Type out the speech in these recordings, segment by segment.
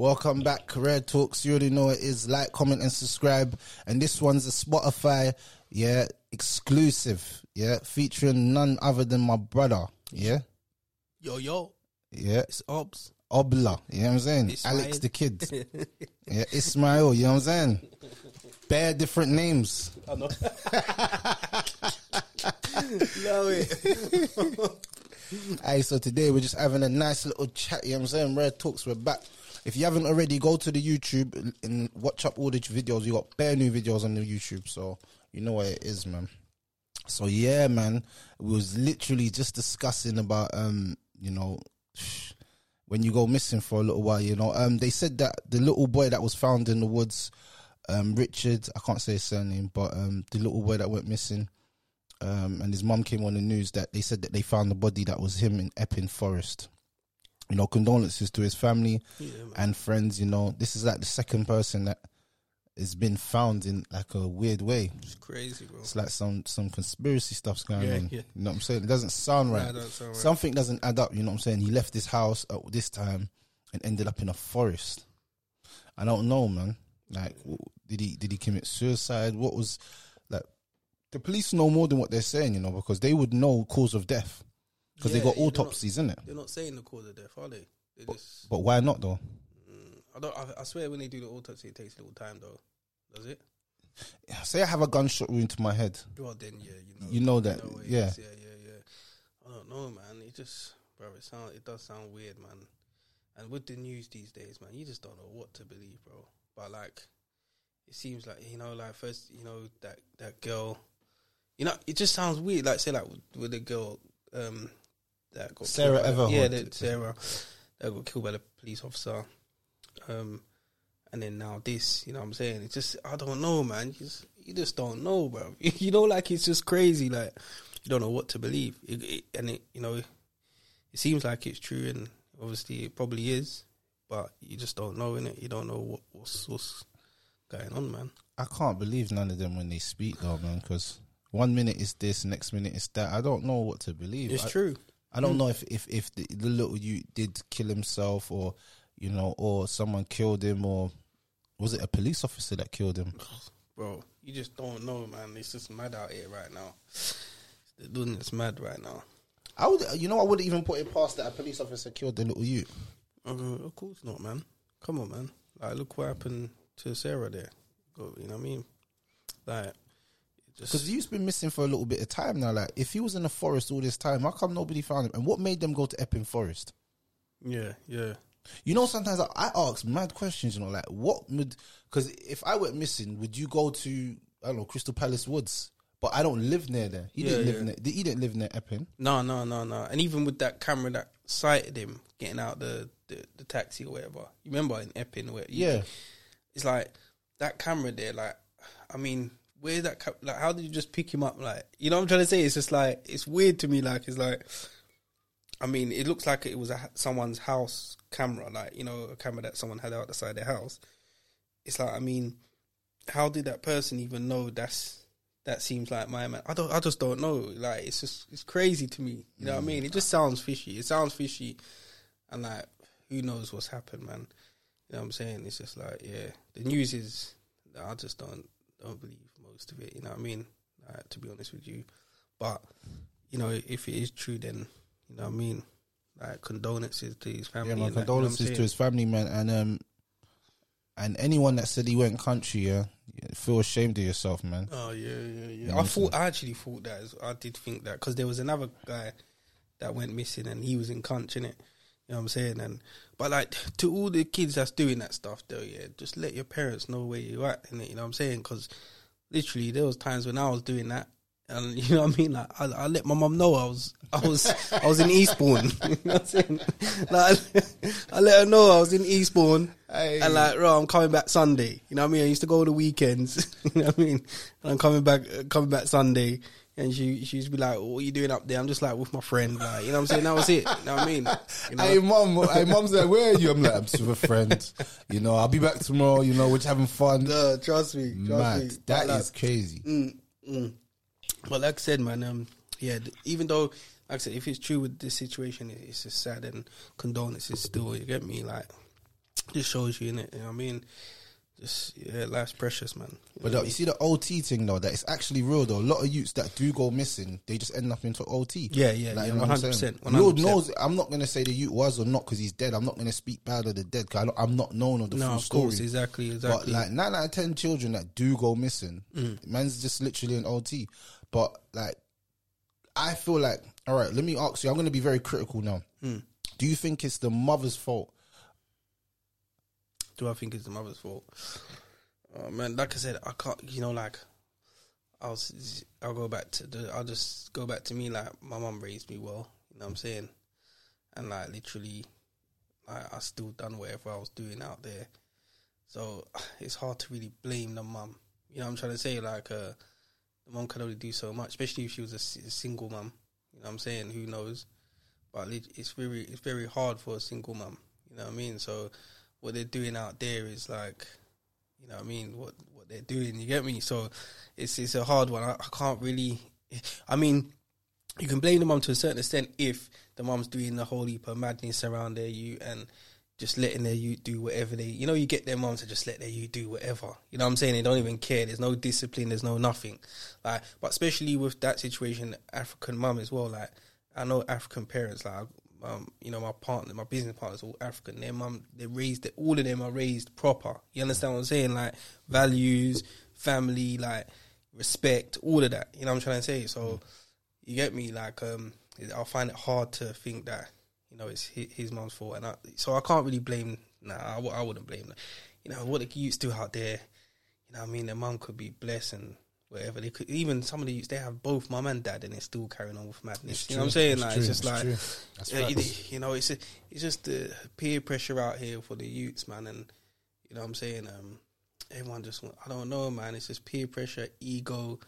Welcome back, Career Talks. You already know it is. Like, comment, and subscribe. And this one's a Spotify, yeah, exclusive, yeah, featuring none other than my brother, yeah, Yo, yo, yeah, it's Obs. Obla, you know what I'm saying? Ismail. Alex the Kid, yeah, Ismail, you know what I'm saying? Bare different names. I know. Love it. Hey, so today we're just having a nice little chat, you know what I'm saying? Rare Talks, we're back. If you haven't already, go to the YouTube and watch up all the videos. You got bare new videos on the YouTube, so you know what it is, man. So yeah, man, we was literally just discussing about um, you know, when you go missing for a little while, you know. Um, they said that the little boy that was found in the woods, um, Richard, I can't say his surname, but um, the little boy that went missing, um, and his mum came on the news that they said that they found the body that was him in Epping Forest. You know, condolences to his family and friends. You know, this is like the second person that has been found in like a weird way. It's crazy, bro. It's like some some conspiracy stuff's going Yeah, on. yeah. You know what I'm saying? It doesn't sound right. Sound right. Something doesn't add up. You know what I'm saying? He left his house at this time and ended up in a forest. I don't know, man. Like, did he did he commit suicide? What was like? The police know more than what they're saying, you know, because they would know cause of death because they Yeah, got they're not- autopsies, in it. They're not saying the cause of death, are they? They just. But why not though? I don't. I, I swear, when they do the autopsy, it takes a little time, though. Does it? Say I have a gunshot wound to my head. Well, then, yeah, you know. You know that, yeah. is. yeah, yeah, yeah. I don't know, man. It just, bro, it sound, it does sound weird, man. And with the news these days, man, you just don't know what to believe, bro. But like, it seems like you know, like first, you know, that that girl, you know, it just sounds weird. Like say, like with, with the girl, um, that got Sarah the- yeah, Everard. the, Sarah that got killed by the police officer, um, and then now this, you know, what I'm saying, it's just, I don't know, man. You just, you just don't know, bro. you know, like it's just crazy, like you don't know what to believe, it, it, and it, you know, it seems like it's true, and obviously it probably is, but you just don't know, innit? You don't know what, what's what's going on, man. I can't believe none of them when they speak though, man. Because one minute is this, next minute is that. I don't know what to believe. It's I, true. I don't know if if if the, the little you did kill himself or you know or someone killed him or was it a police officer that killed him? bro. You just don't know, man. It's just mad out here right now. The doing it's mad right now. I would, you know, I wouldn't even put it past that a police officer killed the little you. Uh, of course not, man. Come on, man. Like, look what happened to Sarah there. You know what I mean? Like, Because you've been missing for a little bit of time now. Like, if he was in the forest all this time, how come nobody found him? And what made them go to Epping Forest? yeah, yeah. You know, sometimes I, I ask mad questions. You know, like what would because if I went missing, would you go to I don't know Crystal Palace Woods? But I don't live near there. He Yeah, didn't live yeah. near. He didn't live near Epping. No, no, no, no. And even with that camera that sighted him getting out the, the, the taxi or whatever. You remember in Epping where you- Yeah, it's like that camera there. Like, I mean, where that like? How did you just pick him up? Like, you know what I'm trying to say? It's just like it's weird to me. Like, it's like I mean, it looks like it was a, someone's house camera, like you know, a camera that someone had out the side their house. It's like, I mean, how did that person even know that's that seems like my man? I don't, I just don't know. Like, it's just, it's crazy to me. You know what I mean? It just sounds fishy. It sounds fishy, and like, who knows what's happened, man? You know what I'm saying? It's just like, yeah, the news is. I just don't don't believe most of it. You know what I mean? Like, to be honest with you, but you know, if it is true, then you know what I mean. Like condolences to his family. Yeah, my and that, you know condolences to his family, man, and um, and anyone that said he went country, yeah, feel ashamed of yourself, man. Oh yeah, yeah, yeah. I thought I actually thought that. As, I did think that because there was another guy that went missing and he was in Cunch, innit? You know what I'm saying? And but like to all the kids that's doing that stuff, though, yeah, just let your parents know where you at, innit? You know what I'm saying? Because literally there was times when I was doing that. And you know what I mean? Like I, I let my mum know I was I was I was in Eastbourne. you know what I'm saying? Like I let her know I was in Eastbourne. Hey. And like, bro, I'm coming back Sunday. You know what I mean? I used to go on the weekends. you know what I mean? And I'm coming back, coming back Sunday. And she she used to be like, "What are you doing up there?" I'm just like with my friend, like you know what I'm saying. That was it. You know what I mean? You know? Hey mom, hey mom's like, where are you? I'm like, I'm just with a friend. You know, I'll be back tomorrow. You know, we're just having fun. Uh, trust me, trust Mad, me. that But, is crazy. Mm, mm. But like I said, man, um, yeah, th- even though, like I said, if it's true with this situation, it- it's just sad and condolences still. You get me? Like, just shows you in it. You know what I mean? Just yeah, life's precious, man. You But I you see the OT thing though, that it's actually real though. A lot of youths that do go missing, they just end up into OT. Yeah, yeah, yeah, you know what I'm 100%, Lord knows, I'm not gonna say the youth was or not because he's dead. I'm not gonna speak bad of the dead because I'm not known of the no, full of story. course, exactly, exactly. But like nine out of ten children that do go missing, Mm. man's just literally an OT. But like, I feel like, all right, let me ask you. I'm going to be very critical now. Mm. Do you think it's the mother's fault? Do I think it's the mother's fault? Oh man, like I said, I can't. You know, like I'll I'll go back to the. I'll just go back to me. Like my mum raised me well. You know what I'm saying? And like literally, like I still done whatever I was doing out there. So it's hard to really blame the mum. You know what I'm trying to say? Like uh, the mum can only do so much, especially if she was a single mum. You know what I'm saying? Who knows? But it's very it's very hard for a single mum. You know what I mean? So what they're doing out there is like, you know what I mean? What what they're doing, you get me? So it's it's a hard one. I, I can't really. I mean, you can blame the mum to a certain extent if the mum's doing the whole heap of madness around their you and just letting their youth do whatever they. You know, you get their mum to just let their youth do whatever. You know what I'm saying? They don't even care. There's no discipline. There's no nothing. Like, but especially with that situation, African mum as well. Like, I know African parents. Like, um, you know, my partner, my business partners, all African. Their mum, they raised. All of them are raised proper. You understand what I'm saying? Like values, family, like respect, all of that. You know what I'm trying to say? So you get me? Like, um, I find it hard to think that you know it's his, his mum's fault, and I, so I can't really blame. Nah, I, w- I wouldn't blame. Them. You know what the youths do out there. You know, what I mean, their mum could be blessed and whatever. They could even some of the youths they have both mum and dad, and they're still carrying on with madness. It's you know what I'm saying? It's like true. it's just It's like true. That's yeah, you, know, it's a, it's just the peer pressure out here for the youths, man, and you know what I'm saying. Um, everyone just want, I don't know, man. It's just peer pressure, ego,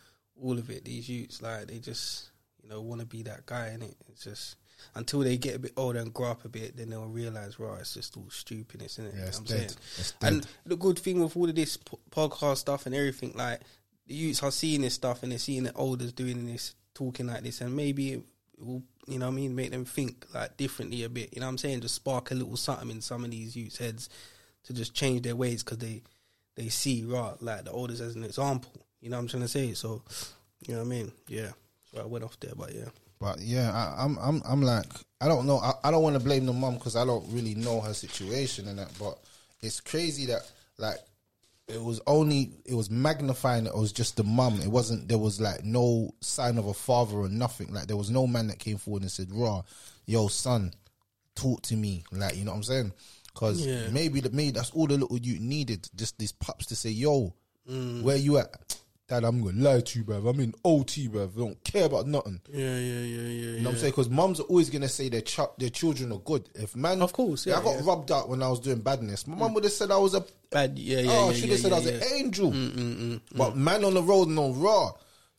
all of it. These youths, like they just you know want to be that guy, and it? It's just until they get a bit older and grow up a bit, then they'll realize, right, it's just all stupidness, isn't it? Yeah, You know I'm dead. saying? And the good thing with all of this podcast stuff and everything, like the youths are seeing this stuff and they're seeing the elders doing this, talking like this, and maybe it will, you know, what I mean, make them think like differently a bit. You know, what I'm saying, just spark a little something in some of these youths' heads to just change their ways because they they see right like the elders as an example. You know, what I'm trying to say. So, you know what I mean? Yeah. So I went off there, but yeah. But yeah, I, I'm I'm I'm like I don't know. I, I don't want to blame the mum because I don't really know her situation and that. But it's crazy that like it was only it was magnifying. It was just the mum. It wasn't. There was like no sign of a father or nothing. Like there was no man that came forward and said, "Raw, yo son, talk to me." Like you know what I'm saying? Because Yeah. maybe maybe that's all the little you needed. Just these pups to say, "Yo, Mm. where you at?" Dad, I'm gonna lie to you, bruv. I'm in OT, bruv. I don't care about nothing. Yeah, yeah, yeah, yeah. You know what I'm saying? Because mums are always gonna say their ch- their children are good. If man, Of course, yeah, I got yeah. rubbed out when I was doing badness. My mum would have said I was a Bad, yeah, yeah. oh, yeah, she would yeah, have said I was yeah. Mm, an angel. But man on the road, no raw.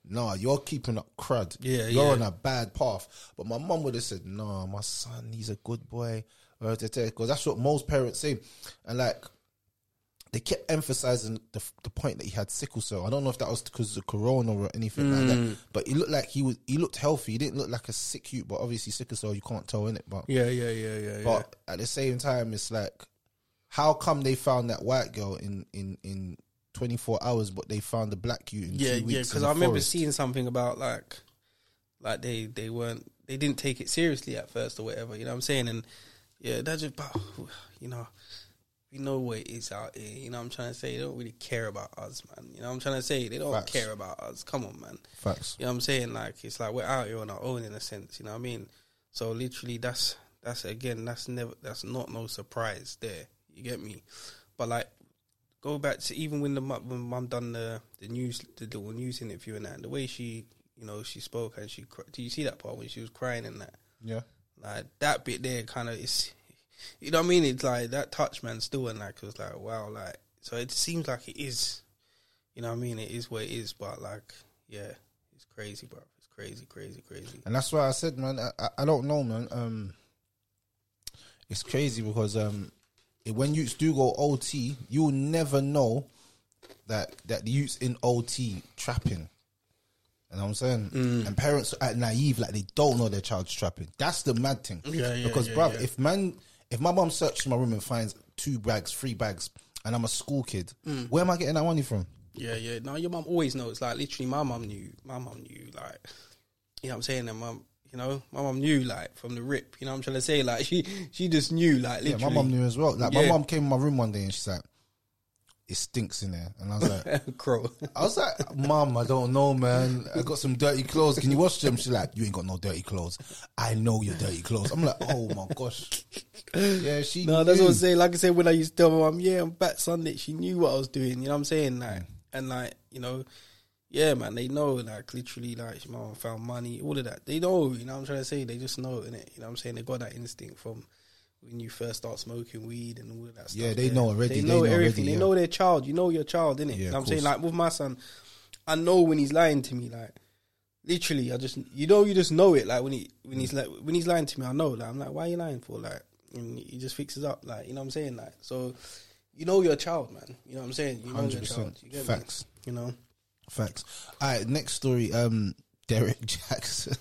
nah, you're keeping up crud. Yeah, you're yeah. on a bad path. But my mum would have said, nah, my son, he's a good boy. Because that's what most parents say. And like, they kept emphasizing the, the point that he had sickle cell. I don't know if that was because of corona or anything like Mm. that. But he looked like he was. He looked healthy. He didn't look like a sick youth. But obviously, sickle cell you can't tell in it. But Yeah, yeah, yeah, yeah, yeah. but at the same time, it's like, how come they found that white girl in in in twenty four hours, but they found the black youth in yeah, two weeks? yeah. Because I remember forest? seeing something about like, like they they weren't they didn't take it seriously at first or whatever. You know what I'm saying? And yeah, that's just but you know. We know what it is out here. You know what I'm trying to say? They don't really care about us, man. You know what I'm trying to say? They don't Facts. care about us. Come on, man. facts. You know what I'm saying? Like it's like we're out here on our own in a sense. You know what I mean? So literally, that's that's again, that's never that's not no surprise there. You get me? But like, go back to even when the when mum done the the news the little news interview and that, the way she you know she spoke and she do you see that part when she was crying and that? Yeah, Like that bit there, kind of is. You know what I mean? It's like that touch, man. Still, and like it was like wow, like so it seems like it is. You know what I mean? It is what it is, but like yeah, it's crazy, bro. It's crazy, crazy, crazy. and that's why I said, man, I, I, don't know, man. Um, it's crazy because um, it- when youths do go OT, you'll never know that that the youths in OT trapping. You know what I'm saying? Mm. And parents are naive, like they don't know their child's trapping. That's the mad thing. Yeah, yeah, Because, yeah, bruv, if man, if my mom searches my room and finds two bags, three bags, and I'm a school kid, Mm. where am I getting that money from? Yeah, yeah. No, your mum always knows. Like literally, my mum knew. My mum knew. Like, you know what I'm saying? And mum, you know, my mum knew like from the rip. You know what I'm trying to say? Like she, she just knew. Like Yeah, literally. my mom knew as well. Like my Yeah. mom came in my room one day and she's like, "It stinks in there," and I was like, Crow. "I was like, Mom, I don't know, man. I got some dirty clothes. Can you wash them?" She's like, "You ain't got no dirty clothes. I know your dirty clothes." I'm like, "Oh my gosh." Yeah, she. No, that's what I'm saying. Like I said, when I used to tell my mum, yeah, I'm back Sunday, she knew what I was doing. You know what I'm saying? Like, mm. and like, you know, yeah, man, they know. Like, literally, like, my mum found money, all of that. They know. You know what I'm trying to say? They just know, innit? You know what I'm saying? They got that instinct from when you first start smoking weed and all of that stuff. Yeah, they know already. They They know, know everything. already, they know their child. You know your child, innit? Yeah, you know what I'm saying? Like with my son, I know when he's lying to me. Like, literally, I just you know you just know it. Like when he when he's like when he's lying to me, I know. Like I'm like, why are you lying for? Like, and he just fixes up. Like you know what I'm saying? Like so, you know your child, man. You know what I'm saying? You know 100%. child. You get me? Facts. You know. Facts. All right, next story. Um, Derek Jackson.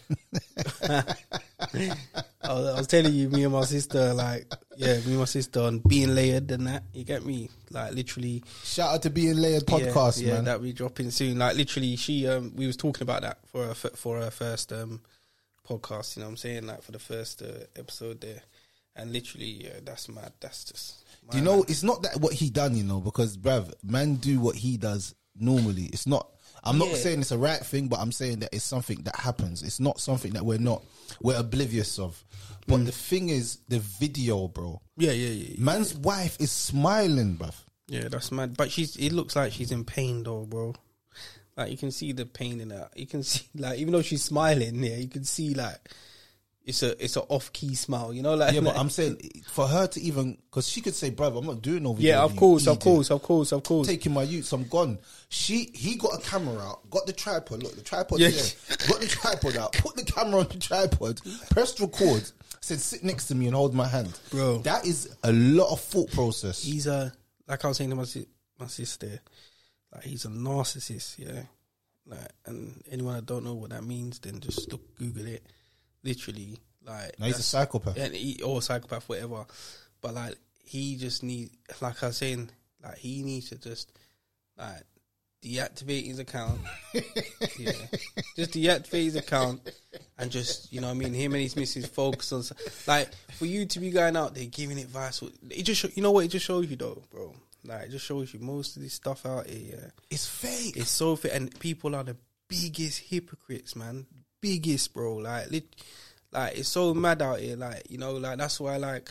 I was, I was telling you, me and my sister, like, yeah, me and my sister on being layered and that. You get me? Like, literally, Shout out to being layered podcast, yeah, yeah, man. that we dropping soon. Like, literally, she, um, we was talking about that for her, for her first um podcast. You know what I'm saying? Like for the first uh, episode there, and literally, yeah, that's mad. That's just. Do you know? It's not that what he done, you know, because bruv, man do what he does normally. It's not. I'm not Yeah. saying it's a right thing, but I'm saying that it's something that happens. It's not something that we're not we're oblivious of. But Mm. the thing is, the video, bro. Yeah, yeah, yeah, yeah. Man's wife is smiling, bruv. Yeah, that's mad. But she's. It looks like she's in pain though, bro. Like you can see the pain in her. You can see like even though she's smiling, yeah, you can see like it's a it's a off key smile. You know, like Yeah, but I'm saying for her to even because she could say, bruv, I'm not doing over yeah, of course, of course, of course, of course. taking my youths, I'm gone. She he got a camera out, got the tripod. Look, the tripod Yeah. there. Got the tripod out, put the camera on the tripod, pressed record, said sit next to me and hold my hand. Bro. That is a lot of thought process. he's a like I was saying to my si- my sister, like he's a narcissist, yeah. Like, and anyone that don't know what that means, then just look, Google it. Literally, like No, he's a psychopath. and he, or psychopath, whatever. But like, he just need, like I was saying, like he needs to just like deactivate his account. yeah, just deactivate his account and just you know I mean. Him and his missus focus on like for you to be going out there giving advice. It just you know what it just shows you though, bro. Like it just shows you most of this stuff out here. Yeah, It's fake. it's so fake, and people are the biggest hypocrites, man. Biggest, bro. Like, lit, like it's so mad out here. Like, you know, like that's why, like,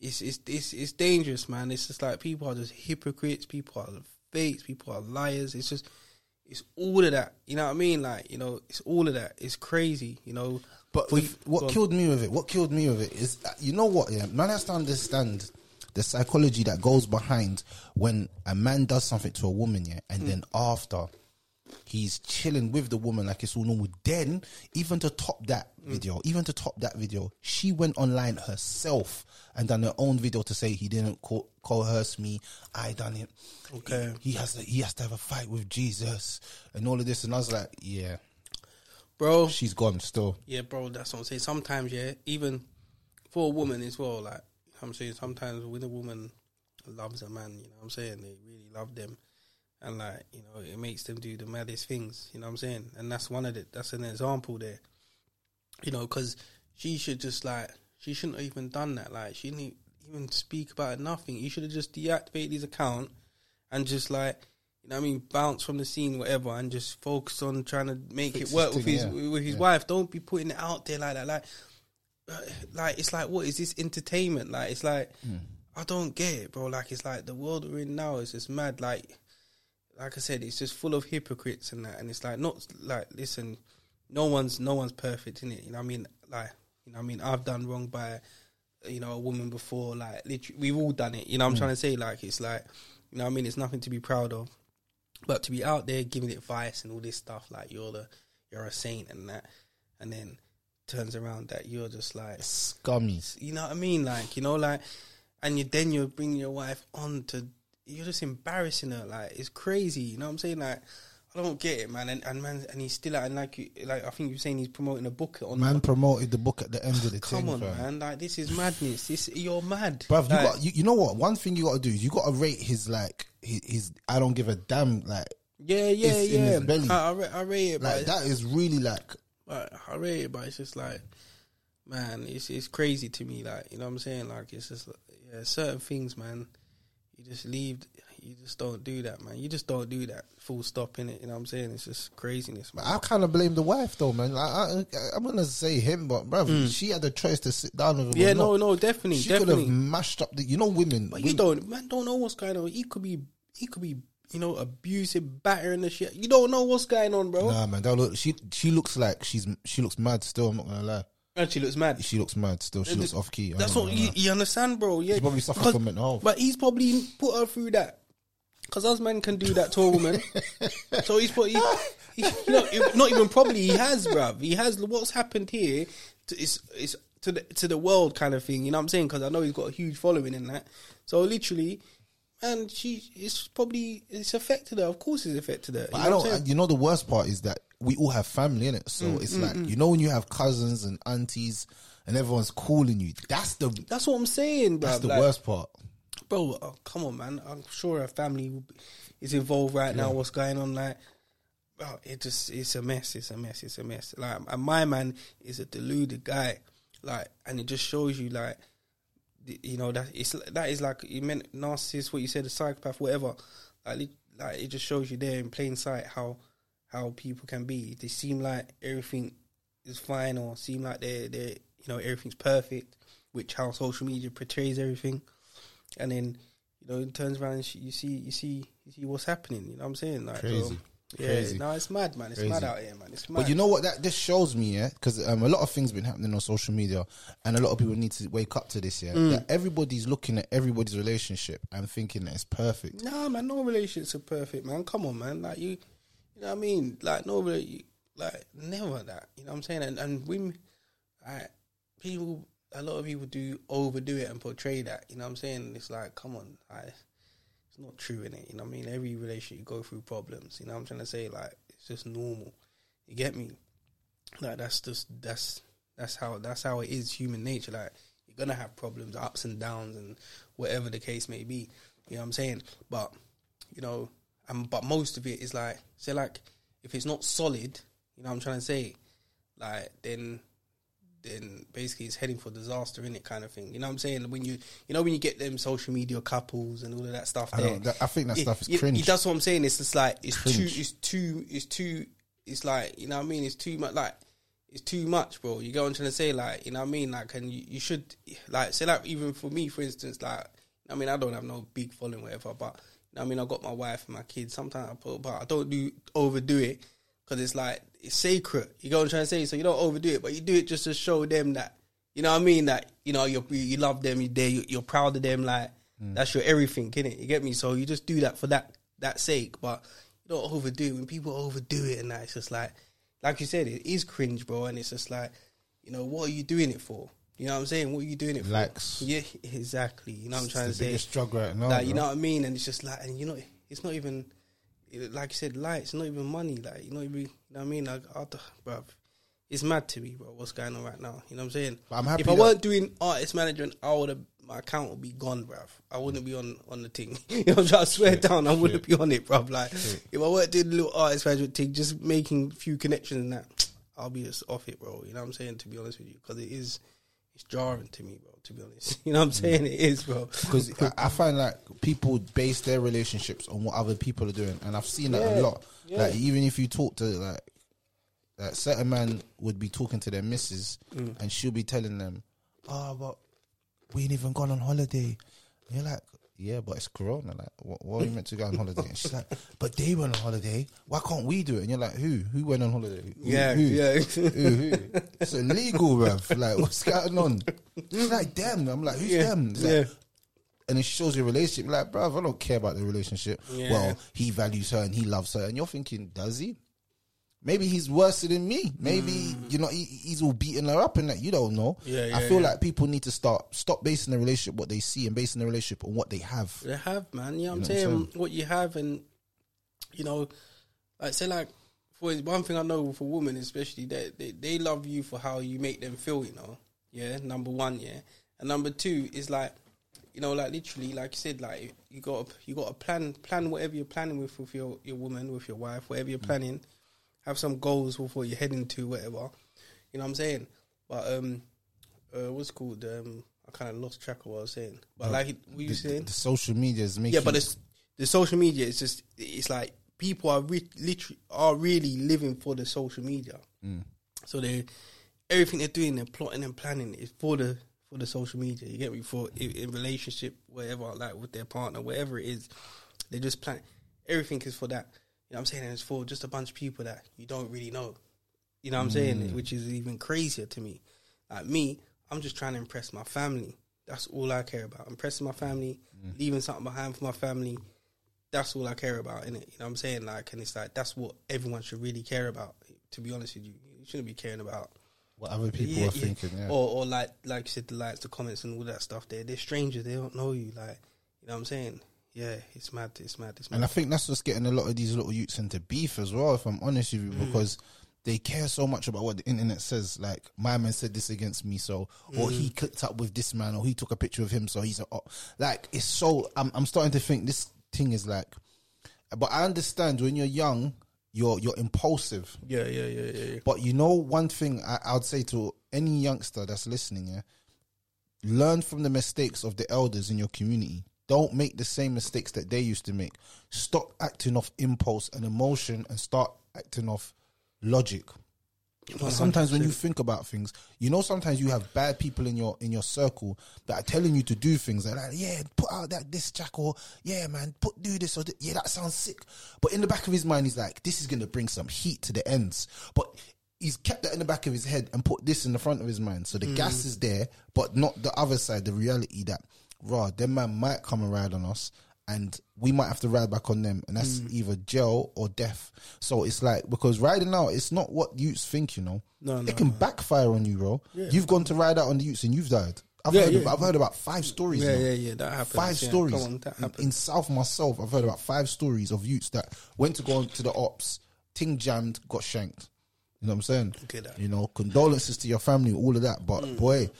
it's it's it's it's dangerous, man. It's just like people are just hypocrites. People are fakes. People are liars. It's just. It's all of that, you know what I mean? Like, you know, it's all of that. It's crazy, you know. But For what killed me with it, what killed me with it is, uh, you know what? Yeah, man has to understand the psychology that goes behind when a man does something to a woman, yeah, and Hmm. then after he's chilling with the woman like it's all normal. Then, even to top that Mm. video, even to top that video, she went online herself and done her own video to say he didn't co- coerce me. I done it. Okay. He, he has to. He has to have a fight with Jesus and all of this. And I was like, yeah, bro. she's gone still. Yeah, bro, that's what I'm saying. Sometimes, yeah, even for a woman as well, like I'm saying, sometimes when a woman loves a man, you know what I'm saying, they really love them. And like, you know, it makes them do the maddest things, you know what I'm saying? And that's one of the, that's an example there. You know, because she should just like, she shouldn't have even done that. Like, she didn't even speak about nothing. You should have just deactivated his account and just like, you know what I mean, bounce from the scene, whatever, and just focus on trying to make Fix it work with thing, his yeah. with his Yeah. wife. Don't be putting it out there like that. Like, uh, like it's like what is this entertainment? Like it's like Hmm. I don't get it, bro. Like it's like the world we're in now is just mad. Like, like I said, it's just full of hypocrites and that. And it's like not like listen, no one's no one's perfect in it. You know what I mean? Like you know what I mean? I've done wrong by you know a woman before. Like literally, we've all done it. You know what I'm mm. trying to say? Like it's like you know what I mean? It's nothing to be proud of. But to be out there giving advice and all this stuff, like you're the you're a saint and that, and then turns around that you're just like Scummies. you know what I mean? Like, you know, like, and you then you're bringing your wife on to, you're just embarrassing her. Like, it's crazy. You know what I'm saying? Like, I don't get it, man. And, and man, and he's still and like, you, like I think you're saying he's promoting a book on. Man promoted the book at the end of the come thing, on, fam. man. Like, this is madness. This you're mad, Bruv, you got you, you know what? One thing you got to do is you got to rate his like his, his I don't give a damn like Yeah, yeah, yeah. I, I, ra- I rate it, like but that is really like Like, I rate it, but it's just like, man, it's it's crazy to me. Like, you know what I'm saying? Like, it's just yeah, certain things, man. You just leave. You just don't do that, man. You just don't do that. Full stop in it. You know what I'm saying? It's just craziness, man. I kind of blame the wife though, man. Like, I, I, I'm gonna say him, but bruv, she had the choice to sit down with him. Mm. yeah, no, no, definitely, She could definitely. have mashed up the. You know, women. But you don't, man, don't know what's going on. He could be, he could be, you know, abusive, battering the shit. You don't know what's going on, bro. Nah, man. That look, she she looks like she's she looks mad still. I'm not gonna lie. And she looks mad. She looks mad still. She looks off key. That's what you, you understand, bro. Yeah, She's probably from mental health. But he's probably put her through that. Because us men can do that to a woman. so he's put, he, he, you know, not even probably, he has, bruv. He has, what's happened here to, is, is to, the, to the world kind of thing. You know what I'm saying? Because I know he's got a huge following in that. So literally, and she, it's probably, it's affected her. Of course it's affected her. You But know I what I'm don't. saying? You know, the worst part is that we all have family in it. So Mm, it's mm, like mm. you know when you have cousins and aunties and everyone's calling you. That's the That's what I'm saying, that's the Like, worst part. bro. Oh, come on, man. I'm sure her family is involved right now. What's going on? Like, bro, it just it's a mess. It's a mess. It's a mess. Like, and my man is a deluded guy. Like, and it just shows you, like, you know that it's that is like you meant narcissist. What you said, a psychopath, whatever. Like, like it just shows you there in plain sight how how people can be. They seem like everything is fine, or seem like they they you know everything's perfect, which how social media portrays everything and then you know it turns around and you see you see you see what's happening. You know what I'm saying? Like, Crazy. um, yeah, Crazy. no, it's mad, man. It's Crazy. mad out here, man. It's mad. But you know what? That this shows me, yeah, because um, a lot of things been happening on social media, and a lot of people need to wake up to this, yeah. Mm. That everybody's looking at everybody's relationship and thinking that it's perfect. Nah, man, no relationships are perfect, man. Come on, man. Like you know what I mean? Like no, rela- like never that. You know what I'm saying? And and women, like people, a lot of people do overdo it and portray that. You know what I'm saying? It's like, come on, like, it's not true in it. You know what I mean? Every relationship you go through problems. You know what I'm trying to say? Like it's just normal. You get me? Like that's just that's that's how that's how it is human nature. Like you're gonna have problems, ups and downs, and whatever the case may be. You know what I'm saying? But you know, um, but most of it is like say like if it's not solid, you know what I'm trying to say, like then then basically it's heading for disaster in it kind of thing. You know what I'm saying? When you you know when you get them social media couples and all of that stuff I there. that- I think that it- stuff is it- cringe. it- that's what I'm saying. It's just like it's Cringe. too it's too it's too it's like you know what I mean. It's too much like it's too much, bro. You get what I'm trying to say, like you know what I mean. Like and you, you should like say like even for me, for instance, like I mean I don't have no big following whatever, but you know what I mean I got my wife and my kids. Sometimes I put, but I don't do overdo it because it's like it's sacred. You get what I'm trying say. So you don't overdo it, but you do it just to show them that you know what I mean. That you know you you love them, you're there, you're, you're proud of them. Like mm. that's your everything, innit? You get me? So you just do that for that that sake, but you don't overdo it. When people overdo it and that, it's just like, like you said, it is cringe, bro. And it's just like, you know, what are you doing it for? You know what I'm saying? What are you doing it Likes. for? Yeah, exactly. You know what I'm trying the to say? struggle right now, Like, you bro. know what I mean? And it's just like, and you know, it's not even, like you said, lights, not even money. Like, you know, you know what I mean? Like, I, bruv, it's mad to me, bro. What's going on right now? You know what I'm saying? But I'm happy If I weren't doing artist management, I would have. My account would be gone, bruv. I wouldn't be on on the thing. you know, what I'm trying to swear down, I wouldn't be on it, bruv. Like, if I weren't doing the little artist management thing, just making a few connections and that, I'll be just off it, bro. You know what I'm saying? To be honest with you, because it is, it's jarring to me, bro. To be honest, you know what I'm saying? It is, bro. Because I, I find like people base their relationships on what other people are doing, and I've seen that a Yeah, lot. yeah. Like even if you talk to like, like certain man would be talking to their missus, Mm. and she'll be telling them, "Oh, but we ain't even gone on holiday." And you're like, "Yeah, but it's Corona. Like, what, what are you meant to go on holiday?" And she's like, "But they went on holiday. Why can't we do it?" And you're like, "Who? Who went on holiday? Who, Yeah, who? yeah. who, who? It's illegal, bruv. Like, what's going on?" It's like them. I'm like, "Who's Yeah, them?" It's like, yeah. and it shows your relationship. Like, bruv, I don't care about the relationship. Yeah. Well, he values her and he loves her, and you're thinking, does he? Maybe he's worse than me. Maybe you know he, he's all beating her up and that. You don't know. Mm. Yeah, I feel yeah. like people need to start stop basing the relationship what they see and basing the relationship on what they have. They have, man. You know what I'm You know what I'm saying? saying? What you have, and you know, like say, like for one thing I know for women, especially, they, they they love you for how you make them feel. You know, yeah. Number one, yeah, and number two is like, you know, like literally, like you said, like you got you got to plan plan whatever you're planning with with your your woman, with your wife, whatever Mm. you're planning. Have some goals with what you're heading to, whatever. You know what I'm saying? But um, uh, what's it called um. I kind of lost track of what I was saying, but like what you The, saying? the social media is making. Yeah, but it's, the social media is just it's like people are re- literally are really living for the social media. So they everything they're doing, they're plotting and planning is for the for the social media. You get me for in, in relationship, whatever, like with their partner, whatever it is, they just plan. Everything is for that. Know what I'm saying? And it's for just a bunch of people that you don't really know. You know what I'm saying? Mm. Which is even crazier to me. Like me, I'm just trying to impress my family. That's all I care about. Impressing my family, mm. leaving something behind for my family. That's all I care about, innit? You know what I'm saying? Like, and it's like that's what everyone should really care about. To be honest with you, you shouldn't be caring about what other people are thinking. Yeah. or or like like you said, the likes, the comments, and all that stuff. They're they're strangers. They don't know you. Like, you know what I'm saying? Yeah, it's mad. It's mad. It's mad. And I think that's what's getting a lot of these little youths into beef as well, if I'm honest with you, Mm. because they care so much about what the internet says. Like, my man said this against me, so, or he Mm. clicked up with this man, or he took a picture of him, so he's a, oh, like, it's so, I'm, I'm starting to think this thing is like, but I understand when you're young, you're, you're impulsive. yeah, yeah, yeah, yeah. yeah. But you know, one thing I, I would say to any youngster that's listening, yeah, learn from the mistakes of the elders in your community. Don't make the same mistakes that they used to make. Stop acting off impulse and emotion and start acting off logic. Because sometimes when you think about things, you know, sometimes you have bad people in your in your circle that are telling you to do things. They're like, "Yeah, put out that this jack," or "Yeah, man, put do this," or "Yeah, that sounds sick." But in the back of his mind, he's like, "This is gonna bring some heat to the ends." But he's kept that in the back of his head and put this in the front of his mind. So the gas is there, but not the other side. The reality that, raw, them man might come and ride on us. And we might have to ride back on them, and that's either jail or death. So it's like because riding out, it's not what youths think, you know. No, no, it can backfire on you, bro. You've gone to ride out on the youths and you've died. I've Yeah, heard. yeah. Of, I've heard about five stories. Yeah, now. yeah, yeah, that happens. Five Yeah, stories come on, that in, in South myself. I've heard about five stories of youths that went to go on to the ops, ting jammed, got shanked. You know what I'm saying? Okay, that. You know, condolences to your family, all of that. But Mm. boy,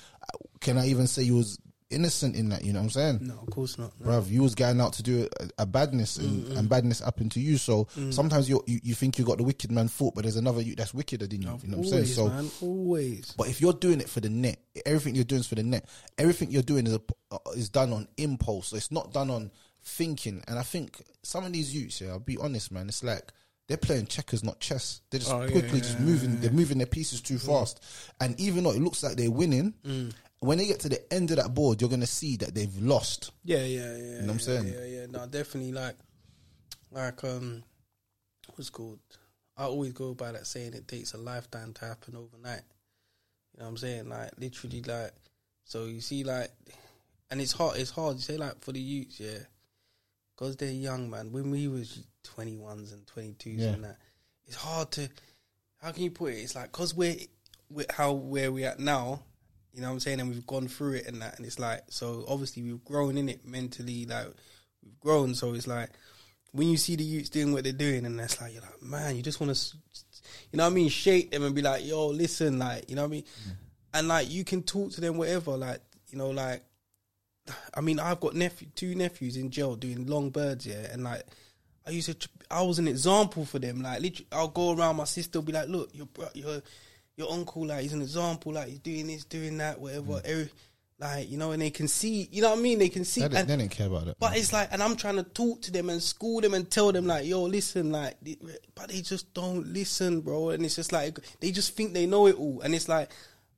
can I even say you was innocent in that? You know what I'm saying? No, of course not. No. Bruv, you was going out to do a, a badness and, and badness happened to you. So Mm. sometimes you, you think you got the wicked man foot, but there's another you that's wickeder than you. You know what I'm saying? So man, always. but if you're doing it for the net, everything you're doing is for the net. Everything you're doing is a, uh, is done on impulse. So it's not done on thinking. And I think some of these youths, yeah, I'll be honest, man. It's like they're playing checkers, not chess. They're just Oh, quickly yeah, just yeah, moving. They're moving their pieces too fast. And even though it looks like they're winning, Mm. When they get to the end of that board, you're gonna see that they've lost. Yeah, yeah, yeah. You know what I'm yeah, saying? Yeah, yeah. No, definitely. Like, like um, what's called? I always go by that saying it takes a lifetime to happen overnight. You know what I'm saying? Like literally, like so you see, like, and it's hard. It's hard. You say like for the youths, yeah. because they're young, man. When we was twenty ones and twenty twos Yeah. and that, it's hard to. How can you put it? It's like because we're, we're how where we at now. You know what I'm saying? And we've gone through it and that, and it's like so. Obviously, we've grown in it mentally. Like we've grown, so it's like when you see the youths doing what they're doing, and that's like you're like, man, you just want to, you know what I mean, shake them and be like, yo, listen, like, you know what I mean, mm-hmm. and like you can talk to them whatever, like, you know, like, I mean, I've got nephew, two nephews in jail doing long birds, yeah, and like. I used to, I was an example for them. Like, literally, I'll go around. My sister be like, "Look, your your your uncle, like, he's an example. Like, he's doing this, doing that, whatever. Mm. Every, like, you know, and they can see. You know what I mean? They can see. They, and- they didn't care about it. but it's like, and I'm trying to talk to them and school them and tell them like, yo, listen, like, but they just don't listen, bro. And it's just like they just think they know it all, and it's like.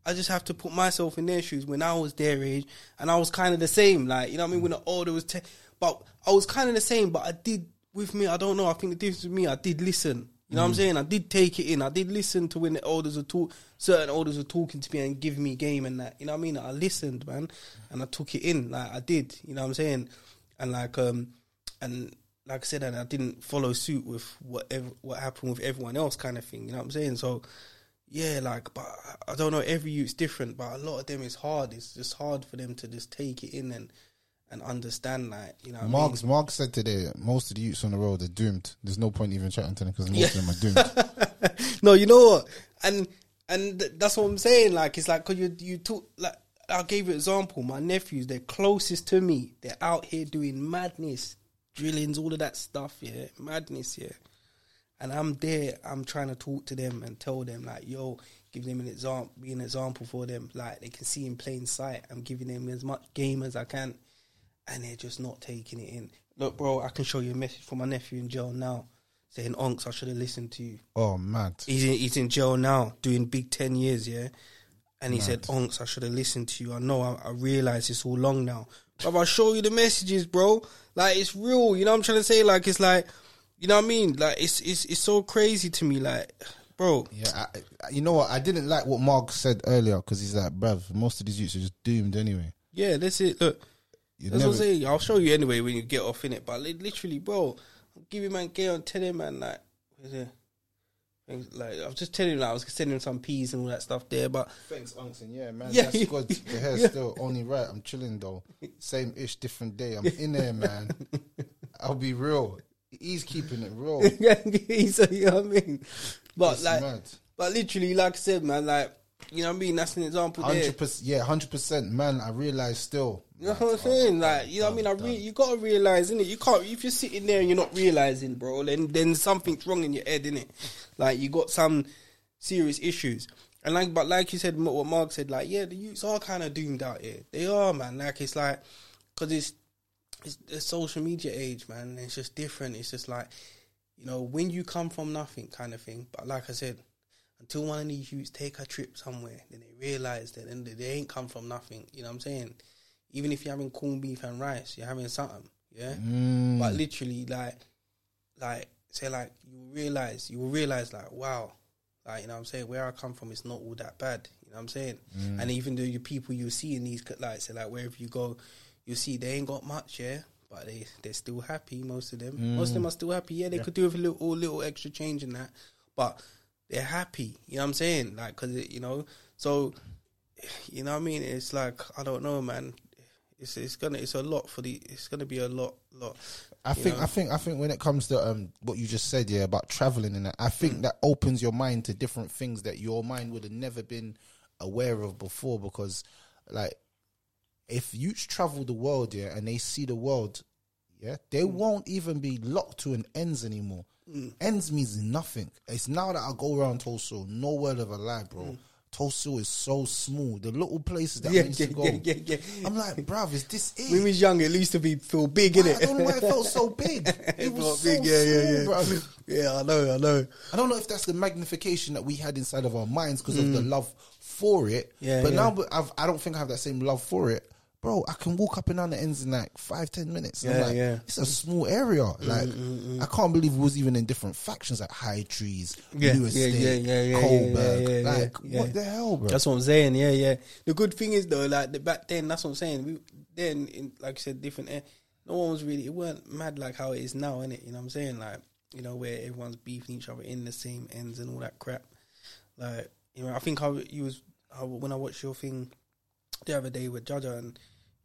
I just have to put myself in their shoes when I was their age, and I was kind of the same. Like you know, what I mean, mm. when the older was, te- but I was kind of the same. But I did with me. I don't know. I think the difference with me, I did listen. You know what I'm saying? I did take it in. I did listen to when the elders were talk, certain elders were talking to me and giving me game and that. You know what I mean? I listened, man, and I took it in. Like I did. You know what I'm saying? And like um, and like I said, and I didn't follow suit with whatever what happened with everyone else, kind of thing. You know what I'm saying? So yeah, like, but I don't know. Every youth's different, but a lot of them is hard. It's just hard for them to just take it in and and understand, like you know. what I mean? Mark, said today, most of the youths on the road are doomed. There's no point even chatting to them because most of them are doomed. no, you know what? And and that's what I'm saying. Like it's like because you you talk like I gave you an example. My nephews, they're closest to me. They're out here doing madness, drillings, all of that stuff. Yeah, madness. Yeah, and I'm there. I'm trying to talk to them and tell them like, yo, give them an example, be an example for them. Like they can see in plain sight. I'm giving them as much game as I can, and they're just not taking it in. Look, bro, I can show you a message from my nephew in jail now, saying, "Onks, I should have listened to you." oh, mad. He's in, he's in jail now, doing big ten years, yeah. And he said, "Onks, I should have listened to you. I know. I, I realize it's all long now, but I'll show you the messages, bro. Like it's real. You know what I'm trying to say? Like it's like, you know what I mean? Like it's it's it's so crazy to me. Like, bro, Yeah, I, I- you know what? I didn't like what Mark said earlier because he's like, bruv, most of these youths are just doomed anyway. yeah, that's it. Look, You that's never, what I'm saying. I'll show you anyway when you get off in it. But li- literally, bro, I'm giving man get on tell him man like, where's it? Things Like I was just telling him, like, I was sending him some peas and all that stuff there, but Thanks, Unction. Yeah, man. Yeah. That's good. The hair's Yeah. still only right. I'm chilling though. Same ish, different day. I'm in there, man. I'll be real. He's keeping it real. yeah, he's you know what I mean. But It's like, mad. but literally, like I said, man, like you know what I mean. That's an example. Hundred percent. Yeah, hundred percent. Man, I realize still. You know what I'm saying? Like, you know what I mean? I re- you gotta realize, innit? You can't if you're sitting there and you're not realizing, bro. Then then something's wrong in your head, innit? Like you got some serious issues. And like, but like you said, what Mark said, like, yeah, the youths are kind of doomed out here. They are, man. Like it's like, cause it's it's the social media age, man. It's just different. It's just like, you know, when you come from nothing, kind of thing. But like I said, until one of these youths take a trip somewhere, then they realize that and they ain't come from nothing. You know what I'm saying? Even if you're having corned beef and rice, you're having something. Yeah. Mm. But literally, like, like say, like you realize, you will realize, like, wow, like you know, what I'm saying where I come from, it's not all that bad. You know what I'm saying? And even though you people you see in these like, say, like wherever you go, you see they ain't got much, yeah. But they they're still happy. Most of them, most of them are still happy. Yeah, they could do with a little little extra change in that, but they're happy. You know what I'm saying? Like, cause it, you know, so you know what I mean. It's like I don't know, man. It's it's gonna it's a lot for the it's gonna be a lot lot. I think know? I think I think when it comes to um what you just said yeah about traveling and that I think Mm. that opens your mind to different things that your mind would have never been aware of before because like if you travel the world yeah and they see the world yeah they Mm. won't even be locked to an ends anymore ends means nothing it's now that I go around Tulsa no word of a lie bro Tulsa is so small the little places that Mm. Yeah, I used yeah, to go yeah, yeah, yeah. I'm like bruv is this it When we was young, it used to be feel big, I don't know why it felt so big. It, It was so big, yeah, yeah, small, yeah. bro. Yeah, I know, I know. I don't know if that's the magnification that we had inside of our minds because of the love for it. Mm. Yeah, but yeah. now I've, I don't think I have that same love for it. Bro, I can walk up and down the ends in like five, ten minutes. And Yeah, like, yeah. Mm, It's a small area. Like, I can't believe we was even in different factions like High Trees, Yeah, yeah, Estate, yeah, yeah, yeah, Coburg. yeah, yeah, yeah, like, what the hell, bro? That's what I'm saying. Yeah, yeah. The good thing is though, like the back then, that's what I'm saying. We then, in, like I said, different. no one was really. It weren't mad like how it is now, innit? You know what I'm saying? Like you know where everyone's beefing each other in the same ends and all that crap. Like you know, I think how you was how, when I watched your thing the other day with Jaja and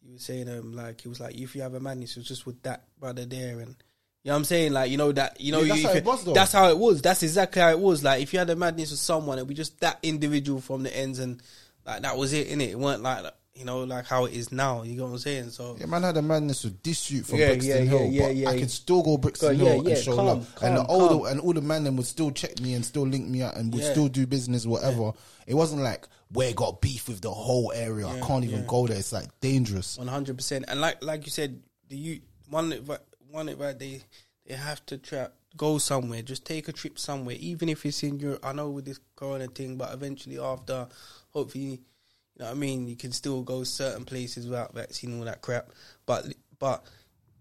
you were saying um like he was like if you have a madness, it was just with that brother there and. You know what I'm saying? Like, you know that, you know, Yeah, that's you- how it was, though. that's how it was. That's exactly how it was. Like, if you had a madness with someone, it'd be just that individual from the ends, and like that was it. In it, it weren't like you know, like how it is now. You get what I'm saying? So Yeah, man had a madness with this shoot from Yeah, Brixton yeah, Hill, yeah, but yeah, I could still go Brixton Hill and show calm, love. and the older and all the man them would still check me and still link me out and would still do business, whatever. It wasn't like we got beef with the whole area. I can't even yeah. go there. It's like dangerous. One hundred percent. And like like you said, the you one one advice they they have to go somewhere. Just take a trip somewhere, even if it's in Europe. I know with this corona thing, but eventually after, hopefully, you know what I mean. You can still go certain places without vaccine and all that crap. But but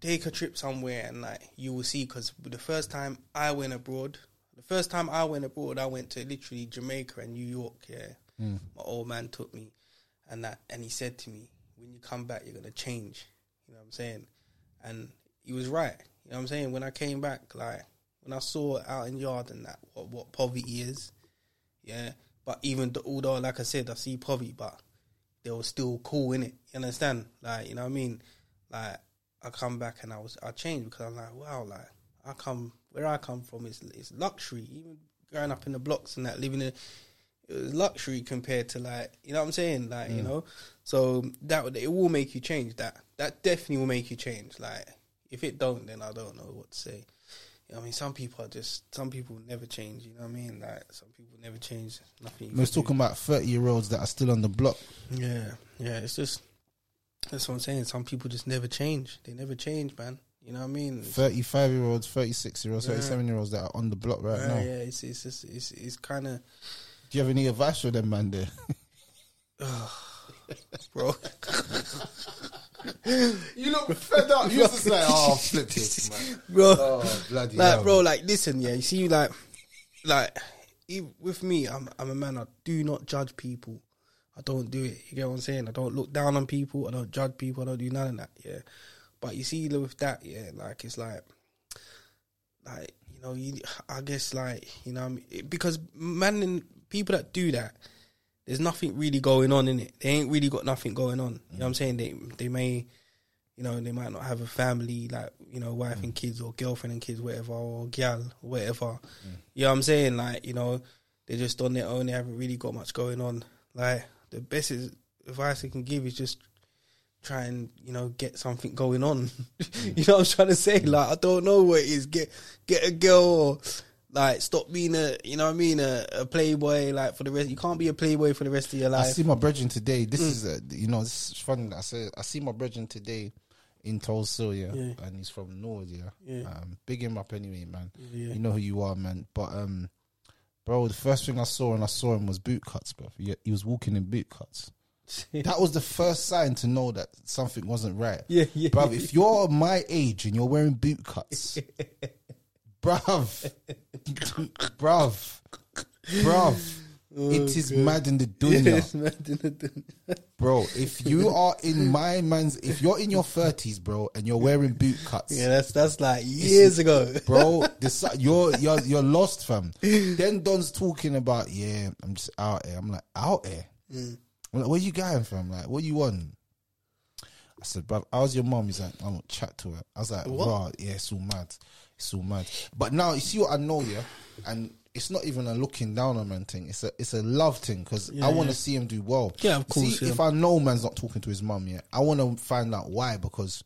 take a trip somewhere and like you will see. Because the first time I went abroad, the first time I went abroad, I went to literally Jamaica and New York. Yeah, Mm. my old man took me and that and he said to me when you come back you're gonna change. You know what i'm saying? And he was right. You know what i'm saying? When i came back like when i saw out in yard and that what, what poverty is yeah. But even th- although like i said i see poverty but they were still cool in it. You understand? Like you know what i mean? Like i come back and i was i changed because i'm like wow like i come where i come from is is luxury. Even growing up in the blocks and that living in luxury compared to like you know what I'm saying? Like Mm. you know? So that it will make you change that. That definitely will make you change. Like if it don't then I don't know what to say. You know, I mean? Some people are just some people never change you know what I mean? Like some people never change. Nothing We're do. talking about 30 year olds that are still on the block. yeah yeah it's just that's what I'm saying. Some people just never change. They never change man. You know what I mean? 35 year olds, 36 year olds, Yeah. 37 year olds that are on the block right yeah, now. yeah it's it's just it's it's kind of Do you have any advice for them, man? There, bro you look fed up. You just like, oh, flip this, man. bro Oh, bloody like hell. bro like listen yeah you see like like e- with me i'm i'm a man i do not judge people i don't do it you get what i'm saying i don't look down on people i don't judge people i don't do none of that yeah but you see with that yeah like it's like like you know you i guess like you know what I mean? It- because man and people that do that there's nothing really going on in it they ain't really got nothing going on you know what i'm saying they they may you know, they might not have a family, like, you know, wife and kids or girlfriend and kids, whatever, or gal, whatever. You know what I'm saying? Like, you know, they're just on their own, they haven't really got much going on. Like, the best advice I can give is just try and, you know, get something going on. you know what I'm trying to say? Like, I don't know what it is. Get, get a girl or, like, stop being a, you know what I mean, a, a playboy, like, for the rest. You can't be a playboy for the rest of your life. I see my brethren today. This Mm. is, a, you know, this is funny. I say I see my brethren today in Tulsa, yeah, Yeah. and he's from North, yeah. Yeah. Um, big him up anyway, man. Yeah. You know who you are, man. But um, bro, the first thing I saw when I saw him was boot cuts, bro. He, he was walking in boot cuts. That was the first sign to know that something wasn't right. Yeah, yeah, Bruv, yeah. if you're my age and you're wearing boot cuts, bruv, bruv, bruv, it is mad in the dunya. Yes, man. Bro, if you are in my man's, if you're in your 30s, bro, and you're wearing boot cuts, Yeah, that's that's like years ago. bro, this, you're, you're, you're lost, fam. Then Don's talking about, yeah, I'm just out here. I'm like, out here? Mm. I'm like, where you going from? Like, what you on? I said, bro, how's your mom? He's like, I don't chat to her. I was like, What? raw, yeah, it's all mad. All mad. But now, you see what I know, yeah? And it's not even a looking down on man thing. It's a it's a love thing because I want to see him do well. Yeah, of course, See, yeah. if I know man's not talking to his mum yet, I want to find out why because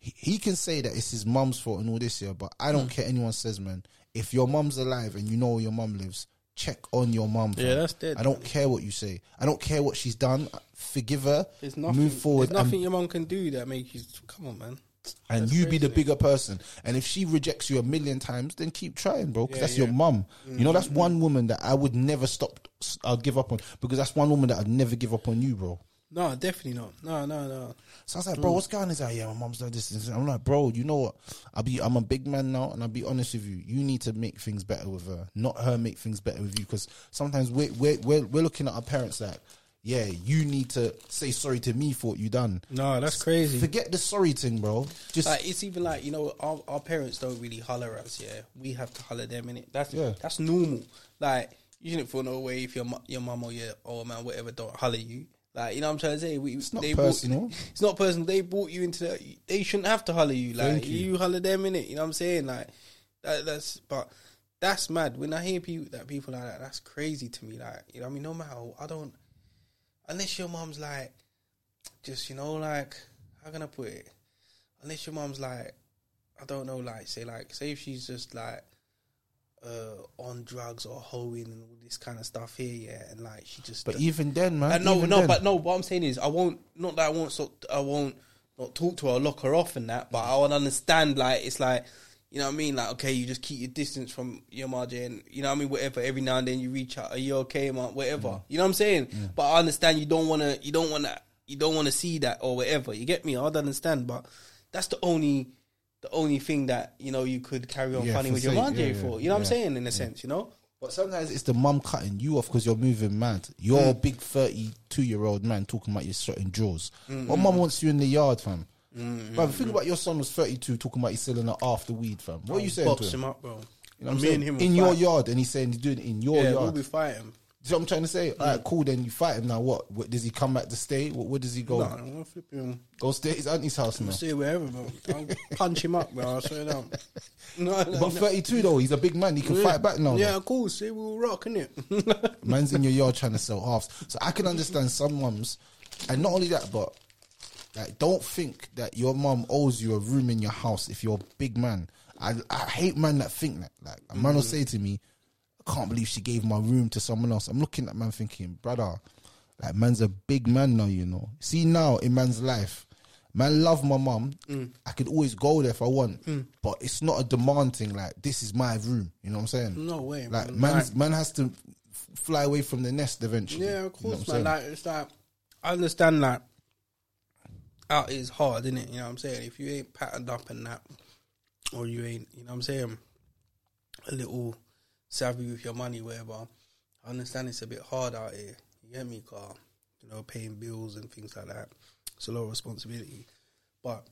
he, he can say that it's his mum's fault and all this year, but I don't Hmm. care anyone says, man. If your mum's alive and you know where your mum lives, check on your mum. Yeah, that's dead, I don't care what you say. I don't care what she's done. Forgive her. There's nothing. move forward. There's nothing your mum can do that make you. Come on, man. And That's you be the bigger person. And if she rejects you a million times, then keep trying, bro. Because Yeah, that's yeah. Mm-hmm. your mum. You know, that's one woman that I would never stop. I'll give up on because that's one woman that I'd never give up on you, bro. No, definitely not. No, no, no. So I was like, Mm. bro, what's going on? He's like, yeah, my mom's done this, this. I'm like, bro, you know what? I'll be, I'm a big man now, and I'll be honest with you. You need to make things better with her, not her make things better with you. Because sometimes we're, we're we're we're looking at our parents like, yeah, you need to say sorry to me for what you done. No, that's crazy. Forget the sorry thing, bro. Just Like it's even like you know our, our parents don't really holler at us. Yeah, we have to holler them in it. That's Yeah. that's normal. Like you shouldn't feel no way if your mu- your mum or your old man whatever don't holler you. Like you know what I'm trying to say. We, it's not they personal. Brought, it's not personal. They brought you into the. They shouldn't have to holler you. Like Thank you. you. holler them in it. You know what I'm saying? Like that, that's but. That's mad. When I hear people that people like that, that's crazy to me. Like, you know, what I mean, no matter, I don't, unless your mom's like, just you know, like, how can I put it? Unless your mom's like, I don't know, like, say, like, say if she's just like, uh, on drugs or hoeing and all this kind of stuff here, yeah, and like she just. but even then, man. No, no, then. but no. What I'm saying is, I won't. Not that I won't. So, I won't not talk to her, or lock her off, and that. But I would understand. Like it's like, you know what I mean. Like okay, you just keep your distance from your margin. and you know what I mean. Whatever. Every now and then you reach out. Are you okay, man? Whatever. Mm. You know what I'm saying. But I understand you don't want to. You don't want to. You don't want to see that or whatever. You get me? I'd understand, but that's the only. The only thing that you know you could carry on Yeah, funny with your margin yeah, yeah, for. You know what I'm saying? In a sense, you know. But sometimes it's the mum cutting you off because you're moving mad. You're Mm. a big 32 year old man talking about your certain drawers. What mum wants you in the yard, fam? Mm-hmm. But think about your son was 32 talking about he's selling it after weed, fam. What are you saying to Box him? him up, bro. You know what I'm me saying? and him will in your fight. yard, and he's saying he's doing it in your Yeah, yard. we'll be fighting. See what I'm trying to say? All right, mm. cool. Then you fight him now. What? what does he come back to stay? What? Where does he go? No, I'm gonna flip him. Go stay at his auntie's house now. Stay wherever, bro. I'll punch him up, bro. I'll swear down. No, no, But no. 32 though, he's a big man. He can fight back now. Yeah, though. cool. See, we'll rock, innit? Man's in your yard trying to sell halves. So I can understand some mums, and not only that, but like, don't think that your mom owes you a room in your house if you're a big man. I, I hate man that think that. Like a man will mm-hmm. say to me, "I can't believe she gave my room to someone else." I'm looking at man thinking, brother, like man's a big man now. You know. See now in man's life. Man, love my mum. Mm. I could always go there if I want, mm. but it's not a demand thing. Like this is my room. You know what I'm saying? No way, Like man. man's Like- man has to fly away from the nest eventually. yeah, of You know course, man. saying? Like, it's like, I understand that out is hard, isn't it? You know what I'm saying? If you ain't patterned up and that, or you ain't, you know what I'm saying, a little savvy with your money, whatever, I understand it's a bit hard out here. You get me, car? You know, paying bills and things like that. It's a lot of responsibility. But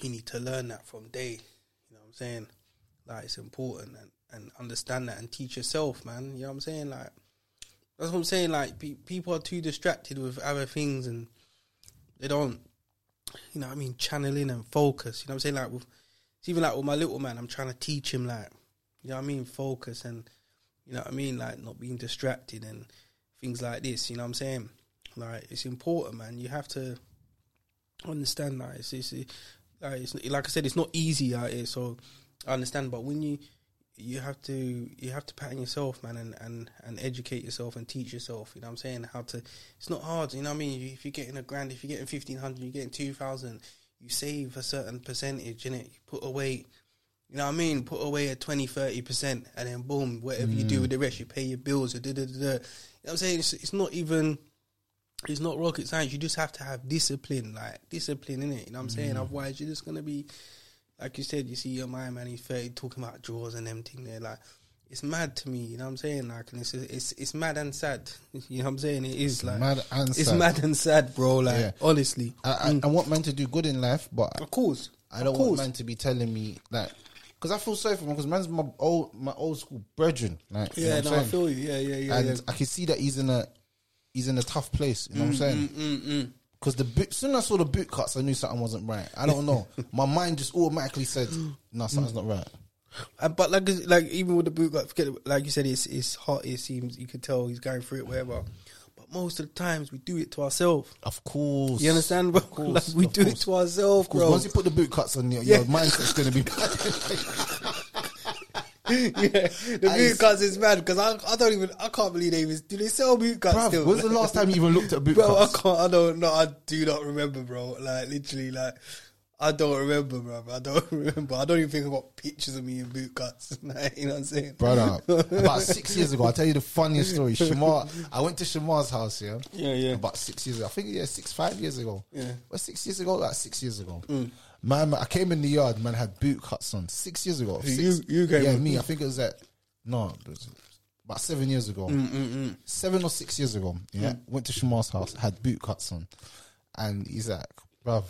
you need to learn that from day. You know what I'm saying? Like it's important and, and understand that and teach yourself, man. You know what I'm saying? Like that's what I'm saying. Like pe- people are too distracted with other things and they don't, you know, I mean, channeling and focus. You know what I'm saying? Like with it's even like with my little man, I'm trying to teach him like, you know I mean, focus and you know I mean, like not being distracted and things like this. You know what I'm saying? Like it's important, man. You have to understand that it's, it's, like, it's like I said, it's not easy out here. So I understand, but when you you have to you have to pattern yourself, man, and, and, and educate yourself and teach yourself. You know what I'm saying? How to? It's not hard. You know what I mean? If you're getting a grand, if you're getting fifteen hundred, you're getting two thousand. You save a certain percentage in it. You put away. You know what I mean? Put away a 20, 30 percent, and then boom, whatever you do mm. with the rest, you pay your bills. Or da, da, da, da. You know what I'm saying? It's, it's not even it's not rocket science. You just have to have discipline, like discipline in it. You know what I'm saying? Mm. Otherwise, you're just gonna be, like you said, you see your mind man, he's 30 talking about draws and everything there. Like, it's mad to me. You know what I'm saying? Like, and it's it's it's mad and sad. You know what I'm saying? It is like mad and it's sad. mad and sad, bro. Like, Yeah. honestly, I, I, mm. I want man to do good in life, but of course, I don't of want course. man to be telling me that because I feel sorry for him because man's my old my old school brethren. Like, you know Yeah, what I'm no, I feel you. Yeah, yeah, yeah. and yeah. I can see that he's in a he's in a tough place. You know what I'm mm, saying? Mm, mm Because the boot, soon as I saw the boot cuts, I knew something wasn't right. I don't know. My mind just automatically said, "No, something's not right." Uh, but like, like even with the boot, like, forget, it, like you said, it's it's hot. It seems you can tell he's going through it, whatever. But most of the times we do it to ourselves. Of course, You understand, bro? Of course, like, we do course. it to ourselves, bro. once you put the boot cuts on, your, Yeah. your mindset's going to be. yeah, the I boot cuts is mad because I I don't even I can't believe they even do they sell boot cuts Bruv, still. when's the last time you even looked at boot bro, cuts? I can't. I don't know. I do not remember, bro. Like literally, like I don't remember, bro. I don't remember. I don't even think about pictures of me in boot cuts. Like, you know what I'm saying, Brother, about six years ago, I'll tell you the funniest story. Shamar, I went to Shamar's house, yeah? Yeah, yeah. About six years ago. I think, yeah, six, five years ago. Yeah. Well, six years ago? Like six years ago. Mm. Man, I came in the yard, man had boot cuts on. Six years ago. Six- you- you came Yeah, with- me. I think it was at, no, it was about seven years ago. Mm, mm, mm. Seven or six years ago. Yeah, went to Shamar's house, had boot cuts on, and he's like, bruv.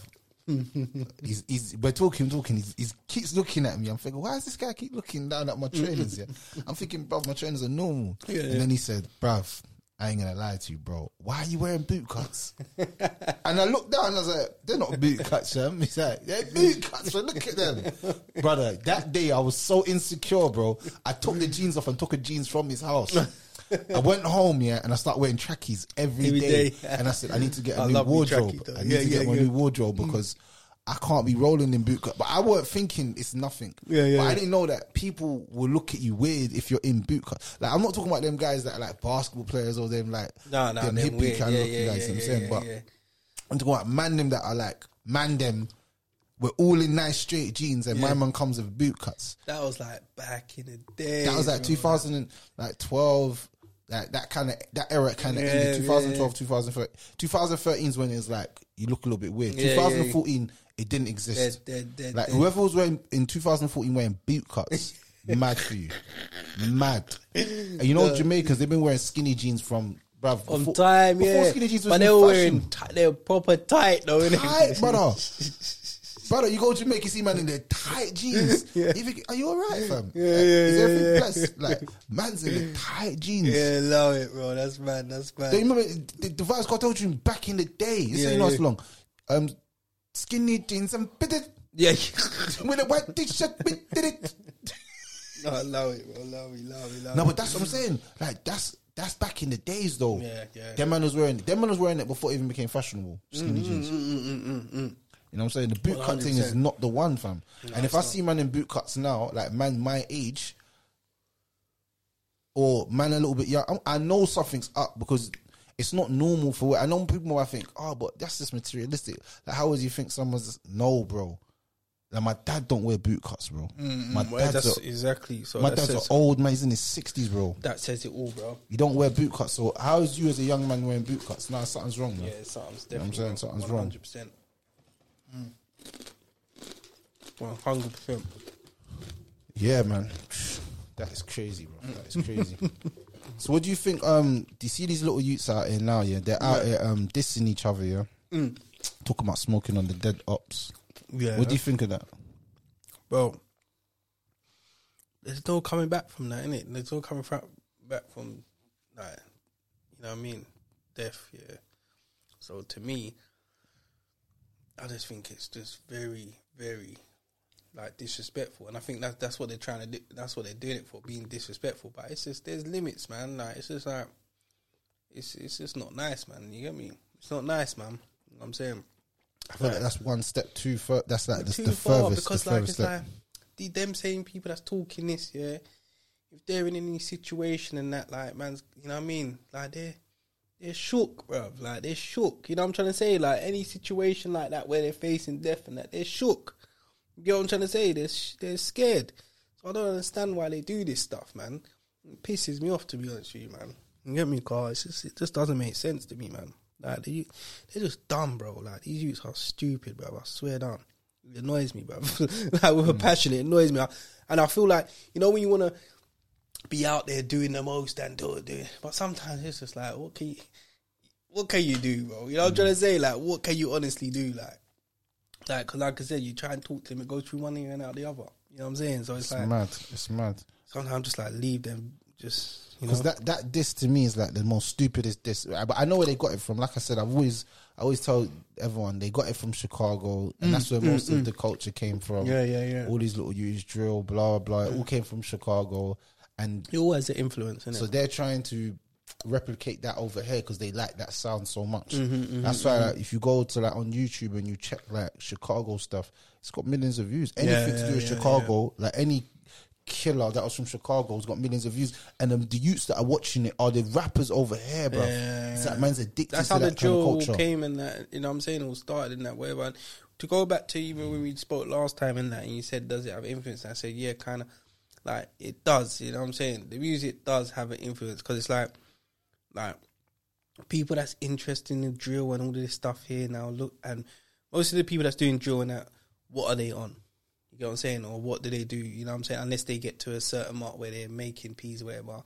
he's, he's we're talking, talking. He's, he's keeps looking at me. I'm thinking, why does this guy keep looking down at my trainers? Yeah, I'm thinking, bruv, my trainers are normal. Yeah, and then he said, bruv, I ain't gonna lie to you, bro. Why are you wearing boot cuts? and I looked down and I was like, they're not boot cuts, Sam. He's like, they're boot cuts, but look at them. Brother, that day I was so insecure, bro. I took the jeans off and took a jeans from his house. I went home, yeah, and I started wearing trackies every Every day. day. And I said, I need to get a I new wardrobe. trackie. I need Yeah, to get yeah, my new wardrobe mm. because I can't be rolling in boot cut. But I weren't thinking it's nothing. Yeah, yeah, But I didn't know that people will look at you weird if you're in boot cut. Like I'm not talking about them guys that are like basketball players or them like No, no, them them hippie kind Yeah, of looking yeah, guys. yeah, you know what I'm yeah, saying, yeah, but yeah. I'm talking about man them that are like man them. We're all in nice straight jeans, and my man comes with boot cuts. That was like back in the day. That was like bro. 2012, like that kind of that era kind of Yeah, ended. yeah, 2012, 2013. 2013 is when it was like you look a little bit weird. Yeah, yeah, 2014, it didn't exist. Dead, dead, dead, like whoever was wearing in 2014 wearing boot cuts, mad for you, mad. And you know Jamaicans, they've been wearing skinny jeans from bruv on before- time, before yeah. skinny jeans was but they were wearing tight, they were proper tight though. tight, brother. Brother, you go to Jamaica, you see man in their tight jeans. You think, are you alright, fam? Yeah, yeah, Is yeah, everything yeah. blessed? Like, man's in the tight jeans. Yeah, love it, bro. That's mad. That's mad. Do you remember the, the Vice got told you back in the day? This Yeah, ain't last yeah. long. Um, skinny jeans and fitted yeah, with a white t-shirt. did it. no, I love it, bro. Love it, love it, love No, it. but that's what I'm saying. Like that's that's back in the days though. Yeah, yeah. Them man was wearing them man was wearing it before it even became fashionable. Mm, skinny mm, jeans. Mm, you know what I'm saying? The boot cut thing is 100%. not the one, fam. and if I see man in boot cuts now, like man my age, or man a little bit young, I know something's up because it's not normal for. I know people might think, oh, but that's just materialistic. Like, how would you think someone's no, bro? Like my dad don't wear boot cuts, bro. Mm-hmm. My Well, dad's a, exactly. So my dad's an old man. He's in his sixties, bro. that says it all, bro. You don't wear boot cuts. So how is you as a young man wearing boot cuts? Nah, something's wrong, man. Yeah, something's You know I'm definitely saying? wrong. Something's wrong. 100%. Mm. One hundred percent. Yeah, man. That is crazy, bro. That is crazy. so what do you think? Um, do you see these little youths out here now? Yeah, they're out here um dissing each other. Yeah, talking about smoking on the dead ops. Yeah. What do you think of that? Well, There's no coming back from that, innit? There's no coming fra- back from like, you know what I mean? Death, yeah. So to me, I just think it's just very, very like disrespectful, and I think that's that's what they're trying to do. That's what they're doing it for, being disrespectful. But it's just there's limits, man. Like it's just like it's it's just not nice, man. You get me? It's not nice, man. You know what I'm saying. I feel like that's one step too far. That's like the, too the far furthest, because the like it's step. like the, them same people that's talking this, yeah. If they're in any situation and that, like, man's, you know what I mean? Like they're they're shook, bro. Like they're shook. You know what I'm trying to say? Like any situation like that where they're facing death and that, they're shook. You get what I'm trying to say? They're sh- they're scared. So I don't understand why they do this stuff, man. It pisses me off to be honest with you, man. You get me, Carl? Just, it just doesn't make sense to me, man. Like they, they're just dumb, bro. Like these youths are stupid, bro. I swear down. It annoys me, bro. like with a hmm. passion, it annoys me. And I feel like you know when you want to be out there doing the most and do it, do it. But sometimes it's just like, what can you, what can you do, bro? You know what I'm trying to hmm. say? Like, what can you honestly do? Like, like, cause like I said, you try and talk to them, it goes through one ear and out the other. You know what I'm saying? So it's, It's like mad. It's mad. sometimes just like leave them, just you know. Because that that diss to me is like the most stupidest diss. But I know where they got it from. Like I said, I've always I always tell everyone they got it from Chicago, and mm, that's where most mm, of mm. the culture came from. Mm, Yeah, yeah, yeah. All these little use drill, blah blah. It all came from Chicago, and it always an influence, so they're trying to replicate that over here because they like that sound so much. Mm-hmm, That's why like, if you go to like on YouTube and you check like Chicago stuff, it's got millions of views. Anything to yeah, do with yeah, Chicago, like any killer that was from Chicago has got millions of views. And um, the youths that are watching it are the rappers over here, bro. Yeah. It's like man's addicted That's to how that the drill came and that you know what I'm saying it all started in that way. But to go back to even when we spoke last time and that, and you said, "Does it have influence?" I said, "Yeah, kind of." Like it does. You know what I'm saying? The music does have an influence because it's like, like people that's interested in the drill and all this stuff here now. Look, and most of the people that's doing drill and that, what are they on? You get what I'm saying? Or what do they do? You know what I'm saying? Unless they get to a certain mark where they're making peas whatever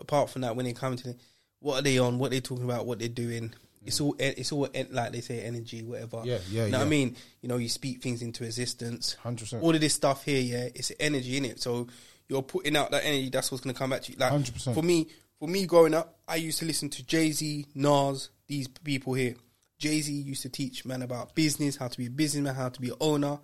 apart from that, when they come to the, what are they on? What are they talking about? What they're doing? It's all it's all like they say energy, whatever. Yeah, yeah, You know what I mean? You know, you speak things into existence. 100%. All of this stuff here, yeah, it's energy in it. So you're putting out that energy. That's what's gonna come back to you. Like 100%. for me, for me growing up, I used to listen to Jay Z, Nas, these people here. Jay Z used to teach man about business, how to be a businessman, how to be an owner.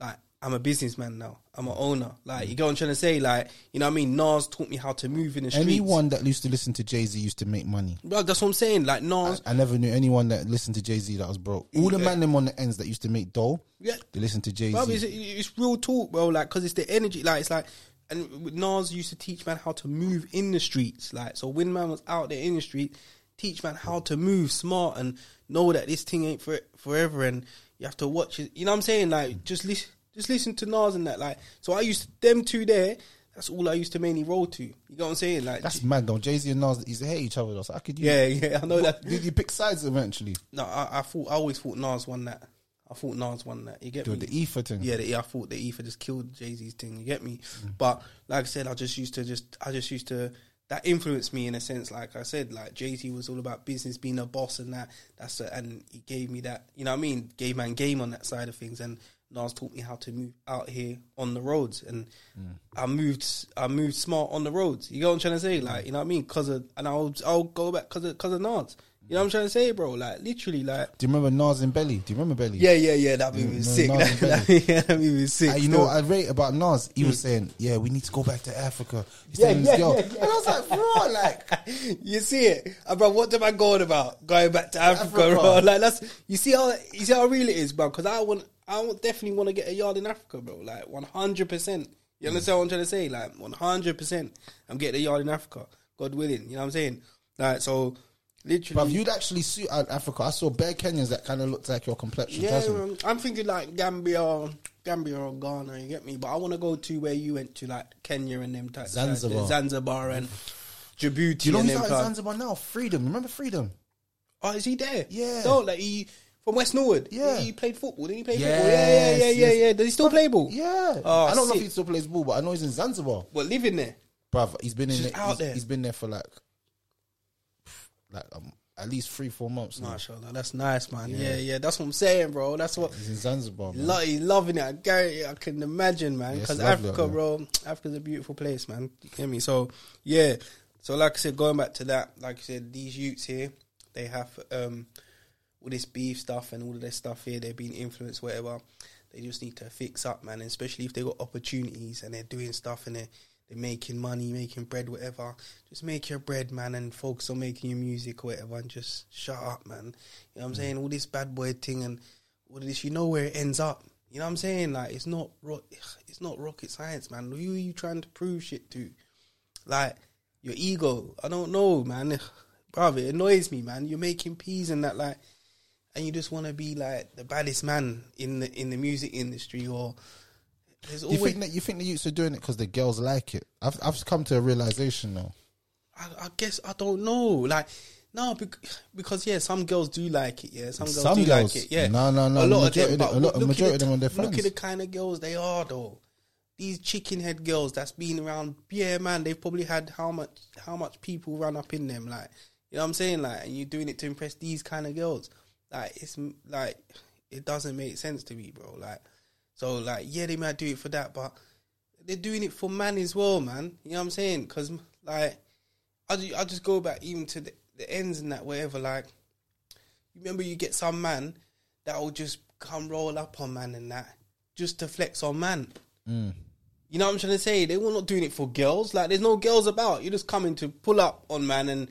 Like I'm a businessman now. I'm an owner. Like you get what I'm trying to say. Like you know what I mean. Nas taught me how to move in the streets. Anyone that used to listen to Jay Z used to make money. Bro, that's what I'm saying. Like Nas, I never knew anyone that listened to Jay Z that was broke. All the man them on the ends that used to make dough, Yeah. they listen to Jay Bro, it's, Z. it's real talk, bro. Like, cause it's the energy. Like, it's like, and Nas used to teach man how to move in the streets. Like, so when man was out there in the street, teach man how to move smart and know that this thing ain't for forever, and you have to watch it. You know what I'm saying? Like, just listen, just listen to Nas and that. Like, so I used to, them two there. That's all I used to mainly roll to. You know what I'm saying? Like, That's mad though. Jay Z and Nas used to hate each other though. So I could yeah, yeah. I know that. Did you pick sides eventually? No, I, I thought I always thought Nas won that. I thought Nas won that. You get Doing me? the ether thing. Yeah, the, yeah. I thought the ether just killed Jay Z's thing. You get me? Mm. But like I said, I just used to just I just used to that influenced me in a sense. Like I said, like Jay Z was all about business, being a boss, and that. That's a, and he gave me that. You know what I mean? Gave man game on that side of things, and Nas taught me how to move out here on the roads, and Mm. I moved I moved smart on the roads. You know what I'm trying to say? Like you know what I mean? Cause of and I'll I'll go back cause of cause of Nas. You know what I'm trying to say, bro? Like literally, like Do you remember Nas and Belly? Do you remember Belly? yeah, yeah, yeah. That movie was sick. That, yeah, that movie was sick. You know what I rate about Nas? He was saying, "Yeah, we need to go back to Africa." He's Yeah, yeah, yeah, yeah. and I was like, "Bro, like, you see it, uh, bro. What am I going about? Going back to Africa, Africa. bro? Like that's you see how you see how real it is, bro. Because I want, I want, definitely want to get a yard in Africa, bro. Like one hundred percent. You understand what I'm trying to say? Like one hundred percent. I'm getting a yard in Africa, God willing. You know what I'm saying? Like so, literally. bruv, you'd actually suit out Africa." I saw bare Kenyans that kind of looked like your complexion. yeah, um, I'm thinking like Gambia, Gambia or Ghana. You get me? But I want to go to where you went to, like Kenya and them types. Zanzibar. like, Zanzibar and Djibouti. You know he's out in Zanzibar now? Freedom. Remember Freedom? Oh, is he there? Yeah. No, like he from West Norwood. Yeah. He played football. Didn't he play Yes, football? Yeah, yeah, yeah, yeah, yes. yeah. Does he still play ball? Yeah. Oh, I don't know if he still plays ball, but I know he's in Zanzibar. What, living there? Bruv, he's been in Just there, out he's, there. he's been there for like, like um, at least three, four months now. Mashallah, that's nice, man. Yeah. yeah, That's what I'm saying, bro. That's what. He's in Zanzibar, man. Lo- he's loving it. I guarantee, I can imagine, man. Yeah, it's Because lovely Africa, there. bro, Africa's a beautiful place, man. You hear me? So, yeah. So, like I said, going back to that, like I said, these youths here, they have um, all this beef stuff and all of this stuff here. They're being influenced, whatever. They just need to fix up, man. And especially if they got opportunities and they're doing stuff and they're they're making money, making bread, whatever. Just make your bread, man, and focus on making your music, or whatever, and just shut up, man. You know what I'm mm. saying? All this bad boy thing and all this, you know where it ends up. You know what I'm saying? Like it's not ro- it's not rocket science, man. Who are you trying to prove shit to? Like your ego. I don't know, man. Bruv, it annoys me, man. You're making peas and that, like, and you just want to be like the baddest man in the in the music industry, or there's You think that you think the youths are doing it because the girls like it? I've I've come to a realization now. I, I guess I don't know. Like, no, because yeah, some girls do like it. Yeah, some girls Some do girls. like it. Yeah, No, no, no, A lot majority of them. a lot- look at majority the- of them are their Look fans. at the kind of girls they are, though. These chicken head girls that's been around. Yeah, man, they've probably had how much how much people run up in them. Like, you know what I'm saying? Like, and you're doing it to impress these kind of girls. Like, it's like it doesn't make sense to me, bro. Like, so like, yeah, they might do it for that, but they're doing it for man as well, man. You know what I'm saying? Because like, I ju- I just go back even to the, the ends and that whatever. Like, you remember you get some man that will just come roll up on man and that just to flex on man. Mm. You know what I'm trying to say? They were not doing it for girls. Like, there's no girls about. You're just coming to pull up on man and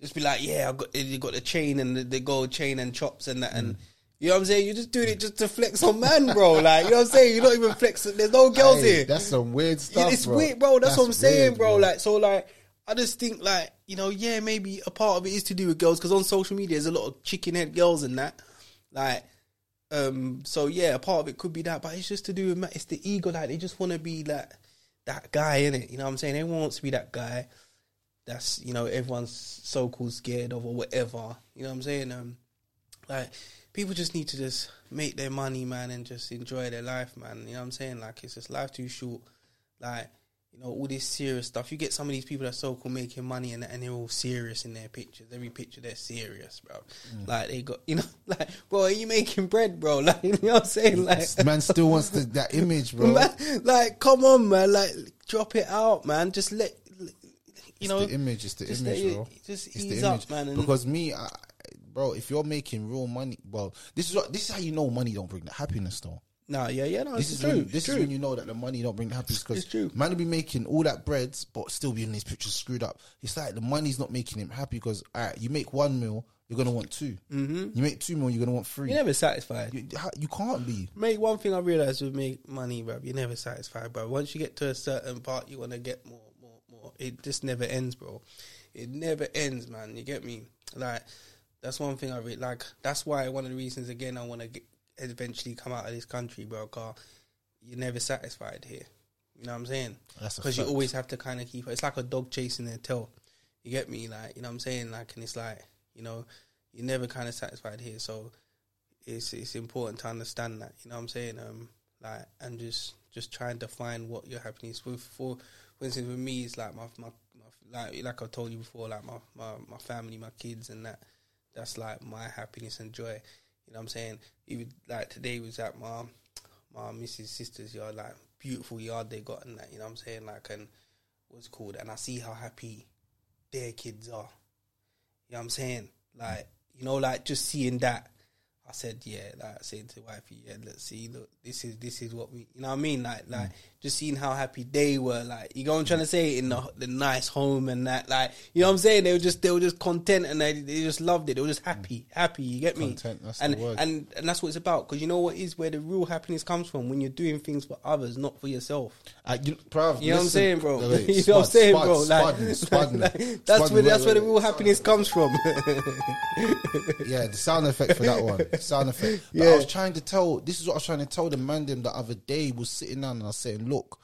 just be like, yeah, I got you got the chain and the, the gold chain and chops and that and. Mm. You know what I'm saying? You're just doing it just to flex on man, bro. Like, you know what I'm saying? You're not even flexing. There's no girls Hey, here. That's some weird stuff. it's bro. weird, bro. That's, what I'm saying, weird, bro. Like, so, like, I just think, like, you know, yeah, maybe a part of it is to do with girls because on social media there's a lot of chicken head girls and that, like, um, so yeah, a part of it could be that, but it's just to do with it's the ego. Like, they just want to be like that guy in it. You know what I'm saying? Everyone wants to be that guy. That's you know everyone's so called scared of or whatever. You know what I'm saying? Um, like people just need to just make their money, man, and just enjoy their life, man. You know what I'm saying? Like it's just life too short. Like you know, all this serious stuff. You get some of these people that so called making money and and they're all serious in their pictures. Every picture they're serious, bro. Mm. Like they got, you know, like bro, are you making bread, bro? Like you know what I'm saying? Like man still wants the, that image, bro. man, like come on, man, like drop it out, man. Just let you It's know the image. It's the image, bro. just ease up, man, and- because me, I, bro, if you're making real money, well, this is what this is how you know money don't bring the happiness, though. Nah, yeah, yeah, no, This it's is true. when this true. is when you know that the money don't bring the happiness because It's true. man will be making all that breads but still be in these pictures screwed up. It's like the money's not making him happy because alright, you make one meal, you're gonna want 2 Mm-hmm. You make two meal, you're gonna want 3 You're never satisfied. You, you can't be. Mate, one thing I realized with make money, bro, you're never satisfied, bro. Once you get to a certain part, you want to get more, more, more. It just never ends, bro. It never ends, man. You get me? Like, that's one thing I really like. That's why one of the reasons, again, I want to eventually come out of this country, bro. Cause you're never satisfied here. You know what I'm saying? Because you always have to kind of keep. It's like a dog chasing their tail. You get me? Like, you know what I'm saying? Like, and it's like, you know, you're never kind of satisfied here. So it's it's important to understand that. You know what I'm saying? Um, like, and just just trying to find what your happiness with. For for instance, with me, it's like my my, my like like I told you before, like my, my my family, my kids, and that. That's like my happiness and joy. You know what I'm saying? Even like today was at my my missus sister's yard, like beautiful yard they got and that. You know what I'm saying? Like and what's called? And I see how happy their kids are. You know what I'm saying? Like, you know, like just seeing that, I said, yeah, like I said to wifey, yeah, let's see, look, this is this is what we, you know what I mean? Like, mm. like just seeing how happy they were, like, you know what I'm trying to say, in the the nice home and that, like, you know what I'm saying? They were just they were just content and they they just loved it. They were just happy, mm. happy. You get me? Content, that's the and word. and and that's what it's about. Because you know what is where the real happiness comes from when you're doing things for others, not for yourself. I, you, bruv, You know what I'm saying, bro? Wait, wait, you know what I'm spud, saying, spud, bro? Like, spud, spud, like, spud, that's where that's where the real happiness comes from. yeah, the sound effect for that one. Sound effect. But Yeah. I was trying to tell. This is what I was trying to tell the man them the other day. Was sitting down and I was saying, look,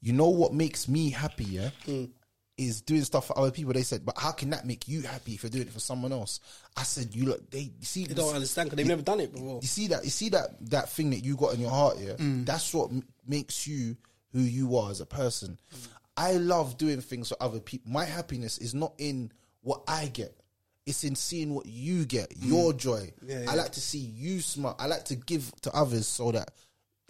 you know what makes me happy? Yeah, Mm. is doing stuff for other people. They said, but how can that make you happy if you're doing it for someone else? I said, you look. They see. They don't understand because they've never done it before. You see that? You see that that thing that you got in your heart? Yeah, Mm. that's what m- makes you who you are as a person. I love doing things for other people. My happiness is not in what I get. It's in seeing what you get, your joy. Mm. Yeah, I like to see you smile. I like to give to others so that,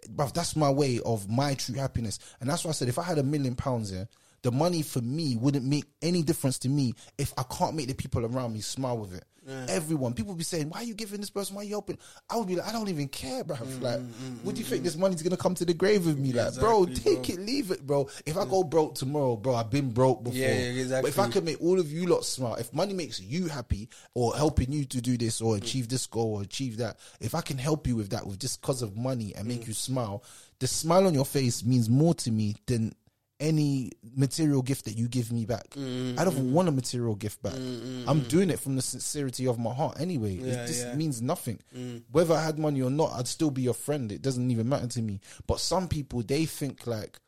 bruv, that's my way of my true happiness. And that's why I said if I had a million pounds here, the money for me wouldn't make any difference to me if I can't make the people around me smile with it. Everyone, people be saying, "Why are you giving this person? Why are you helping?" I would be like, "I don't even care, bro. Mm, like, mm, mm, what do you mm, think this money's gonna come to the grave with me? Like, bro, take bro. it, leave it, bro. If I go broke tomorrow, bro, I've been broke before. Yeah, yeah, But if I exactly. could make all of you lot smile, if money makes you happy or helping you to do this or achieve this goal or achieve that, if I can help you with that with just because of money and make you smile, the smile on your face means more to me than any material gift that you give me back. I don't want a material gift back. Mm-hmm. I'm doing it from the sincerity of my heart anyway. Yeah, it just yeah. means nothing. Mm. Whether I had money or not, I'd still be your friend. It doesn't even matter to me. But some people they think like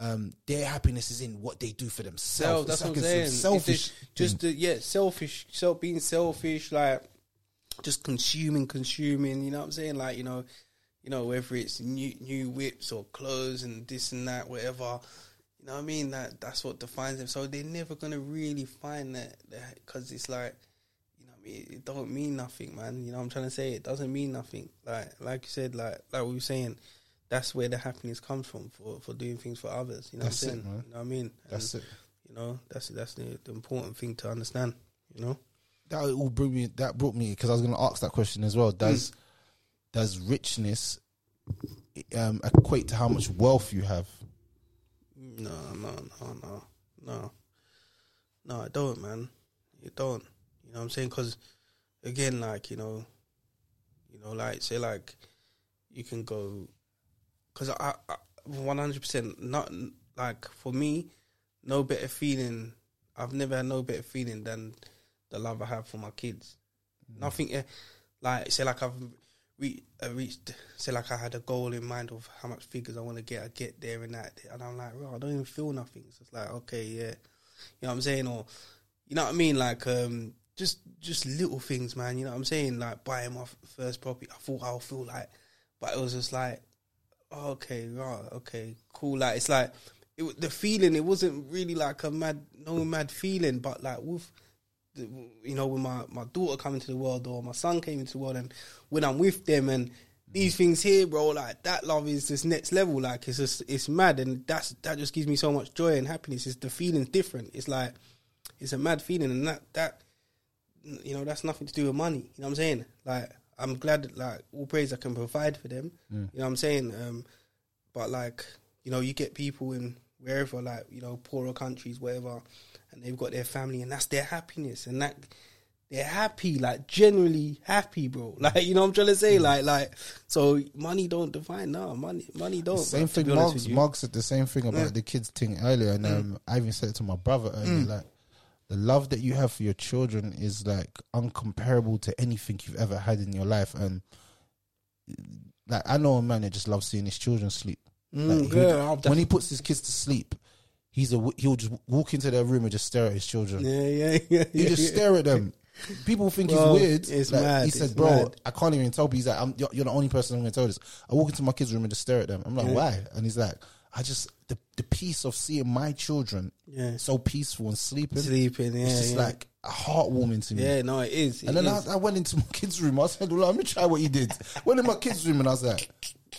um, their happiness is in what they do for Self, themselves. that's It's what like I'm saying. selfish. just, just the, yeah, selfish, self being selfish, like just consuming, consuming. You know what I'm saying? Like you know, you know whether it's new new whips or clothes and this and that, whatever. You know what I mean? That that's what defines them. So they're never gonna really find that because it's like. You know what I mean? It don't mean nothing, man. You know what I'm trying to say? It doesn't mean nothing. Like like you said, like like we were saying, that's where the happiness comes from for, for doing things for others. You know That's what I'm it, saying? man. You know what I mean? That's And, it. You know, that's that's the, the important thing to understand. You know, that all brought me that brought me because I was going to ask that question as well. Does does richness um, equate to how much wealth you have? No, no, no, no, no, no. I don't, man. You don't. You know what I'm saying? Because again, like you know, you know, like say like you can go because I, one hundred percent not like for me, no better feeling. I've never had no better feeling than the love I have for my kids. Nothing eh, like say like I've re- uh, reached. Say like I had a goal in mind of how much figures I want to get. I get there and that, and I'm like, I don't even feel nothing. It's like okay, yeah, you know what I'm saying, or you know what I mean, like um, just just little things, man. You know what I'm saying, like buying my first property. I thought I'll feel like, but it was just like, oh, okay, right, okay, cool. Like it's like it, the feeling it wasn't really like a mad no mad feeling, but like with you know when my my daughter come into the world or my son came into the world, and when I'm with them and these things here, bro, like that love is just next level. Like it's just it's mad, and that's that just gives me so much joy and happiness. It's the feeling's different. It's like it's a mad feeling, and that that you know that's nothing to do with money. You know what I'm saying? Like I'm glad that like all praise I can provide for them. You know what I'm saying? Um, but like you know, you get people in wherever like you know poorer countries, whatever, and they've got their family, and that's their happiness, and that they're happy, like generally happy, bro. Like you know what I'm trying to say, like like so money don't define. No, money money don't. Same bro, thing. be honest Mark. Mark said the same thing about Yeah. the kids thing earlier, and um, I even said it to my brother earlier. Like the love that you have for your children is like uncomparable to anything you've ever had in your life. And like I know a man that just loves seeing his children sleep. Mm, Like, he yeah, would- when he puts his kids to sleep, he's a he'll just walk into their room and just stare at his children. Yeah, yeah, yeah. He yeah, just yeah. stare at them. People think Bro, he's weird. it's Like, mad, He said, "Bro, mad. I can't even tell." people." He's like, I'm, you're, "You're the only person I'm going to tell this." I walk into my kids' room and just stare at them. I'm like, Yeah. "Why?" And he's like, "I just the the peace of seeing my children Yeah. so peaceful and sleeping. Sleeping, yeah, it's just like heartwarming to me." Yeah, no, it is. And it then I, is. I went into my kids' room. I said, well, "Let me try what you did." went in my kids' room and I was like,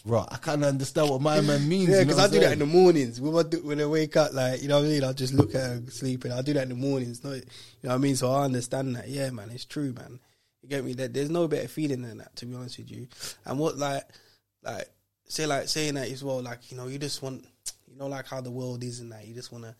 "Right, I can't understand what my man means." Yeah, you know because I do that in the mornings. When I, do, when I wake up, like, you know what I mean? I just look at her sleeping. I do that in the mornings. No, you know what I mean? So I understand that. Yeah, man, it's true, man. You get me? That There's no better feeling than that, to be honest with you. And what, like, like, say, like, saying that as well, like, you know, you just want, you know, like how the world is and that. You just want to,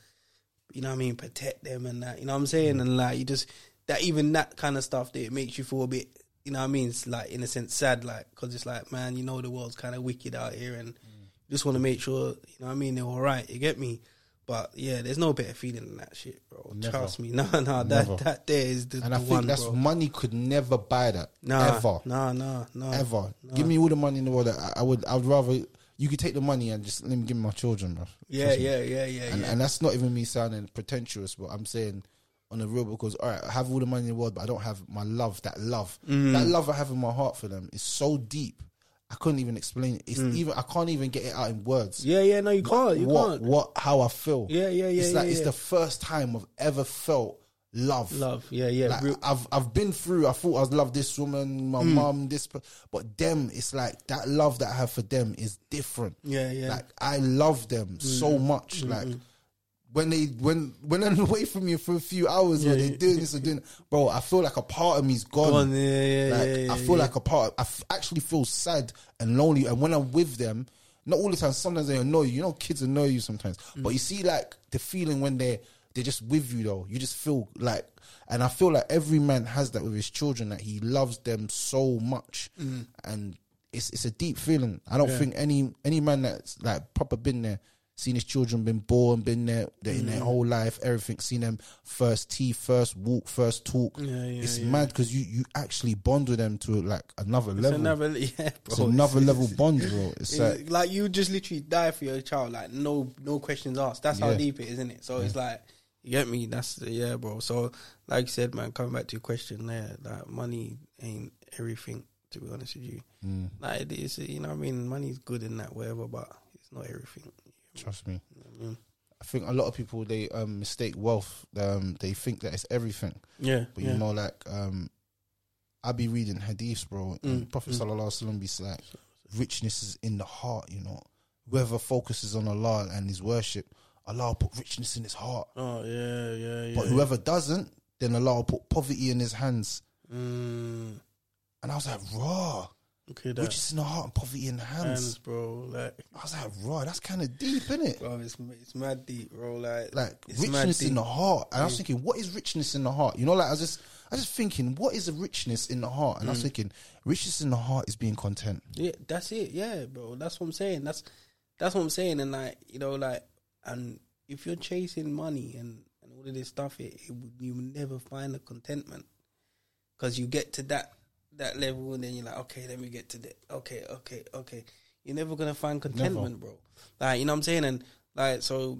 you know what I mean, protect them and that. You know what I'm saying? Mm. And like, you just, that even that kind of stuff that it makes you feel a bit, you know what I mean? It's like, in a sense, sad, like, because it's like, man, you know, the world's kind of wicked out here and you just want to make sure, you know what I mean, they're all right. You get me? But yeah, there's no better feeling than that shit, bro. Never. Trust me. No, no, Never. that, that there is the, and the I think one, that's bro. money could never buy that. Nah, ever. nah, nah, nah. ever. Give me all the money in the world. I, I would. I would rather you could take the money and just let me give me my children, bro. Yeah, yeah, yeah, yeah, And, yeah. and that's not even me sounding pretentious, but I'm saying on the real because all right, I have all the money in the world, but I don't have my love. That love, Mm. that love I have in my heart for them is so deep. I couldn't even explain it. It's even I can't even get it out in words. Mm. yeah, yeah, no, you can't. You what can't. what how I feel. Yeah, yeah, yeah, It's like yeah, it's the first time I've ever felt love. Love. Yeah, yeah. Like, real- I've I've been through. I thought I was love this woman, my mom, this, but them. It's like that love that I have for them is different. Yeah, yeah. Like I love them so much. Like when they when when I'm away from you for a few hours, when they're doing this or doing, bro, I feel like a part of me's gone. Gone, yeah, yeah, like, yeah, yeah, I feel yeah. like a part. I f- actually feel sad and lonely, and when I'm with them. Not all the time. Sometimes they annoy you. You know, kids annoy you sometimes. Mm. But you see, like the feeling when they're they're just with you, though. You just feel like, and I feel like every man has that with his children that he loves them so much, Mm. and it's it's a deep feeling. I don't think any any man that's like proper been there, seen his children been born, been there they're in Mm. their whole life, everything, seen them first teeth, first walk, first talk. Yeah, yeah, it's yeah. mad because you you actually bond with them to like another It's level. another, yeah, bro. it's another It's- level bond, bro. It's like like, you just literally die for your child, like no no questions asked. That's how deep it is, isn't it? So it's like you get me. That's the yeah, bro. So like you said, man, coming back to your question there, like money ain't everything. To be honest with you, Mm. like it is, you know, what I mean, money's good in that whatever, but it's not everything. Trust me. I think a lot of people they um, mistake wealth. Um, they think that it's everything. Yeah, But yeah. you know, like um, I be reading hadiths, bro. And Mm, Prophet mm. Sallallahu Alaihi Wasallam be like, richness is in the heart. You know, whoever focuses on Allah and His worship, Allah will put richness in his heart. oh yeah, yeah, yeah. But whoever doesn't, then Allah will put poverty in his hands. mm, And I was like, raw. Okay, that Riches in the heart and poverty in the hands. hands, bro. Like, I was like, raw. That's kind of deep, isn't it? bro, it's it's mad deep, bro. Like, like richness in the heart. And I was thinking, what is richness in the heart? You know, like I was just, I was just thinking, what is a richness in the heart? And I was Mm. thinking, richness in the heart is being content. Yeah, that's it. Yeah, bro. That's what I'm saying. That's that's what I'm saying. And like you know, like and if you're chasing money and and all of this stuff, it, it you will never find the contentment because you get to that that level and then you're like, okay, let me get to that. Okay, okay, okay. You're never gonna find contentment, bro. Like you know what I'm saying. And like so,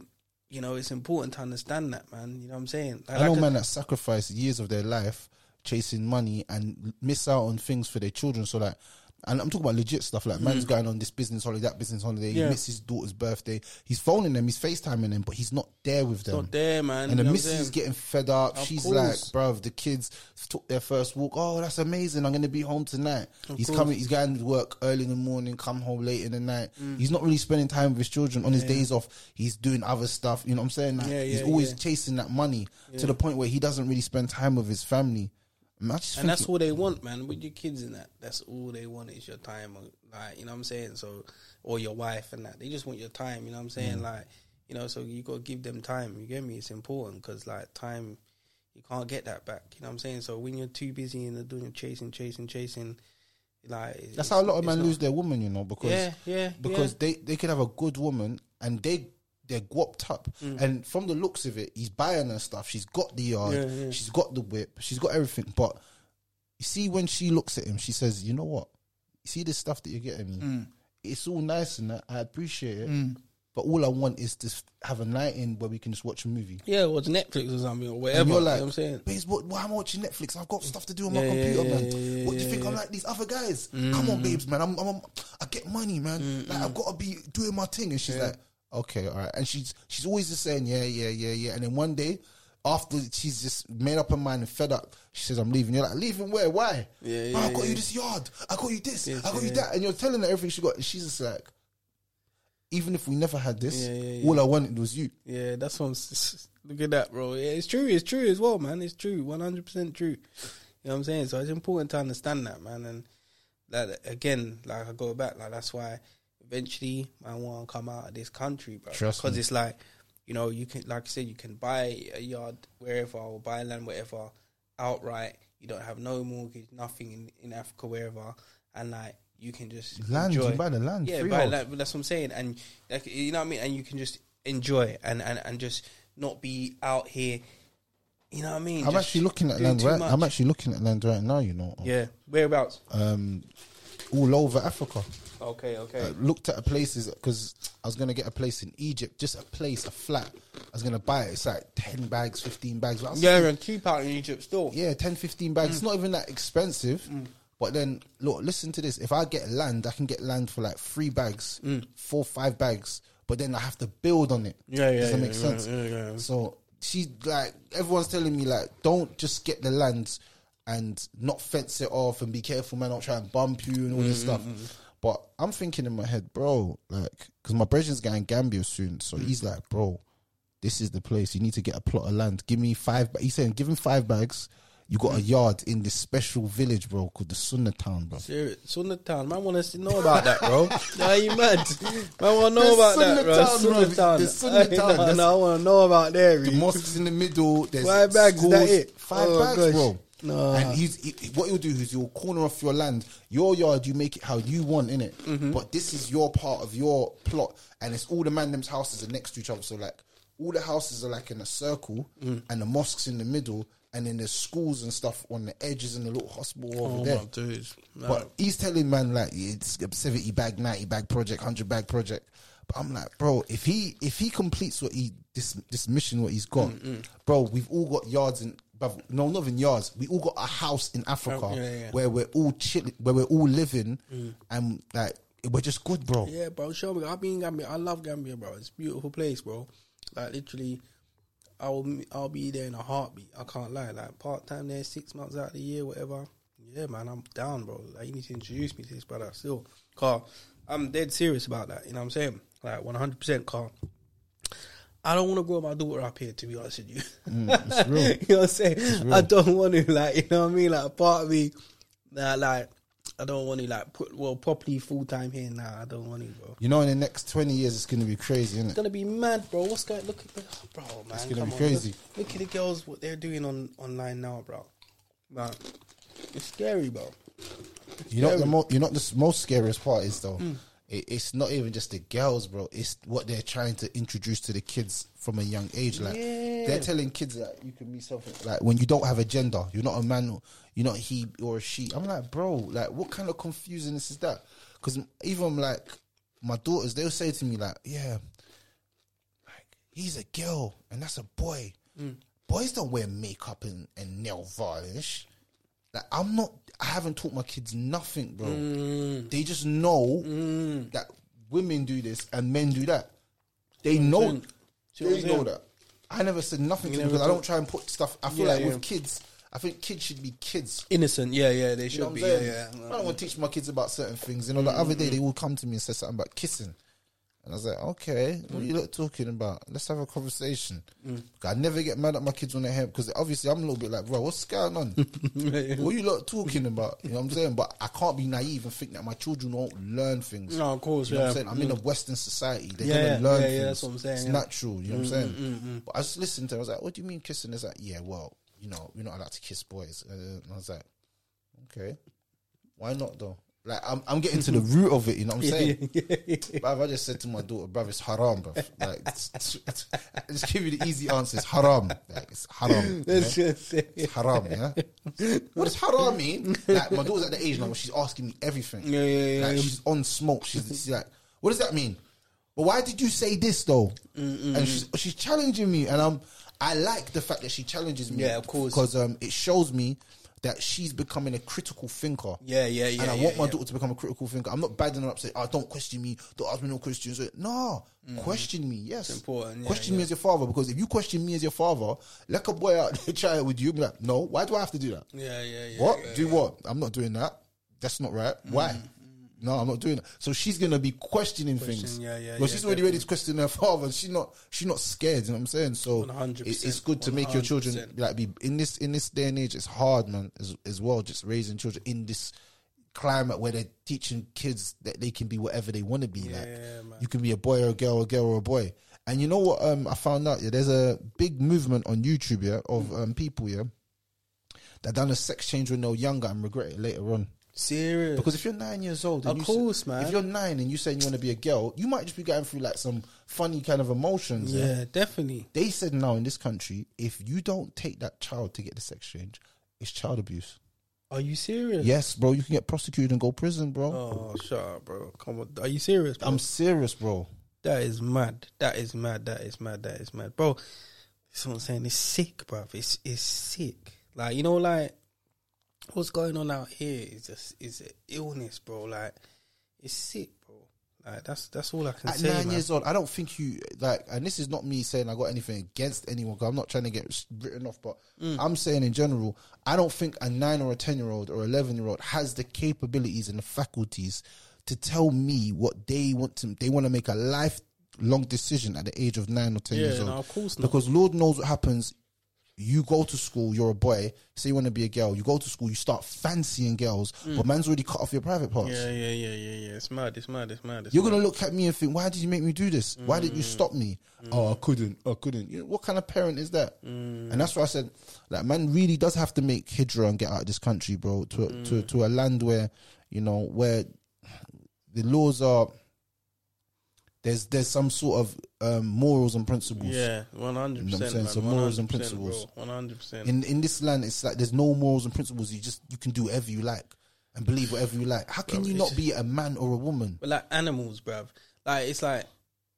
you know, it's important to understand that, man. You know what I'm saying. Like, I know like men that sacrifice years of their life chasing money and miss out on things for their children. So like, And I'm talking about legit stuff like man's going on this business holiday, that business holiday. Mm. Yeah. He missed his daughter's birthday. He's phoning them, he's FaceTiming them, but he's not there with them. Not there, man. And the You know what I'm missus is saying? getting fed up. Of She's course. like, bruv, the kids took their first walk. Oh, that's amazing. I'm going to be home tonight. he's course. coming, he's going to work early in the morning, come home late in the night. Mm. He's not really spending time with his children. On his days off, he's doing other stuff. You know what I'm saying? Like, Yeah, he's yeah, always yeah. chasing that money to the point where he doesn't really spend time with his family. And, just that's all they want, man. With your kids and that, that's all they want is your time, or, like you know what I'm saying. So, or your wife and that, they just want your time. You know what I'm saying? Mm. Like, you know, so you got to give them time. You get me? It's important because like time, you can't get that back. You know what I'm saying? So when you're too busy and doing chasing, chasing, chasing, like That's how a lot of men lose their woman, you know, because Yeah, yeah, because yeah. they they could have a good woman and they they're guapped up, Mm. and from the looks of it, he's buying her stuff. She's got the yard, Yeah, yeah. she's got the whip, she's got everything. But you see, when she looks at him, she says, "You know what? You see this stuff that you're getting me? Mm. It's all nice and that. I appreciate it, but all I want is to have a night in where we can just watch a movie." Yeah, it's Netflix or something or whatever. And you're you like, know what I'm saying? babes, what, why am I watching Netflix? I've got stuff to do on my Yeah, yeah, computer, man. what do you think? I'm like these other guys. Come on, babes, man. I'm, I'm, I get money, man. Like I've got to be doing my thing. And she's like, okay, all right. And she's she's always just saying, yeah, yeah, yeah, yeah. And then one day, after she's just made up her mind and fed up, she says, I'm leaving. You're like, leaving where? Why? Yeah, oh, "Man, I yeah, got you yeah. this yard. I got you this. I got you that. And you're telling her everything she got. And she's just like, even if we never had this, Yeah, yeah, yeah. all I wanted was you. Yeah, that's what I'm. Look at that, bro. Yeah, it's true. It's true as well, man. It's true. One hundred percent true. You know what I'm saying? So it's important to understand that, man. And that again, like I go back, like that's why eventually I want to come out of this country, bro. Trust Because me. it's like, you know, you can, like I said, you can buy a yard wherever or buy land wherever outright. You don't have no mortgage, nothing in, in Africa, wherever, and like you can just Land, you enjoy. can buy the land, Yeah, buy land. That's what I'm saying, and like, you know what I mean. And you can just enjoy and and, and just not be out here. You know what I mean? I'm Just actually looking at land right. much. I'm actually looking at land right now. You know, yeah. Whereabouts? um, all over Africa. Okay, okay. I looked at a places because I was gonna get a place in Egypt, just a place, a flat. I was gonna buy it. It's like ten bags, fifteen bags. But I was yeah, and cheap out in Egypt still. yeah, 10, 15 bags. It's not even that expensive. Mm. But then, look, listen to this. If I get land, I can get land for like three bags, four, five bags. But then I have to build on it. Mm. Yeah, yeah, Does that yeah, make yeah, sense? yeah, yeah. So she like everyone's telling me like, don't just get the land and not fence it off and be careful, man. Don't try and bump you and all this Mm-hmm, stuff. But I'm thinking in my head, bro, like, because my brethren's going Gambia soon, so Mm. he's like, bro, this is the place. You need to get a plot of land. Give me five. Ba-. He's saying, give him five bags. You got a Mm. yard in this special village, bro, called the Sunnah Town, bro. Serious. Sunna Town. Man want to know about that, bro. Nah, you mad? Man want to know about that, bro. Town, bro. Sunna Town. The Sunna Town, nah, I want to know about there. The mosques in the middle. There's Five bags, schools, that it? Five Oh, bags, gosh. bro. Nah. And he's he, what he'll do is he'll corner off your land, your yard. You make it how you want in it, Mm-hmm. but this is your part of your plot, and it's all the man them's houses are next to each other. So like all the houses are like in a circle, Mm. and the mosques in the middle, and then there's schools and stuff on the edges and the little hospital over Oh there. my dudes. Nah. But he's telling man like it's a seventy bag, ninety bag project, hundred bag project. But I'm like, bro, if he if he completes what he this this mission what he's got, bro, we've all got yards in. Bruv, No, not even yards. We all got a house in Africa Oh, yeah, yeah. where we're all chilling, where we're all living, mm. and like we're just good, bro. Yeah, bro. Show me. I've been in Gambia. I love Gambia, bro. It's a beautiful place, bro. Like literally, I'll I'll be there in a heartbeat. I can't lie. Like part time there, six months out of the year, whatever. Yeah, man, I'm down, bro. Like you need to introduce me to this brother. Still, car. I'm dead serious about that. You know what I'm saying? Like 100, percent car. I don't want to grow my daughter up here, to be honest with you. it's real. you know what I'm saying? I don't want to, like, you know what I mean? Like, part of me, nah, like, I don't want to, like, put, well, properly full time here now. I don't want to, bro. You know, in the next twenty years, it's gonna be crazy, isn't it? It's gonna be mad, bro. What's going? Look at the, bro, man. It's gonna come be on. crazy. Look, look at the girls. What they're doing on online now, bro. Man, it's scary, bro. You know, the mo- you know, the most scariest part is though, Mm. It, it's not even just the girls, bro. It's what they're trying to introduce to the kids from a young age. Like Yeah. they're telling kids that you can be something like when you don't have a gender, you're not a man, you're not he or a she. I'm like, bro, like what kind of confusingness is that? Because even like my daughters, they'll say to me like, yeah, like he's a girl and that's a boy. Mm. Boys don't wear makeup and, and nail varnish. Like I'm not. I haven't taught my kids nothing, bro. Mm. They just know that women do this and men do that. They know. saying? See what They know that. I never said nothing You to them because I don't try and put stuff. I feel Yeah, like yeah. with kids, I think kids should be kids. Innocent, yeah, yeah, they You should know be, yeah, yeah. Mm, I don't want to teach my kids about certain things. You know, the other day they all come to me and said something about kissing. And I was like, okay, what are you lot talking about? Let's have a conversation. Mm. I never get mad at my kids when they hear because obviously I'm a little bit like, bro, what's going on? what are you lot talking about? You know what I'm saying? But I can't be naive and think that my children won't learn things. No, of course, You know what yeah. I'm saying? I'm in a Western society. They're Yeah, gonna learn yeah, things. yeah, that's what I'm saying, It's yeah. natural. You know what I'm saying? But I just listened to. it. I was like, what do you mean kissing? It's like, yeah, well, you know, we're not allowed to kiss boys. Uh, and I was like, okay, why not though? Like, I'm, I'm getting to the root of it. You know what I'm saying? Bruv, I just said to my daughter, bruv, it's haram, bruv. Like, it's, it's, it's, just give you the easy answer. It's haram. Like, it's haram. Yeah? just It's haram, yeah? What does haram mean? Like, my daughter's at the age now where she's asking me everything. Yeah, yeah, yeah. Like, she's on smoke. She's, she's like, what does that mean? But why did you say this though? And she's, she's challenging me, and I'm, I like the fact that she challenges me. Yeah, of course. Because um, it shows me that she's becoming a critical thinker. Yeah, yeah, yeah, And I yeah, want my yeah. daughter to become a critical thinker. I'm not badding her up saying, oh, don't question me, don't ask me no questions. No, question me, yes. Mm. important, yeah, question me as your father, because if you question me as your father, like a boy out there try it with you, be like, no, why do I have to do that? yeah, yeah, yeah. What? do what? I'm not doing that. That's not right. Why? No, I'm not doing that. So she's gonna be questioning things. Yeah, yeah, But yeah, she's already ready to question her father. She's not. She's not scared. You know what I'm saying? So 100%, it- it's good to make your children like be in this in this day and age. It's hard, man. As as well, just raising children in this climate where they're teaching kids that they can be whatever they want to be. like man. you can be a boy or a girl, or a girl or a boy. And you know what? Um, I found out. Yeah, there's a big movement on YouTube. Yeah, of um people. Yeah, that done a sex change when they were younger and regret it later on. Serious. Because if you're nine years old, and Of course, man. If you're nine and you saying you want to be a girl, you might just be going through like some funny kind of emotions. yeah? yeah, definitely. They said now in this country, if you don't take that child to get the sex change, it's child abuse. Are you serious? Yes, bro. You can get prosecuted and go prison, bro. Oh, shut up, bro. Come on. Are you serious? Bro? I'm serious, bro. That is mad. That is mad. That is mad. That is mad, bro. This is what I'm saying. It's sick, bro. It's it's sick. Like you know, like what's going on out here is just is an illness, bro. Like it's sick, bro. Like that's that's all I can At say. nine man. years old, I don't think you like, and this is not me saying I got anything against anyone. Cause I'm not trying to get written off, but Mm. I'm saying in general, I don't think a nine or a ten year old or eleven year old has the capabilities and the faculties to tell me what they want to. They want to make a lifelong decision at the age of nine or ten Yeah, years old. no, of course not. Because Lord knows what happens. You go to school, you're a boy. Say you want to be a girl. You go to school, you start fancying girls, but man's already cut off your private parts. Mm. Yeah, yeah, yeah, yeah, yeah. It's mad. It's mad. It's mad. It's You're gonna look at me and think, why did you make me do this? Why did you Mm. stop me? Oh, I couldn't. I couldn't. You know, what kind of parent is that? Mm. And that's why I said, like, man, really does have to make hijra and get out of this country, bro, to Mm. to to a land where, you know, where the laws are. There's there's some sort of um, morals and principles. Yeah, one hundred You know what I'm saying? percent. So morals and principles. One hundred percent. In in this land, it's like there's no morals and principles. You just you can do whatever you like and believe whatever you like. How can you not be a man or a woman? But like animals, bruv. Like it's like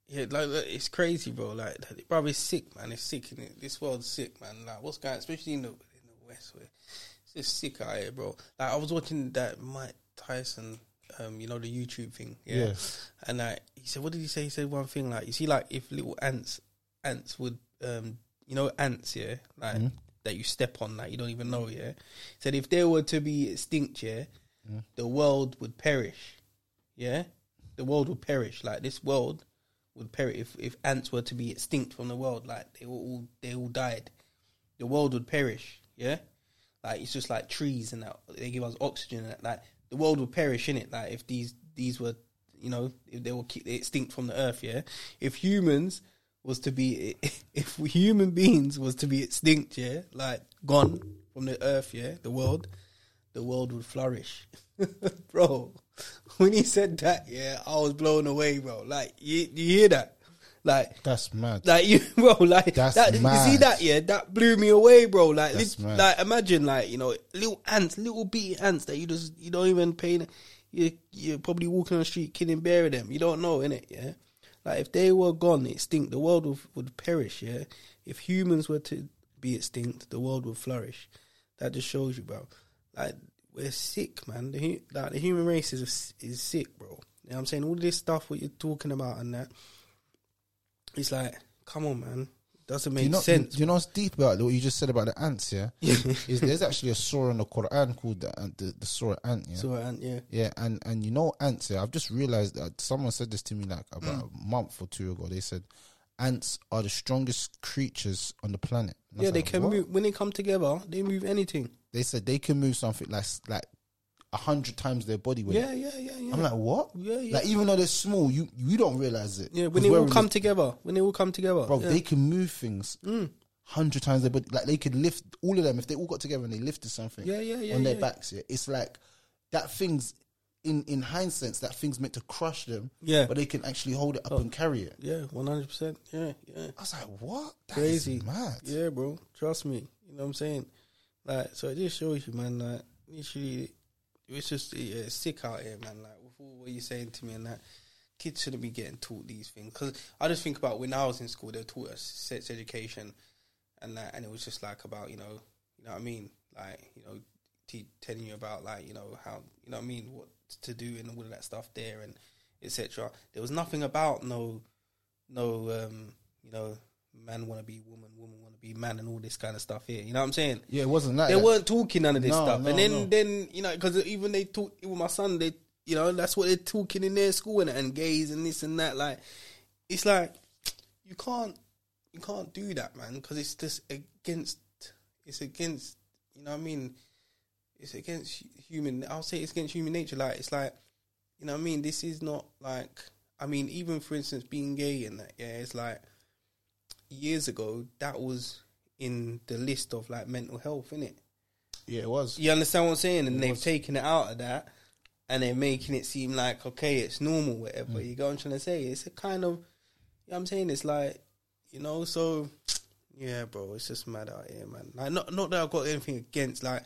yeah, like it's crazy, bro. Like bruv, it's sick, man. It's sick in it. This world's sick, man. Like what's going, especially in the in the west, where it's just sick out here, bro. Like I was watching that Mike Tyson, um, you know the YouTube thing, yeah. And like he said, what did he say? He said one thing like you see, like if little ants, ants would, um, you know, ants, yeah, like Mm-hmm. that you step on, like you don't even know, yeah. He said if they were to be extinct, yeah, Mm. the world would perish yeah, the world would perish. Like this world would perish if, if ants were to be extinct from the world. Like they all they all died. The world would perish. Yeah, like it's just like trees and that they give us oxygen. And that. Like the world would perish in it. Like if these these were you know if they were extinct from the earth. Yeah, if humans was to be if human beings was to be extinct. Yeah, like gone from the earth. Yeah, the world the world would flourish. bro, when he said that, yeah, I was blown away, bro. Like, you, you hear that? Like, That's mad. like you, bro, like That's that. You see that? Yeah, that blew me away, bro. Like, mad. like imagine, like you know, little ants, little bitty ants that you just you don't even pay. You you're probably walking on the street killing bear of them. You don't know, in it, Yeah. Like if they were gone, extinct, the world would, would perish. Yeah. If humans were to be extinct, the world would flourish. That just shows you, bro. like we're sick, man. The, like, the human race is is sick, bro. You know what I'm saying? All this stuff what you're talking about and that. It's like, come on, man. Doesn't Do make you know, sense. Do you know what's deep about what you just said about the ants? Yeah, is there's actually a surah in the Quran called the the, the surah ant. Yeah, So, and yeah, yeah, and and you know ants. Yeah, I've just realized that someone said this to me like about Mm. a month or two ago. They said ants are the strongest creatures on the planet. Yeah, they like, can "What?" move when they come together. They move anything. They said they can move something like like a hundred times their body weight. Yeah, yeah, yeah, yeah. I'm like, what? Yeah, yeah. Like even though they're small, you you don't realize it. yeah, when they all come together, when they all come together, bro, yeah. Mm. they can move things hundred times their body. Like they could lift all of them if they all got together and they lifted something. Yeah, yeah, yeah, on their yeah. backs. Yeah, it's like that thing's in in hindsight that thing's meant to crush them. Yeah. but they can actually hold it up and carry it. yeah, one hundred percent. Yeah, yeah. I was like, what? That crazy. mad. Yeah, bro. Trust me. You know what I'm saying? Like, so it just shows you, man. Like, literally, it's just it's sick out here, man. Like, with all what you're saying to me and that, kids shouldn't be getting taught these things. Because I just think about when I was in school, they taught us sex education and that, and it was just like about you know, you know what I mean, like you know, te- telling you about like you know how you know what I mean, what to do and all of that stuff there and etc. There was nothing about no no um you know man want to be woman woman want to be man and all this kind of stuff here you know what i'm saying Yeah, it wasn't that. they weren't talking none of this No, stuff no, and then no. then you know because even they talk with my son they you know that's what they're talking in their school and, and gays and this and that like it's like you can't you can't do that man because it's just against it's against you know what i mean it's against human i'll say it's against human nature like it's like you know what I mean? This is not like I mean, even for instance, being gay and that, yeah, it's like years ago that was in the list of like mental health, innit? Yeah, it was. You understand what I'm saying? And they've taken it out of that and they're making it seem like okay, it's normal, whatever. Mm. You go I'm trying to say? It's a kind of you know I'm saying? It's like, you know, so yeah, bro, it's just mad out here, man. Like not not that I've got anything against like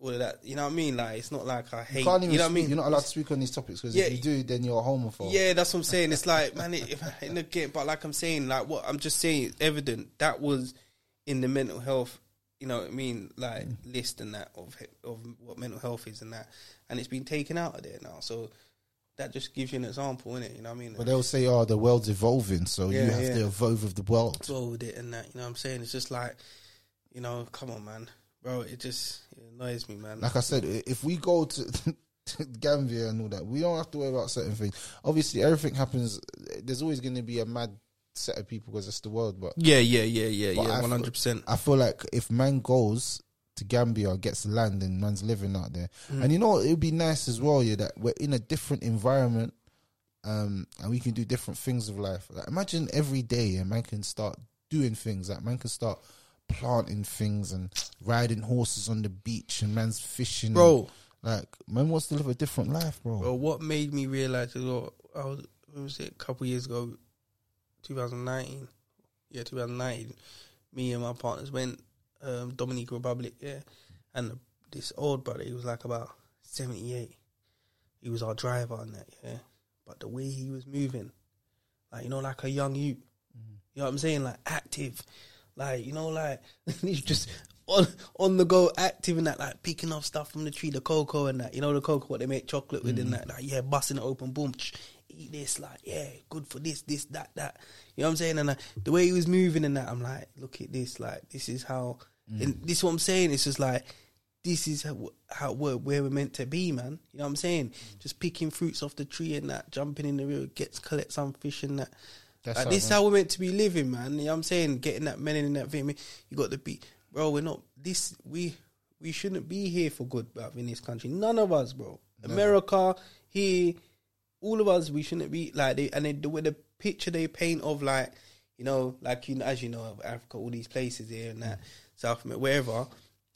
all of that. You know what I mean? Like it's not like I hate You can't even you know what I mean? You're not allowed to speak on these topics because Yeah. if you do, then you're a homophobe. Yeah, that's what I'm saying. It's like, man, it, if, in the game, but like I'm saying, like what I'm just saying, it's evident that was in the mental health, you know what I mean, like mm. list and that of of what mental health is and that, and it's been taken out of there now. So that just gives you an example, innit? You know what I mean? But they'll say, "Oh, the world's evolving, so Yeah, you have yeah. to evolve with the world." So with it and that, you know what I'm saying? It's just like, you know, come on, man, bro. It just it annoys me, man. Like I said, if we go to, Gambia and all that, we don't have to worry about certain things. Obviously, everything happens. There's always going to be a mad set of people because it's the world. But yeah, yeah, yeah, yeah, yeah, one hundred percent. I feel like if man goes to Gambia, gets land, and man's living out there, Mm. and you know, it would be nice as well. Yeah, that we're in a different environment, um, and we can do different things of life. Like, imagine every day, a man can start doing things. Like man can start planting things and riding horses on the beach, and man's fishing, Bro. Like man wants to live a different life, bro. Well, what made me realize as well, I was, what was it, a couple years ago, 2019, yeah, 2019, me and my partners went um, Dominican Republic, yeah, and this old brother, he was like about 78. He was our driver on that, yeah, but the way he was moving, like, you know, like a young youth, you know what I'm saying, like active, like, you know, like, he's just on on the go, active and that, like picking off stuff from the tree, the cocoa and that, you know, the cocoa, what they make chocolate with and mm. that, like, yeah, busting it open, boom, ch- eat this, like, yeah, good for this, this, that, that, you know what I'm saying? And uh, the way he was moving and that, I'm like, look at this, like, this is how, mm. and this is what I'm saying, it's just like, this is how, how we're, where we're meant to be, man. You know what I'm saying? Mm. Just picking fruits off the tree and that, jumping in the river, gets collect some fish and that. That's Like, how this is how we're meant to be living, man. You know what I'm saying? Getting that men in that thing. You got to be, bro. We're not this. We we shouldn't be here for good, bruv, in this country. None of us, bro. America, here, all of us. We shouldn't be like they and they, the way the picture they paint of like you know, like you know, as you know, of Africa, all these places here and that South America, wherever.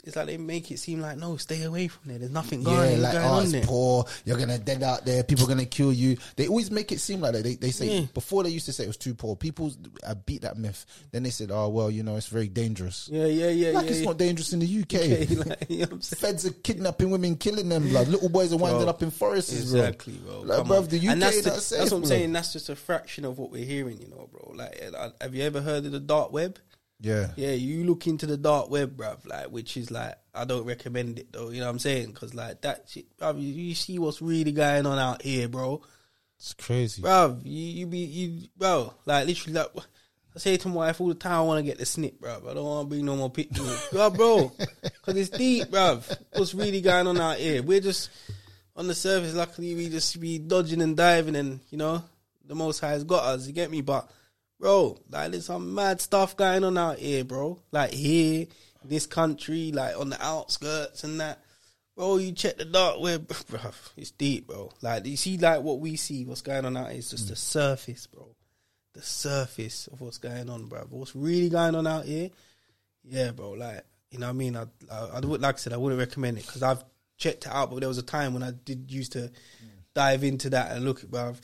It's like they make it seem like no, stay away from there. There's nothing going, on. Yeah, like going oh, on it's there. poor. You're gonna dead out there. People are gonna kill you. They always make it seem like that. They they say Yeah. before they used to say it was too poor. People uh, beat that myth. Then they said, oh well, you know, it's very dangerous. Yeah, yeah, yeah, like yeah. it's not dangerous in the UK. Okay, like, you know what I'm saying? Feds are kidnapping women, killing them. Like Little boys are winding Bro, up in forests. Exactly, bro. Like, Come on. the UK and that's, the, not safe, that's what I'm saying. That's just a fraction of what we're hearing, you know, bro. Like, have you ever heard of the dark web? Yeah. Yeah, you look into the dark web, bruv, like which is like I don't recommend it though. You know what I'm saying? Because like that shit, bruv, you, you see what's really going on out here, bro. It's crazy. Bruv, you, you be you, bro. Like literally, like I say to my wife all the time, I want to get the snip, bruv. I don't want to bring no more pictures, bro, bro, because it's deep, bruv. What's really going on out here? We're just on the surface. Luckily, we just be dodging and diving, and you know, the Most High has got us. You get me, but bro, like there's some mad stuff going on out here, bro. Like here, this country, like on the outskirts and that. Bro, you check the dark web, bro. It's deep, bro. Like you see, like what we see, what's going on out here is just the surface, bro. The surface of what's going on, bro. What's really going on out here? Yeah, bro. Like you know, what I mean, I, I, I would like I said, I wouldn't recommend it because I've checked it out, but there was a time when I did used to dive into that and look bro.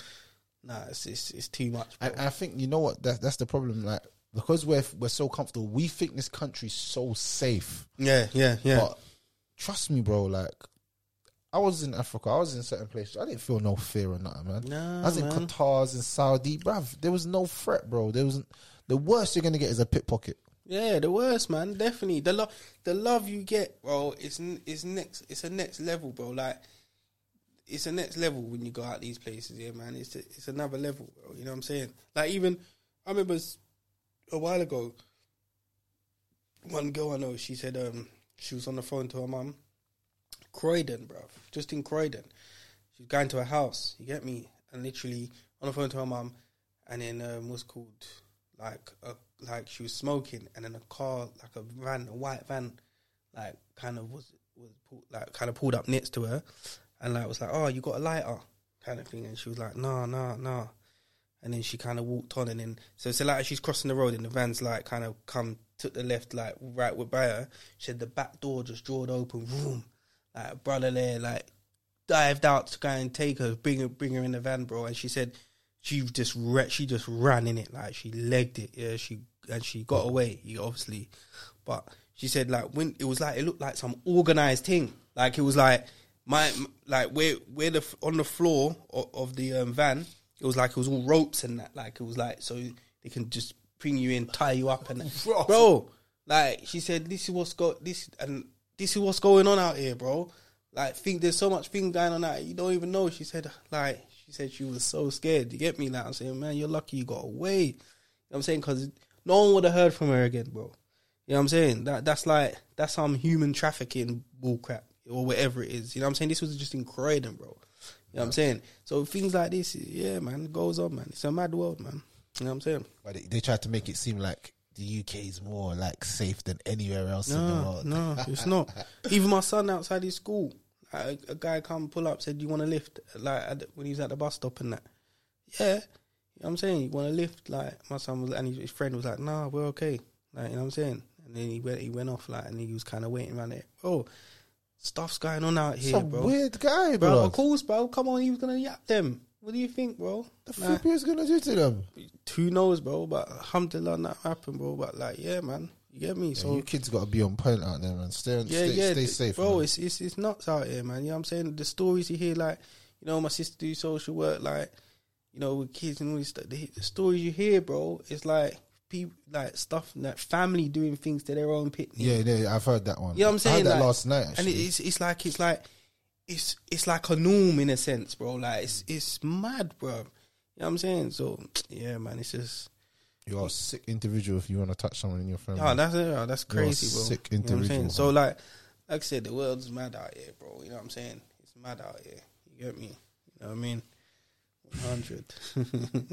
Nah, it's it's, it's too much. And I think you know what that, that's the problem. Like because we're we're so comfortable, we think this country's so safe. yeah, yeah, yeah. But trust me, bro. Like I was in Africa, I was in certain places. I didn't feel no fear or nothing, man. Nah, I was in man. Qatar, I in Saudi, bruv. There was no threat, bro. There was the worst you're gonna get is a pickpocket. Yeah, the worst, man. Definitely the love, the love you get, bro. It's it's next. It's a next level, bro. Like it's a next level when you go out these places, yeah, man. It's a, it's another level, bro. You know what I'm saying? Like even I remember a while ago, one girl I know, she said um she was on the phone to her mum, Croydon, bro, just in Croydon. She's going to her house. You get me? And literally on the phone to her mum, and then um, what's called like a, like she was smoking, and then a car, like a van, a white van, like kind of was was like kind of pulled up next to her, and like was like, oh, you got a lighter, kind of thing, and she was like, no, no, no, and then she kind of walked on, and then so it's like she's crossing the road, and the van's like kind of come took the left, like right with by her. She said the back door just drawed open, room, like brother there, like dived out to go and take her, bring her, bring her in the van, bro. And she said she just re- she just ran in it, like she legged it, yeah. She and she got away, obviously, but she said like when it was like it looked like some organized thing, like it was like my like where where the on the floor of, of the um, van, it was like it was all ropes and that, like it was like so they can just bring you in, tie you up, and that. bro, like she said, this is what's got this and this is what's going on out here, bro. Like, think there's so much thing going on out you don't even know. She said, like, she said she was so scared. You get me? Like, I'm saying, man, you're lucky you got away. You know what I'm saying? Because no one would have heard from her again, bro. You know what I'm saying? That that's like that's some human trafficking bullcrap or whatever it is. You know what I'm saying? This was just in Croydon, bro. You know what I'm saying? So things like this, yeah, man, it goes on, man. It's a mad world, man. You know what I'm saying? But they, they tried to make it seem like the UK is more like safe than anywhere else in the No, world. no, it's not. Even my son outside his school, a, a guy come pull up, said, "Do "You want a lift?" Like at the, when he was at the bus stop and that. Yeah, you know what I'm saying. You want a lift? Like my son was, and his, his friend was like, "Nah, we're okay." Like you know what I'm saying. And then he went, he went off like, and he was kind of waiting around it. Bro, stuff's going on out here, bro. weird guy, bro, bro. of course, bro. Come on, he was gonna yap them. What do you think, bro? The Nah. flip is gonna do to them. Who knows, bro? But alhamdulillah, that happened, bro. But like, yeah, man, you get me. Yeah, so you kids got to be on point out there, man. Stay, yeah, stay, yeah, stay safe, bro. man. It's, it's it's nuts out here, man. You know what I'm saying? The stories you hear, like, you know, my sister do social work, like, you know, with kids and all this stuff. The, the stories you hear, bro, it's like people, like stuff, like family doing things to their own pit. Yeah, yeah, I've heard that one. You know what I'm saying? I heard that Like- last night. and Actually. it- it's it's like it's like it's it's like a norm in a sense, bro. Like it's it's mad, bro. You know what I'm saying? So yeah, man, it's just You're a sick individual if you want to touch someone in your family. oh, that's oh, that's crazy, bro. sick You know individual, So like like I said, the world's mad out here, bro. You know what I'm saying? It's mad out here. You get me? You know what I mean? Hundred.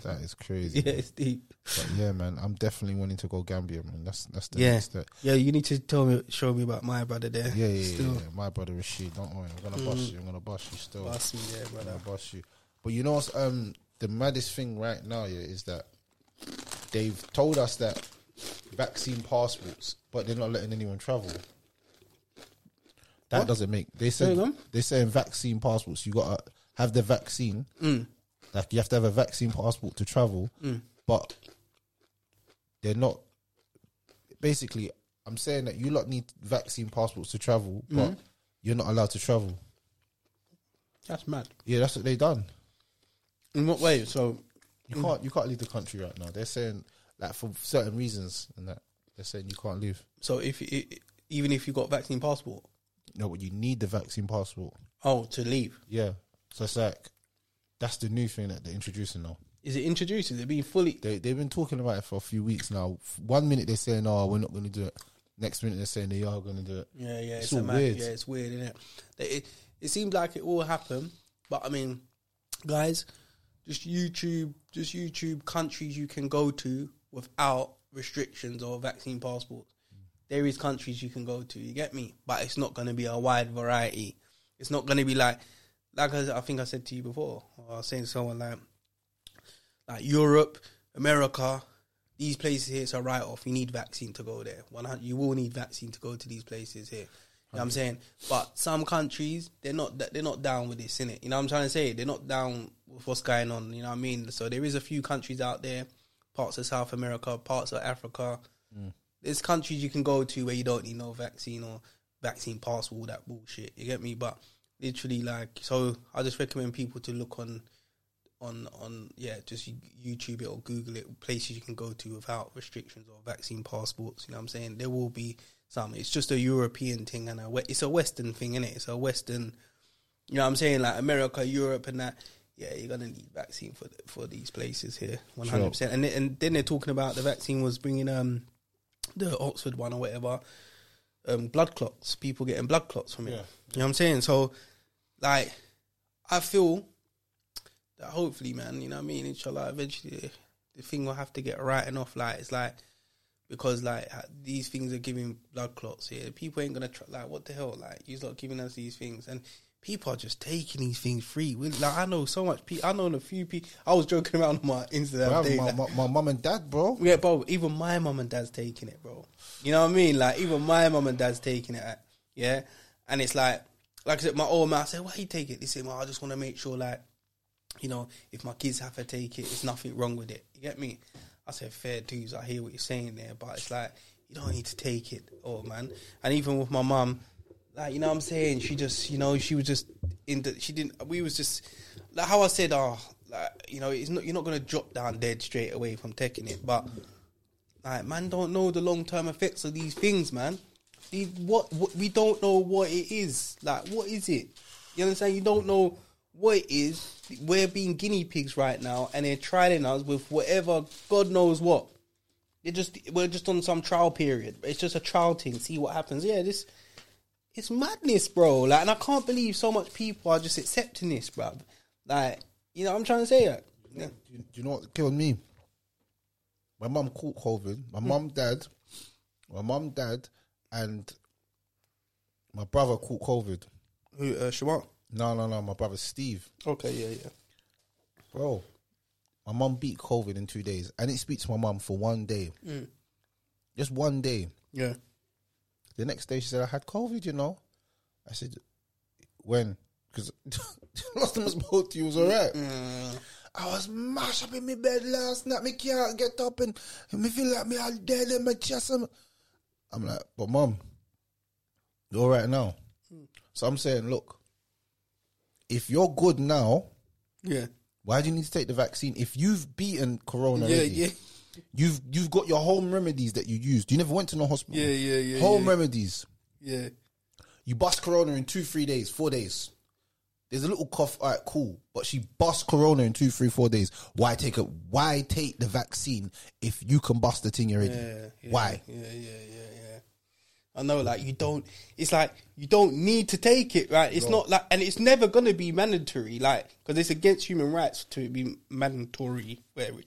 that is crazy. yeah, it's deep. But yeah, man, I'm definitely wanting to go Gambia, man. That's that's the Yeah. next step. Yeah, you need to tell me, show me about my brother there. Yeah, yeah, yeah, Still, yeah. My brother Rashid, don't worry. I'm gonna bust you. I'm gonna bust you still. boss me I'm brother. gonna bust you. But you know what's um the maddest thing right now, yeah, is that they've told us that vaccine passports, but they're not letting anyone travel. That What? doesn't make. They Say said they're saying vaccine passports. You gotta have the vaccine. Like you have to have a vaccine passport to travel, mm. but they're not. Basically, I'm saying that you lot need vaccine passports to travel, but mm. you're not allowed to travel. That's mad. Yeah, that's what they done. In what way? So You can't you can't leave the country right now. They're saying like for certain reasons and that. They're saying you can't leave. So if i even if you got vaccine passport, No, but you need the vaccine passport. oh, to leave, Yeah. So it's like that's the new thing that they're introducing now. is it introduced? Is it being fully? They they've been talking about it for a few weeks now. One minute they're saying, "Oh, we're not going to do it." Next minute they're saying they are going to do it. Yeah, yeah, It's it's, all mad, weird. Yeah, it's weird, isn't it? It, it seems like it all happened, but I mean, guys, just YouTube, just YouTube countries you can go to without restrictions or vaccine passports. There is countries you can go to. You get me? But it's not going to be a wide variety. It's not going to be like, like I, I think I said to you before. Or I was saying to someone like, like Europe, America, these places here, it's a write off. You need vaccine to go there. 100, you will need vaccine to go to these places here. You know what I'm saying? But some countries, they're not they're not down with this, innit? You know what I'm trying to say? They're not down with what's going on, you know what I mean? So there is a few countries out there, parts of South America, parts of Africa. Mm. There's countries you can go to where you don't need no vaccine or vaccine pass, all that bullshit. You get me? But literally, like, so I just recommend people to look on on on yeah, just YouTube it or Google it. Places you can go to without restrictions or vaccine passports. You know what I'm saying? There will be some. It's just a European thing and a it's a Western thing, is it? It's a Western. You know what I'm saying? Like America, Europe, and that. Yeah, you're gonna need vaccine for the, for these places here, one hundred percent. And and then they're talking about the vaccine was bringing um the Oxford one or whatever, um, blood clots, people getting blood clots from it. Yeah. You know what I'm saying? So, like, I feel that hopefully, man, you know what I mean? Inshallah, eventually the thing will have to get writing off. Like, it's like, because, like, these things are giving blood clots here. People ain't gonna, try, like, what the hell? Like, you're not giving us these things. And people are just taking these things free. We- Like, I know so much people, I know a few people, I was joking around on my Instagram. Bro, day, my, like- my, my mum and dad, bro. yeah, bro. Even my mum and dad's taking it, bro. You know what I mean? Like even my mum and dad's taking it. Yeah, and it's like, like I said, my old man. I said, "Why you take it?" They say, "Well, I just want to make sure, like, you know, if my kids have to take it, there's nothing wrong with it." You get me? I said, "Fair dues." I hear what you're saying there, but it's like you don't need to take it, oh man. And even with my mum, like you know what I'm saying, she just, you know, she was just in the. She didn't. We was just like how I said, oh, like you know, it's not. You're not gonna drop down dead straight away from taking it, but like man don't know the long term effects of these things, man. These, what, what we don't know what it is. Like what is it? You understand? You don't know what it is. We're being guinea pigs right now, and they're trying us with whatever God knows what. It just we're just on some trial period. It's just a trial thing. See what happens. Yeah, this it's madness, bro. Like, and I can't believe so much people are just accepting this, bro. Like, you know, what I'm trying to say that. Yeah. Do you, do you know what killed me? My mum caught COVID. My mum, dad, my mum, dad, and my brother caught COVID. Who, uh, Shamar? No, no, no. My brother Steve, Okay, yeah, yeah. bro. My mum beat COVID in two days. I didn't speak to my mum for one day. Just one day. Yeah. The next day, she said, I had COVID, you know. I said, when? Because last time I spoke to you was all right. Mm. I was mashed up in my bed last night. Me can't get up and, and me feel like me all dead in my chest. I'm, I'm like, but mom, you're all right now. So I'm saying, look, if you're good now, Yeah. why do you need to take the vaccine? If you've beaten Corona, Yeah, already, yeah. You've you've got your home remedies that you used. You never went to no hospital. Yeah, yeah, yeah, Home yeah. remedies. Yeah. You bust Corona in two, three days, four days. There's a little cough, all right, cool. But she bust Corona in two, three, four days. Why take it? Why take the vaccine if you can bust the thing already? Yeah, yeah, Why? Yeah, yeah, yeah, yeah. I know, like you don't. It's like you don't need to take it, right? It's not like, and it's never gonna be mandatory, like because it's against human rights to be mandatory. Whatever,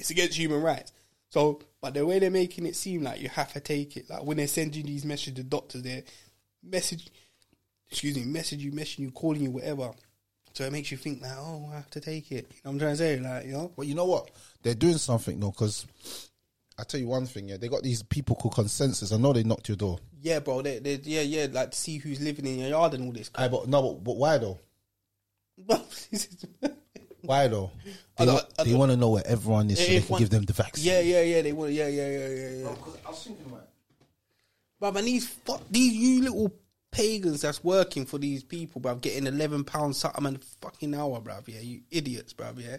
it's against human rights. So, but the way they're making it seem like you have to take it, like when they're sending these messages to doctors, they message, excuse me, message you, messaging you, calling you, whatever. So it makes you think like, oh, I have to take it. You know what I'm trying to say, like, you know, But you know what? They're doing something though, because I tell you one thing, yeah, they got these people called consensus. I know they knocked your door. yeah, bro, they, they, yeah, yeah, like to see who's living in your yard and all this. Aye, but no, but, but why though? yeah, Why though? They, don't- wa- they want to know where everyone is so they can one- give them the vaccine. yeah, yeah. Yeah. They want, yeah, yeah, yeah, yeah, yeah. I was thinking about Bruv, and these fuck these you little pagans that's working for these people, bruv, getting eleven pounds something a fucking hour, bruv. Yeah, you idiots, bruv. Yeah,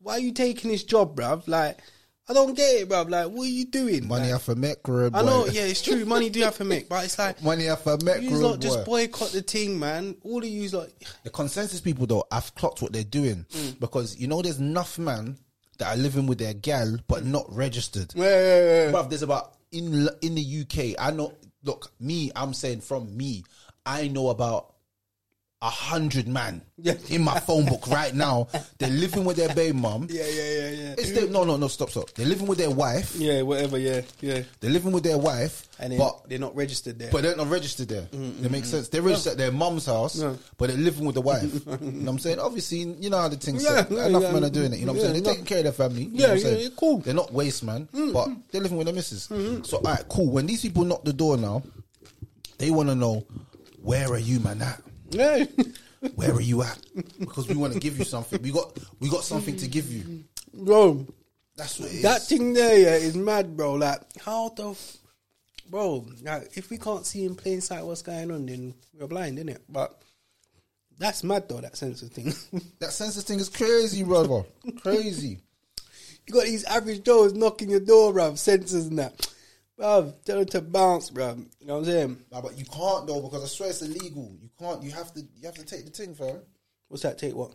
why are you taking this job, bruv? Like, I don't get it, bruv. Like, what are you doing? Money like, off a Met. I know, yeah, it's true. Money do have to make, but it's like Money off a Met you lot just boycott the team, man. All of you like, The consensus people though, I've clocked what they're doing Mm. because you know there's enough man that are living with their gal but not registered. yeah, yeah, yeah. Bruv, there's about in in the UK. I know. Look, me. I'm saying from me. I know about a hundred man Yeah. in my phone book right now. They're living with their baby mum. yeah, yeah, yeah, yeah. It's their, no, no, no. Stop, stop. They're living with their wife. yeah, whatever, yeah, yeah. They're living with their wife, And then but they're not registered there. but they're not registered there. Mm, that makes mm, sense. They're mm. registered at their mum's house, but they're living with the wife. you know what I'm saying? Obviously, you know how the things Yeah, Enough yeah. men are doing it. You know what I'm saying? They're no. taking care of their family. You Yeah, know what yeah, cool. They're not waste man, but they're living with their missus. Mm-hmm. So, all right, cool. When these people knock the door now, they want to know, where are you, man, at? Yeah. Where are you at? Because we want to give you something. We got we got something to give you. bro, That's what it is. that thing there, yeah, is mad, bro. Like, how the, f- bro? Like, if we can't see in plain sight what's going on, then we're blind, innit? But that's mad, though. That sense of thing. that census thing is crazy, brother. crazy. You got these average Joes knocking your door, bruv, sensors and that. Bruv, tell them to bounce, bruv. You know what I'm saying? Nah, but you can't though because I swear it's illegal. You can't. You have to. You have to take the thing, fam. What's that take what?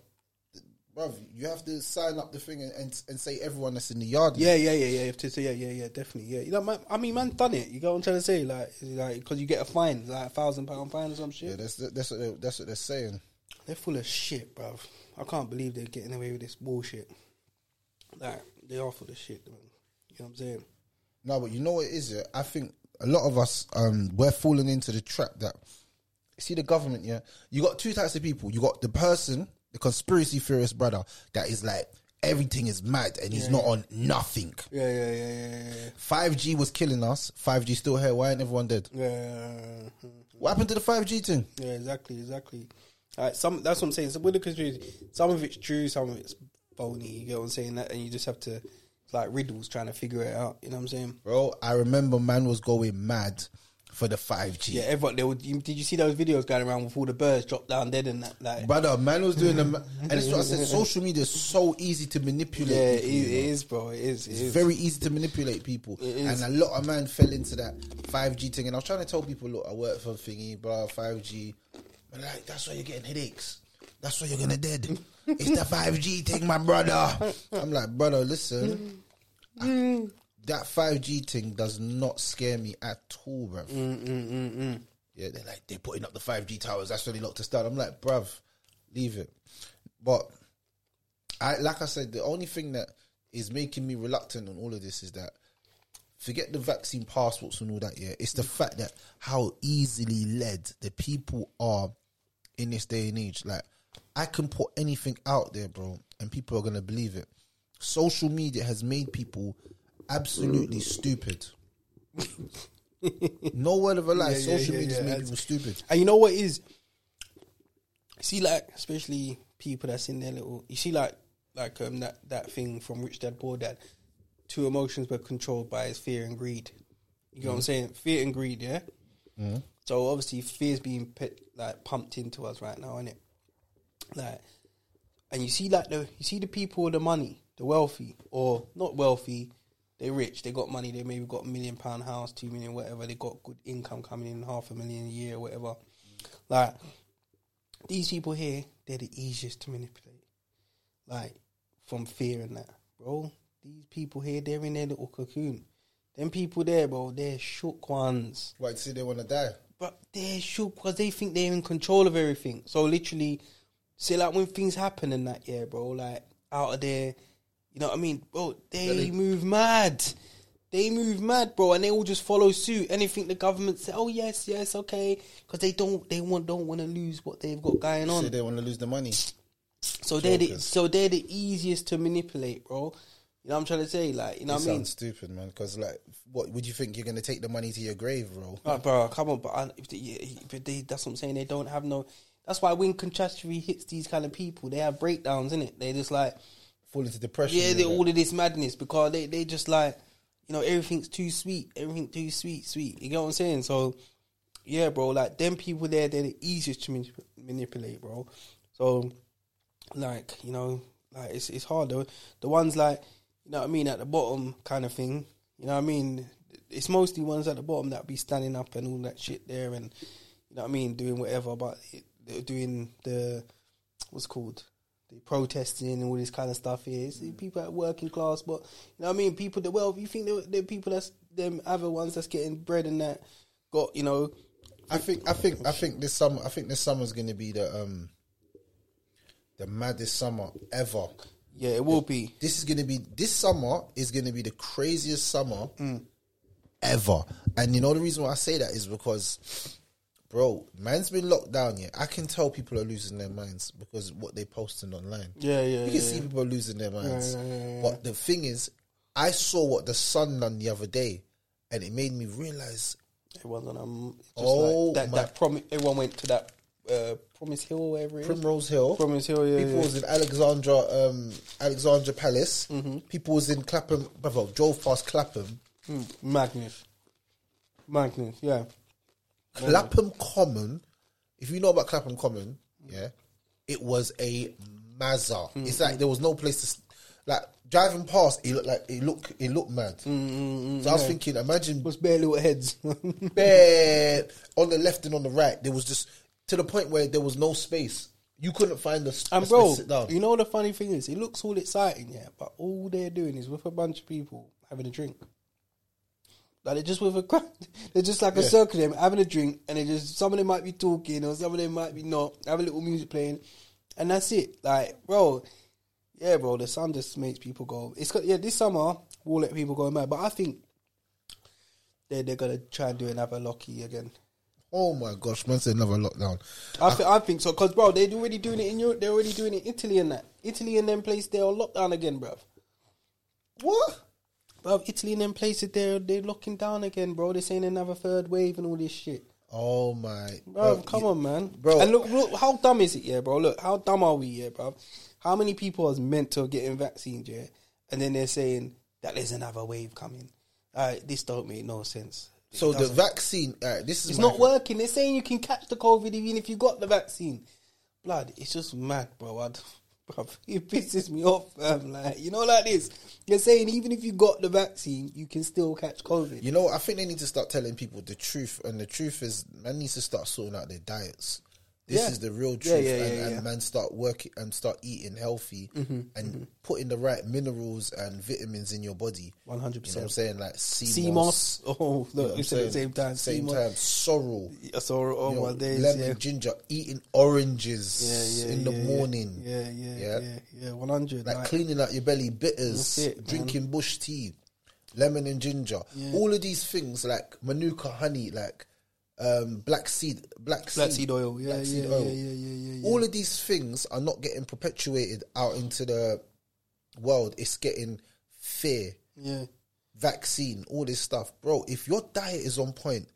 Bruv, you have to sign up the thing and, and, and say everyone that's in the yard. Yeah, yeah, yeah, yeah. You have to say, yeah, yeah, yeah, definitely, yeah. You know, man, I mean, man, done it. You go I'm trying to say, like, like because you get a fine, like a thousand pound fine or some shit. Yeah, that's that's what they're, that's what they're saying. They're full of shit, bruv. I can't believe they're getting away with this bullshit. Like, they are full of shit, man. You know what I'm saying? No, but you know what it is. Yeah, I think a lot of us um we're falling into the trap that see the government. Yeah, you got two types of people. You got the person, the conspiracy theorist brother, that is like everything is mad and he's not on nothing. Yeah, yeah, yeah, yeah, yeah. Five G was killing us. Five G still here. Why ain't everyone dead? Yeah, yeah, What happened to the five G thing? yeah, exactly, exactly. Like some, that's what I'm saying. So with the conspiracy, some of it's true, some of it's phony. You get what I'm saying? That, and you just have to, like riddles, trying to figure it out. You know what I'm saying? Bro, I remember man was going mad for the 5G. Yeah, everyone. They would. Did you see those videos going around with all the birds dropped down dead and that? Like, Brother, man was doing them. And it's what I said, social media is so easy to manipulate. yeah, it, people, it know. is, bro. It is. It It's is. very easy to manipulate people. And a lot of man fell into that 5G thing. And I was trying to tell people, look, I work for thingy, blah, 5G. But like, that's why you're getting headaches. That's why you're gonna dead. it's the 5G thing, my brother. I'm like, brother, listen. I- that 5G thing does not scare me at all, bruv. Mm, mm, mm, yeah, they're like, they're putting up the 5G towers. That's really not to start. I'm like, bruv, leave it. But I, like I said, the only thing that is making me reluctant on all of this is that forget the vaccine passports and all that. Yeah, it's the fact that how easily led the people are in this day and age. Like, I can put anything out there, bro, and people are gonna believe it. Social media has made people absolutely mm. stupid. no word of a lie. Yeah, yeah, Social yeah, made That's- people stupid. And you know what is? See, like especially people that's in their little. You see, like like um that that thing from Rich Dad Poor Dad. Two emotions were controlled by his fear and greed. You know what I'm mm-hmm. saying? Fear and greed, yeah. Mm-hmm. So obviously, fear's being put, like pumped into us right now, isn't it? Like, and you see, like the you see the people with the money, the wealthy, or not wealthy, they're rich, they got money, they maybe got a million pound house, two million, whatever, they got good income coming in, half a million a year, whatever. Like these people here, they're the easiest to manipulate. Like from fear and that, bro. These people here, they're in their little cocoon. Them people there, bro, they're shook ones. What, see they want to die? But they're shook because they think they're in control of everything. So literally, see, like when things happen in that year, bro, like out of there, you know what I mean, bro? They Really? move mad. They move mad, bro, and they all just follow suit. Anything the government say, oh yes, yes, okay, because they don't, they want, don't want to lose what they've got going on. Say they want to lose the money. So they're the, so they're the easiest to manipulate, bro. You know what I'm trying to say? Like, you know That what I mean? sounds stupid, man. Because like, what would you think you're gonna take the money to your grave, bro? Like, bro, come on, but I, if they, they, that's what I'm saying. They don't have no. That's why when catastrophe hits these kind of people, they have breakdowns, in it. They just like, Fall into depression. yeah, they all of this madness because they they just like, you know, everything's too sweet, everything too sweet, sweet. You get what I'm saying? So, yeah, bro, like them people there, they're the easiest to manip- manipulate, bro. So, like, you know, like it's it's hard though. The ones like, you know what I mean, at the bottom kind of thing. You know what I mean? It's mostly ones at the bottom that be standing up and all that shit there, and you know what I mean, doing whatever. But it, doing the what's called the protesting and all this kind of stuff here. It's the people at working class, but you know what I mean. People that well, you think they're, they're people that's them other ones that's getting bread and that got you know. I think I think I think this summer I think this summer's gonna be the um the maddest summer ever. Yeah, it will be. This is gonna be this summer is gonna be the craziest summer ever. And you know the reason why I say that is because bro, man's been locked down, yeah. I can tell people are losing their minds because what they posting online. Yeah, yeah, You can yeah, see yeah. people losing their minds. Yeah. But the thing is, I saw what the sun done the other day and it made me realize Everyone's on um, Oh, like that. my- That prom- everyone went to that uh, Promise Hill, or whatever it is. Primrose Hill. Promise Hill, yeah, People yeah. was in Alexandra, um, Alexandra Palace. Mm-hmm. People was in Clapham. Brother, drove past Clapham. Mm, Magnus, Magnus, yeah. Clapham Common. If you know about Clapham Common, yeah, it was a mazza. Mm, It's like there was no place to. Like driving past, it looked like it looked it looked mad. Mm, so I was thinking, imagine Was bare little heads. bare on the left and on the right. There was just to the point where there was no space. You couldn't find s- a and space bro, to sit down. you know the funny thing is, it looks all exciting, yeah, but all they're doing is with a bunch of people having a drink. Like they're just with a crowd. They're just like a Yeah. circle of them having a drink, and they just some of them might be talking, or some of them might be not. Have a little music playing, and that's it. Like, bro, yeah, bro, the sun just makes people go. It's got yeah. This summer we'll let people go mad, but I think they're they're gonna try and do another Locky again. oh my gosh, man, said another lockdown. I, th- I think so because bro, they're already doing it in Europe. They're already doing it in Italy and that. Italy and them place they're on lockdown again, bro. What? Bro, Italy and them places they're they're locking down again, bro. They're saying another third wave and all this shit. Oh my, Bro, come on, man, bro. And look, look, how dumb is it, yeah, bro? Look, how dumb are we, yeah, bro? How many people are meant to getting vaccines, yeah, and then they're saying that there's another wave coming. All right, this don't make no sense. It So the vaccine, uh, this is It's not working. They're saying you can catch the COVID even if you got the vaccine. Blood, it's just mad, bro. I'd, bro it pisses me off, fam. Like, you know, like this. You're saying even if you got the vaccine, you can still catch COVID. You know. I think they need to start telling people the truth, and the truth is, man needs to start sorting out their diets. This Yeah. is the real truth, Yeah, yeah, and, and. Mm-hmm, man start working and start eating healthy and putting the right minerals and vitamins in your body. 100%. You know what I'm saying? Like sea, Sea moss. Oh, you know look, you said at the same time. Same sea time, sorrel. Saw it you know, my days. lemon, ginger, eating oranges in the morning. Yeah, yeah, Yeah. yeah, yeah. One hundred. like cleaning out your belly, bitters, it, man. drinking bush tea, lemon and ginger, all of these things like manuka honey, like um, black seed, black, black seed oil. Yeah, black yeah, seed yeah, oil. yeah, yeah, yeah, yeah. All of these things are not getting perpetuated out into the world. It's getting fear, yeah. vaccine, all this stuff, bro. If your diet is on point,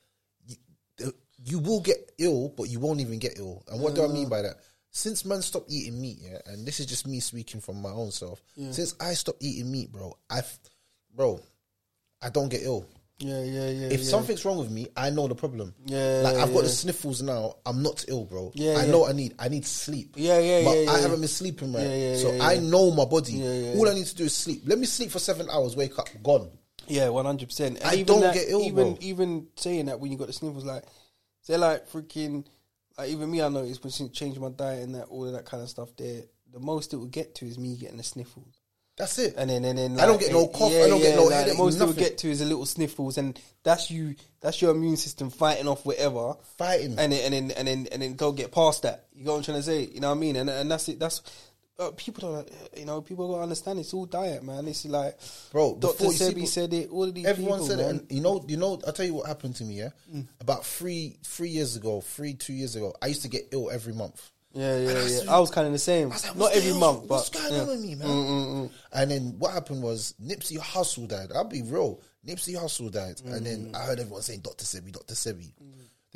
you, you will get ill, but you won't even get ill. And what do I mean by that? Since man stopped eating meat, yeah, and this is just me speaking from my own self. Since I stopped eating meat, bro, I've, bro, I don't get ill. Yeah, yeah, yeah. If yeah. something's wrong with me, I know the problem. Yeah, like I've got the sniffles now. I'm not ill, bro. Yeah, I yeah. know what I need. I need sleep. Yeah, yeah, but yeah, yeah, I haven't been sleeping right. Yeah, yeah, so yeah, I know my body. Yeah, yeah, All. I need to do is sleep. Let me sleep for seven hours. Wake up, gone. Yeah, one hundred percent. I even don't that, get ill, Even bro. even saying that when you got the sniffles, like say like freaking, like even me, I noticed when I changed my diet and that all of that kind of stuff. There, the most it will get to is me getting the sniffles. That's it. And then, and then, I don't like, get no eh, cough, I don't get no like, headache, The most nothing. get to is a little sniffles, and that's you. That's your immune system fighting off whatever, Fighting. and then and then and then and then go get past that. You know what I'm trying to say? You know what I mean? And and that's it. That's uh, people don't. You know, people don't understand. It's all diet, man. It's like, Bro, Doctor you Sebi said it. All of these Everyone people, said man. it, and you know, you know. I'll tell you what happened to me. Yeah, Mm. about three, three years ago, three, two years ago, I used to get ill every month. Yeah, yeah, I yeah. I was kind of the same. Like, Not every month, what's but going yeah. on with me, man? Mm, And then what happened was Nipsey Hussle died. I'll be real. Nipsey Hussle died, and Mm. then I heard everyone saying Doctor Sebi, Doctor Sebi.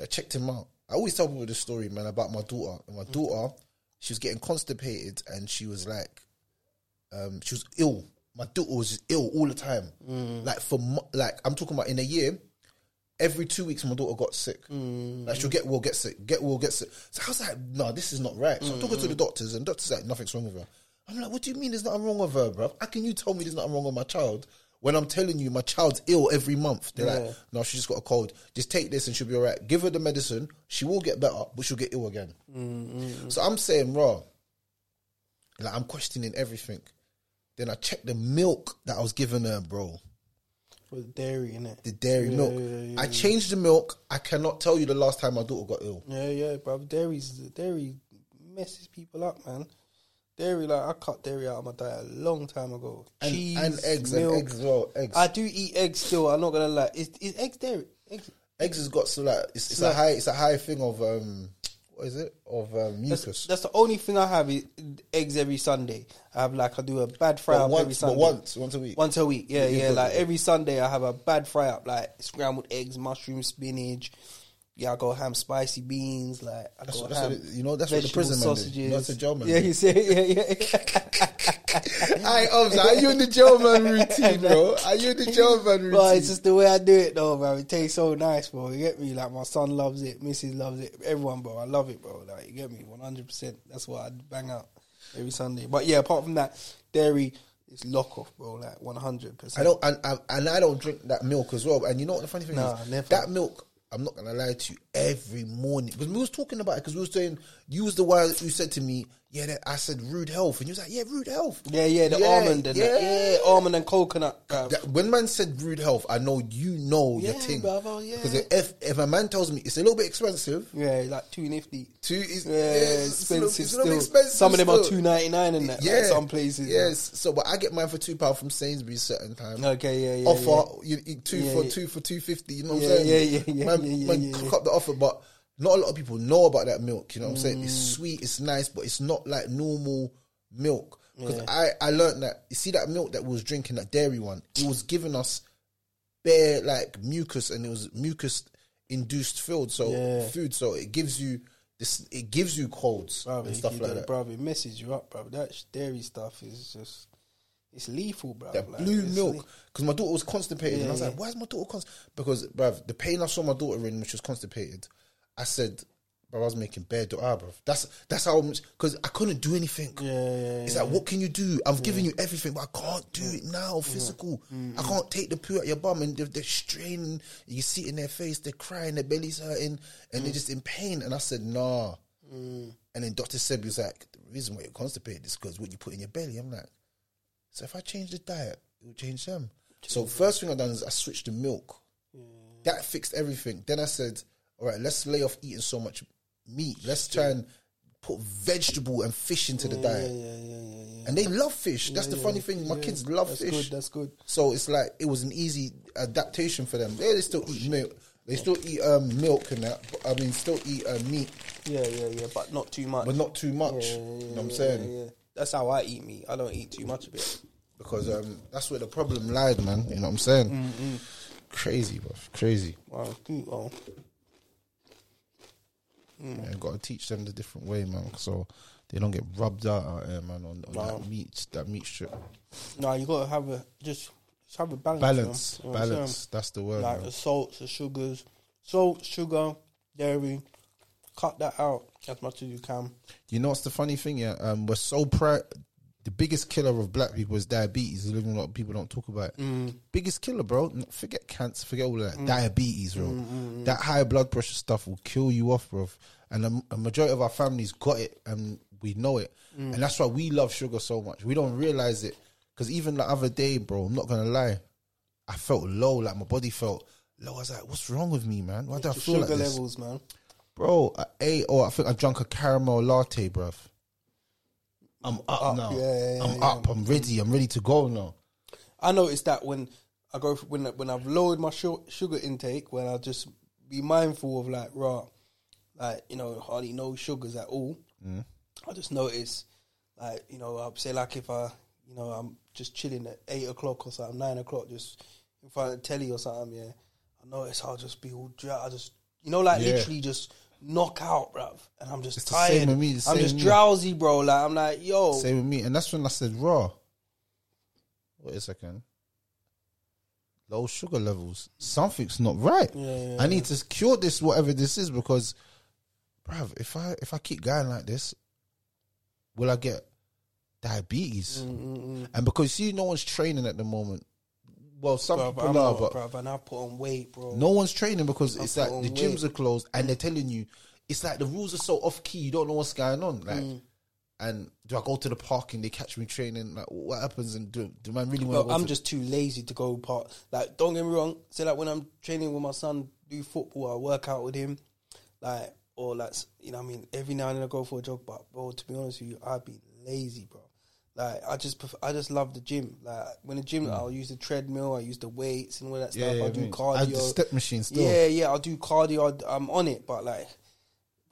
I checked him out. I always tell people the story, man, about my daughter. And my Mm. daughter, she was getting constipated, and she was like, um, she was ill. My daughter was ill all the time. Mm. Like for like I'm talking about in a year. Every two weeks, my daughter got sick. Mm. Like she'll get well, get sick, get well, get sick. So I was like, no, this is not right. So I'm talking Mm. to the doctors, and doctors like nothing's wrong with her. I'm like, what do you mean there's nothing wrong with her, bruv? How can you tell me there's nothing wrong with my child when I'm telling you my child's ill every month? They're Yeah. like, no, she just got a cold. Just take this and she'll be all right. Give her the medicine. She will get better, but she'll get ill again. Mm, So I'm saying, raw. Like I'm questioning everything. Then I checked the milk that I was giving her, bro. With dairy in it. The dairy Yeah, milk. yeah, yeah, I changed the milk. I cannot tell you the last time my daughter got ill. Yeah, yeah, bro. Dairy's dairy messes people up, man. Dairy, like I cut dairy out of my diet a long time ago. And, Cheese and eggs milk. and eggs as well. Eggs. I do eat eggs still. I'm not gonna lie. Is is eggs dairy? Eggs. eggs has got so like it's, it's a high it's a high thing of um is it of um, mucus. That's, that's the only thing I have is eggs every Sunday. I have like I do a bad fry but up every once, Sunday. but once, once a week. Once a week, yeah, You yeah. Like every Sunday, I have a bad fry up, like scrambled eggs, mushroom, spinach. Yeah, I go ham, spicy beans. Like I That's go what- ham, it- you know, that's what the prison man sausages. You know, that's the jail man Yeah, do. you say, yeah, yeah. I Obs, are you in the jail man routine, bro? Are you in the jail man routine? But it's just the way I do it, though, bro. It tastes so nice, bro. You get me? Like my son loves it, Mrs. loves it, everyone, bro. I love it, bro. Like you get me? One hundred percent. That's what I bang out every Sunday. But yeah, apart from that, dairy is lock off, bro. Like one hundred percent. I don't, and, and and I don't drink that milk as well. And you know what the funny thing Nah, is? never. That milk, I'm not gonna lie to you, every morning because we was talking about it because we was saying you was the one who said to me, yeah, that, I said rude health, and you was like, yeah, rude health. Yeah, yeah, the almond and that. yeah, almond and coconut. bruv. That- when man said rude health, I know you know your Yeah, thing. brother, yeah. Because if if a man tells me it's a little bit expensive, yeah, like two nifty. two is Yeah, little- expensive little still. expensive Some of them are two ninety nine in that. Yeah, like some places. Yes. So, but I get mine for two pound from Sainsbury's certain time. Okay, yeah, yeah, Offer you, you two Yeah, for yeah. two for two fifty. You know what Yeah, I'm saying? yeah, yeah, yeah, Man, yeah, yeah, man yeah, cook yeah. up the offer, but not a lot of people know about that milk. You know what I'm saying? It's Mm. sweet, it's nice, but it's not like normal milk. Because I I learned that you see that milk that we was drinking, that dairy one, it was giving us bare like mucus, and it was mucus induced food. So Yeah. food, so it gives you this, it gives you colds Bro, and stuff like that. Bro, it messes you up, bro. That dairy stuff is just, it's lethal, bro. that Like, blue milk because my daughter was constipated, and I was like, "Why is my daughter constipated?" Because, bruv, the pain I saw my daughter in, which was constipated, I said, "Bruv, I was making bad du'a, bruv." That's that's how because I couldn't do anything. Yeah, yeah, It's like, what can you do? I've given you everything, but I can't do it now. Physical, Mm-hmm. I can't take the poo at your bum, and they're, they're straining. You see it in their face, they're crying, their belly's hurting, and Mm. they're just in pain. And I said, "Nah." And then Doctor Seb was like, "The reason why you're constipated is because what you put in your belly." I'm like. So if I change the diet, it will change them. So first thing I done is I switched to milk. That fixed everything. Then I said, all right, let's lay off eating so much meat. Let's try and put vegetable and fish into the diet. Yeah, yeah, yeah, yeah, yeah. And they love fish. That's the funny thing. My Yeah, kids love that's fish. Good, that's good. So it's like it was an easy adaptation for them. Yeah, they still eat milk. They still eat um, milk and that. but- I mean, still eat uh, meat, Yeah, yeah, yeah, but not too much. but not too much. Yeah, you know what I'm saying? yeah, yeah. That's how I eat meat. I don't eat too much of it. Because um, that's where the problem lied, man. You know what I'm saying? Mm-hmm. Crazy, bro. Crazy. Wow, good, well, Yeah, got to teach them the different way, man, so they don't get rubbed out out here, man, on, on Wow. that meat, that meat strip. no, you gotta have a just, just have a balance. Balance. You know balance. That's the word. Like man. the salts, the sugars, salt, sugar, dairy. Cut that out as much as you can. You know what's the funny thing? Yeah, um, we're so proud. The biggest killer of black people is diabetes. Living a lot of people don't talk about it. Mm. Biggest killer, bro. Forget cancer. Forget all of that. Mm. Diabetes, bro. Mm, mm, that high blood pressure stuff will kill you off, bro. And a, a majority of our families got it, and we know it. And that's why we love sugar so much. We don't realize it because even the other day, bro. I'm not gonna lie. I felt low, like my body felt low. I was like, "What's wrong with me, man? Why do I feel sugar like this?" levels, man. Bro, I ate or I think I drank a caramel latte, bruv. I'm up, Up, now. yeah, yeah, I'm yeah. up. I'm ready. I'm ready to go now. I noticed that when I go when when I've lowered my sugar intake, when I just be mindful of like raw, like you know hardly no sugars at all. Mm. I just notice like you know I'll say like if I you know I'm just chilling at eight o'clock or something, nine o'clock, just in front of the telly or something. Yeah, I notice I'll just be all dry. I just you know like Yeah. literally just knock out, bruv, and I'm just It's tired. same with me, I'm just with me. drowsy, bro. Like I'm like yo, Same with me. And that's when I said raw. Wait a second. Low sugar levels. Something's not right. Yeah, I need to cure this, whatever this is, because, bruv, if I if I keep going like this, will I get diabetes, Mm, and because you see, no one's training at the moment. Well, some Bro, people are, but bro, and I put on weight, bro. no one's training because it's like put the on gyms weight. are closed, and they're telling you it's like the rules are so off key. You don't know what's going on. Like, Mm. and do I go to the park and they catch me training? Like, what happens? And do do man really Bro, want? to I'm just too lazy to go part. Like, don't get me wrong. Say like when I'm training with my son, do football, I work out with him, like or like s- you know, what I mean, every now and then I go for a jog. But bro, to be honest with you, I've been lazy, bro. Like I just, prefer, I just love the gym. Like when the gym, mm. I'll use the treadmill, I use the weights and all that. Yeah, stuff. yeah, I do mean, cardio. I step machine still. Yeah, yeah, I'll do cardio. I'm on it, but like,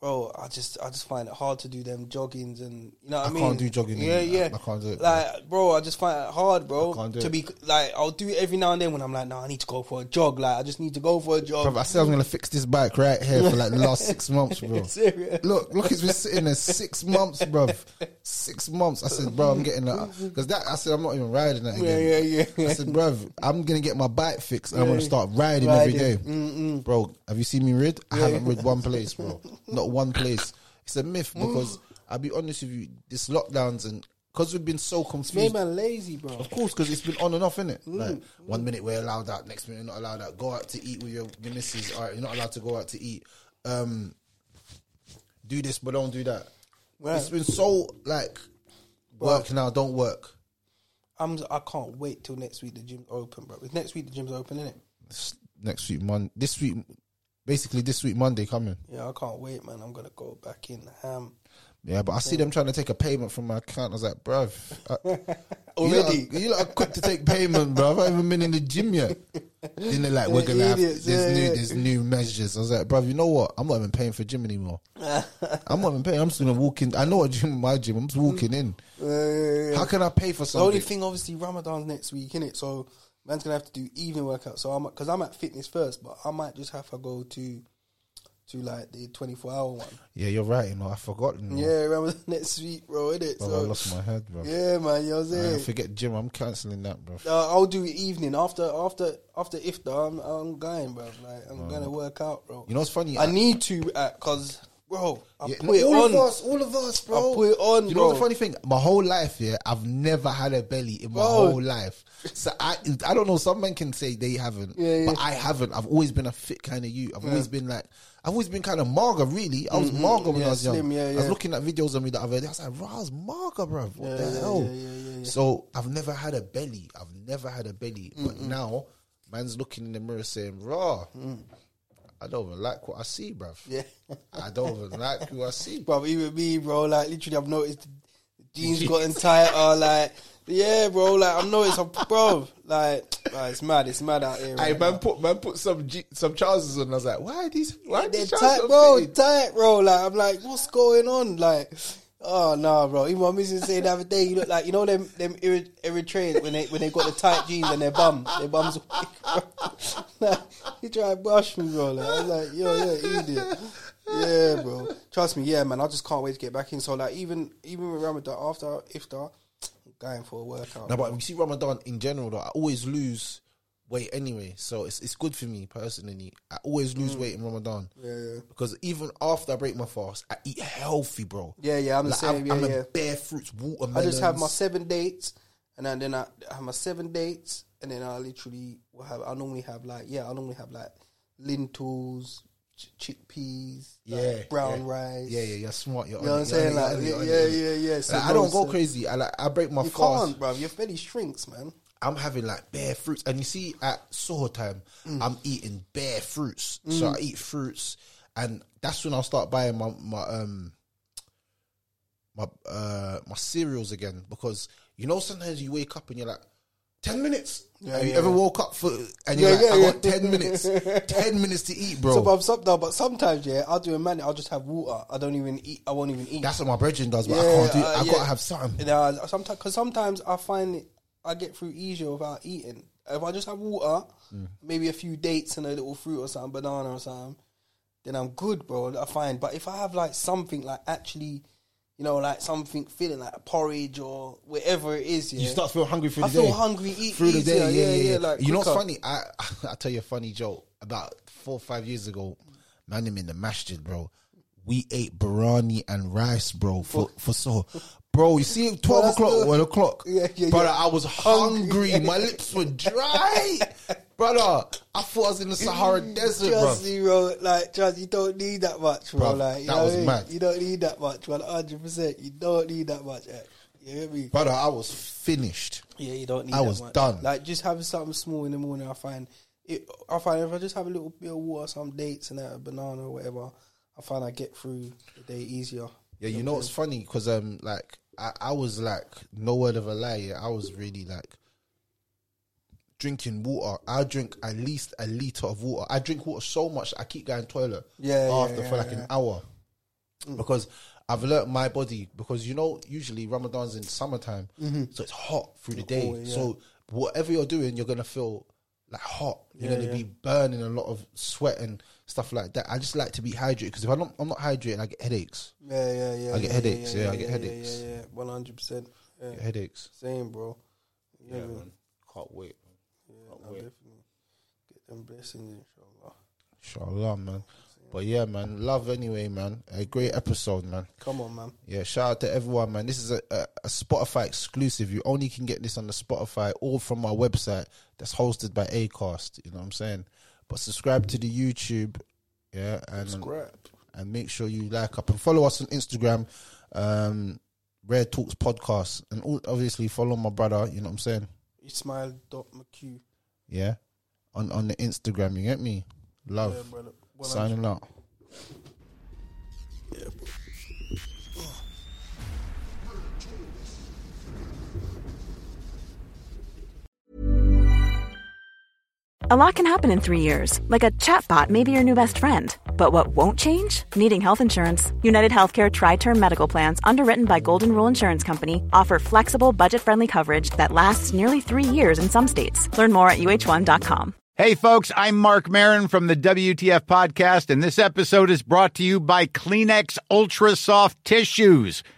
bro, I just, I just find it hard to do them joggings and you know what I, mean. I mean. can't do jogging Yeah, yeah. I can't do it, Like, bro, I just find it hard, bro. I can't do to it. be like, I'll do it every now and then when I'm like, no, I need to go for a jog. Like, I just need to go for a jog. Bro, I said I was gonna fix this bike right here for like the last six months, bro. Serious? Look, look, it's been sitting there six months, bro. Six months. I said, bro, I'm getting that because that. I said I'm not even riding that again. yeah, yeah. Yeah. I said, bro, I'm gonna get my bike fixed and I'm gonna start riding, every day. Riding. Bro, have you seen me rid? I haven't rid one place, bro. Not one place. It's a myth mm. because I'll be honest with you, this lockdowns and because we've been so confused. man lazy, bro. Of course, because it's been on and off, innit? Mm. Like mm. one minute we're allowed out, next minute not allowed out. Go out to eat with your, your missus. All right, you're not allowed to go out to eat. Um, do this, but don't do that. Right. It's been so like work now, don't work. I'm, I can't wait till next week the gym's open, bro. It's next week the gym's open, innit? It's next week, Mon. This week, basically this week, Monday coming. Yeah, I can't wait, man. I'm gonna go back in ham. Yeah, but I see them trying to take a payment from my account. I was like, bruv, uh, Already? You lot, are- you lot are quick to take payment, bro. I haven't been in the gym yet. Then they're like, we're gonna have idiots, there's yeah, new yeah. there's new measures. I was like, bruv, you know what? I'm not even paying for gym anymore. I'm not even paying. I'm just gonna walk in. I know a gym, my gym. I'm just walking in. How can I pay for something? The only thing, obviously, Ramadan's next week, innit? So man's gonna have to do evening workout. So I'm because I'm at fitness first, but I might just have to go to to like the 24 hour one. Yeah, you're right. You know, I forgot. You know. Yeah, Ramadan next week, bro, innit? Bro, so I lost my head, bro. yeah, man, you know what I'm I saying? forget gym. I'm cancelling that, bro. Uh, I'll do evening after after after iftar. I'm I'm going, bro. Like I'm gonna work out, bro. You know what's funny? I need to because, bro, I Yeah, put it all on. of us, all of us, bro. I put it on, You know the funny thing? My whole life, yeah, I've never had a belly in my Bro. whole life. So I, I don't know. Some men can say they haven't, Yeah, yeah. but I haven't. I've always been a fit kind of you. I've always been like, I've always been kind of mager. Really, I was when Mm-hmm. Yeah, I was young. slim, yeah, I was yeah. looking at videos of me the other day. I was like, "Bro, I was bro. What the hell?" So I've never had a belly. I've never had a belly. But now, man's looking in the mirror saying, "Raw." I don't even like what I see, bruv. Yeah. I don't even like who I see. bro. Even me, bro. Like literally, I've noticed jeans gotten tighter. Like yeah, bro. Like I've noticed, bro. Like it's mad. It's mad out here. Hey, right man, now. put man put some G- some trousers on. I was like, why are these? Why are They're tight, bro. fitted? Tight, bro. Like I'm like, what's going on? Like. Oh no, bro! Even my missus said the other day, you look like you know them them Eri- Eritreans when they when they got the tight jeans and their bum, their bums. like, he tried to brush me, bro. Like, I was like, yo, yeah, idiot. Yeah, bro. Trust me, yeah, man. I just can't wait to get back in. So like, even even with Ramadan after iftar, I'm going for a workout. No, but you see Ramadan in general, though, I always lose weight anyway. So it's it's good for me personally. I always lose weight in Ramadan. Mm. Yeah, yeah. Because even after I break my fast, I eat healthy, bro. Yeah, yeah, I'm the same, I'm, yeah, I'm yeah. a bare fruits, watermelons. I just have my seven dates, and then, then I have my seven dates, and then I literally will have. I normally have like yeah, I normally have like lentils, ch- chickpeas, like, yeah, brown yeah. rice. Yeah, yeah, you're smart. You're You know what I'm saying? Like it, you're on it, yeah, you're on it. yeah, yeah. So Like, I don't go so crazy. I like I break my You fast. can't, bro. Your belly shrinks, man. I'm having like bare fruits, and you see at suhoor time, Mm. I'm eating bare fruits. So I eat fruits, and that's when I'll start buying my my um my uh my cereals again because you know sometimes you wake up and you're like. 10 minutes. Yeah, Have you yeah, ever yeah. woke up for and you're Yeah, like, yeah, I yeah. got 10 minutes. 10 minutes to eat, bro. So, but, some, no, but sometimes, yeah, I'll do a man. I'll just have water. I don't even eat. I won't even eat. That's what my brethren does, but I can't do uh, I yeah. gotta have something. Know, sometimes because sometimes I find it, I get through easier without eating. If I just have water, Mm. maybe a few dates and a little fruit or something, banana or something, then I'm good, bro. I find. But if I have like something like actually, you know, like something feeling like a porridge or whatever it is, yeah, You start to feel hungry through I the day. I feel hungry, eat through the day. Yeah, yeah, yeah. like you know what's funny? I I tell you a funny joke. About four or five years ago, man, I'm in the masjid, bro. We ate biryani and rice, bro, for for so. Bro, you see, twelve o'clock, one o'clock, Yeah, yeah, brother. yeah. I was Hungry. My lips were dry, brother. I thought I was in the Sahara Desert, bro. Trust me, bro. Like, trust you don't need that much, bro. Bruv, like, you that was I mean? mad. You don't need that much, one hundred percent. You don't need that much. eh? You hear me? Brother, I was finished. Yeah, you don't need. That. I was much. done. Like just having something small in the morning, I find it. I find if I just have a little bit of water, some dates and a banana or whatever, I find I get through the day easier. Yeah, you know what's funny? Because um, like I, I was like, no word of a lie. Yeah, I was really like drinking water. I drink at least a liter of water. I drink water so much I keep going toilet. Yeah, yeah, after for yeah, like an hour because I've learnt my body because you know usually Ramadan's in summertime, mm-hmm. so it's hot through the day. Oh. So whatever you're doing, you're gonna feel like hot. You're gonna be burning a lot of sweat and stuff like that. I just like to be hydrated because if I'm not, I'm not hydrated, I get headaches. Yeah, yeah, yeah. I get yeah, headaches, yeah, I get yeah, headaches. Yeah, yeah, one hundred percent. Headaches. Same, bro. Yeah, man. man. Can't wait. Yeah, no, definitely get them blessings, inshallah. Inshallah, man. But yeah, man, love anyway, man. A great episode, man. Come on, man. Yeah, shout out to everyone, man. This is a, a, a Spotify exclusive. You only can get this on the Spotify or from our website that's hosted by Acast. You know what I'm saying? But subscribe to the YouTube, yeah, and Subscribe. and make sure you like up and follow us on Instagram, um, Rare Talks Podcast, and all, obviously follow my brother. You know what I'm saying? Ismail.mcq. Yeah, on on the Instagram. You get me? Love. Yeah. Well, Signing out. A lot can happen in three years, like a chatbot may be your new best friend. But what won't change? Needing health insurance. United Healthcare TriTerm Medical Plans, underwritten by Golden Rule Insurance Company, offer flexible, budget friendly coverage that lasts nearly three years in some states. Learn more at uh1.com. Hey, folks, I'm Marc Maron from the WTF Podcast, and this episode is brought to you by Kleenex Ultra Soft Tissues,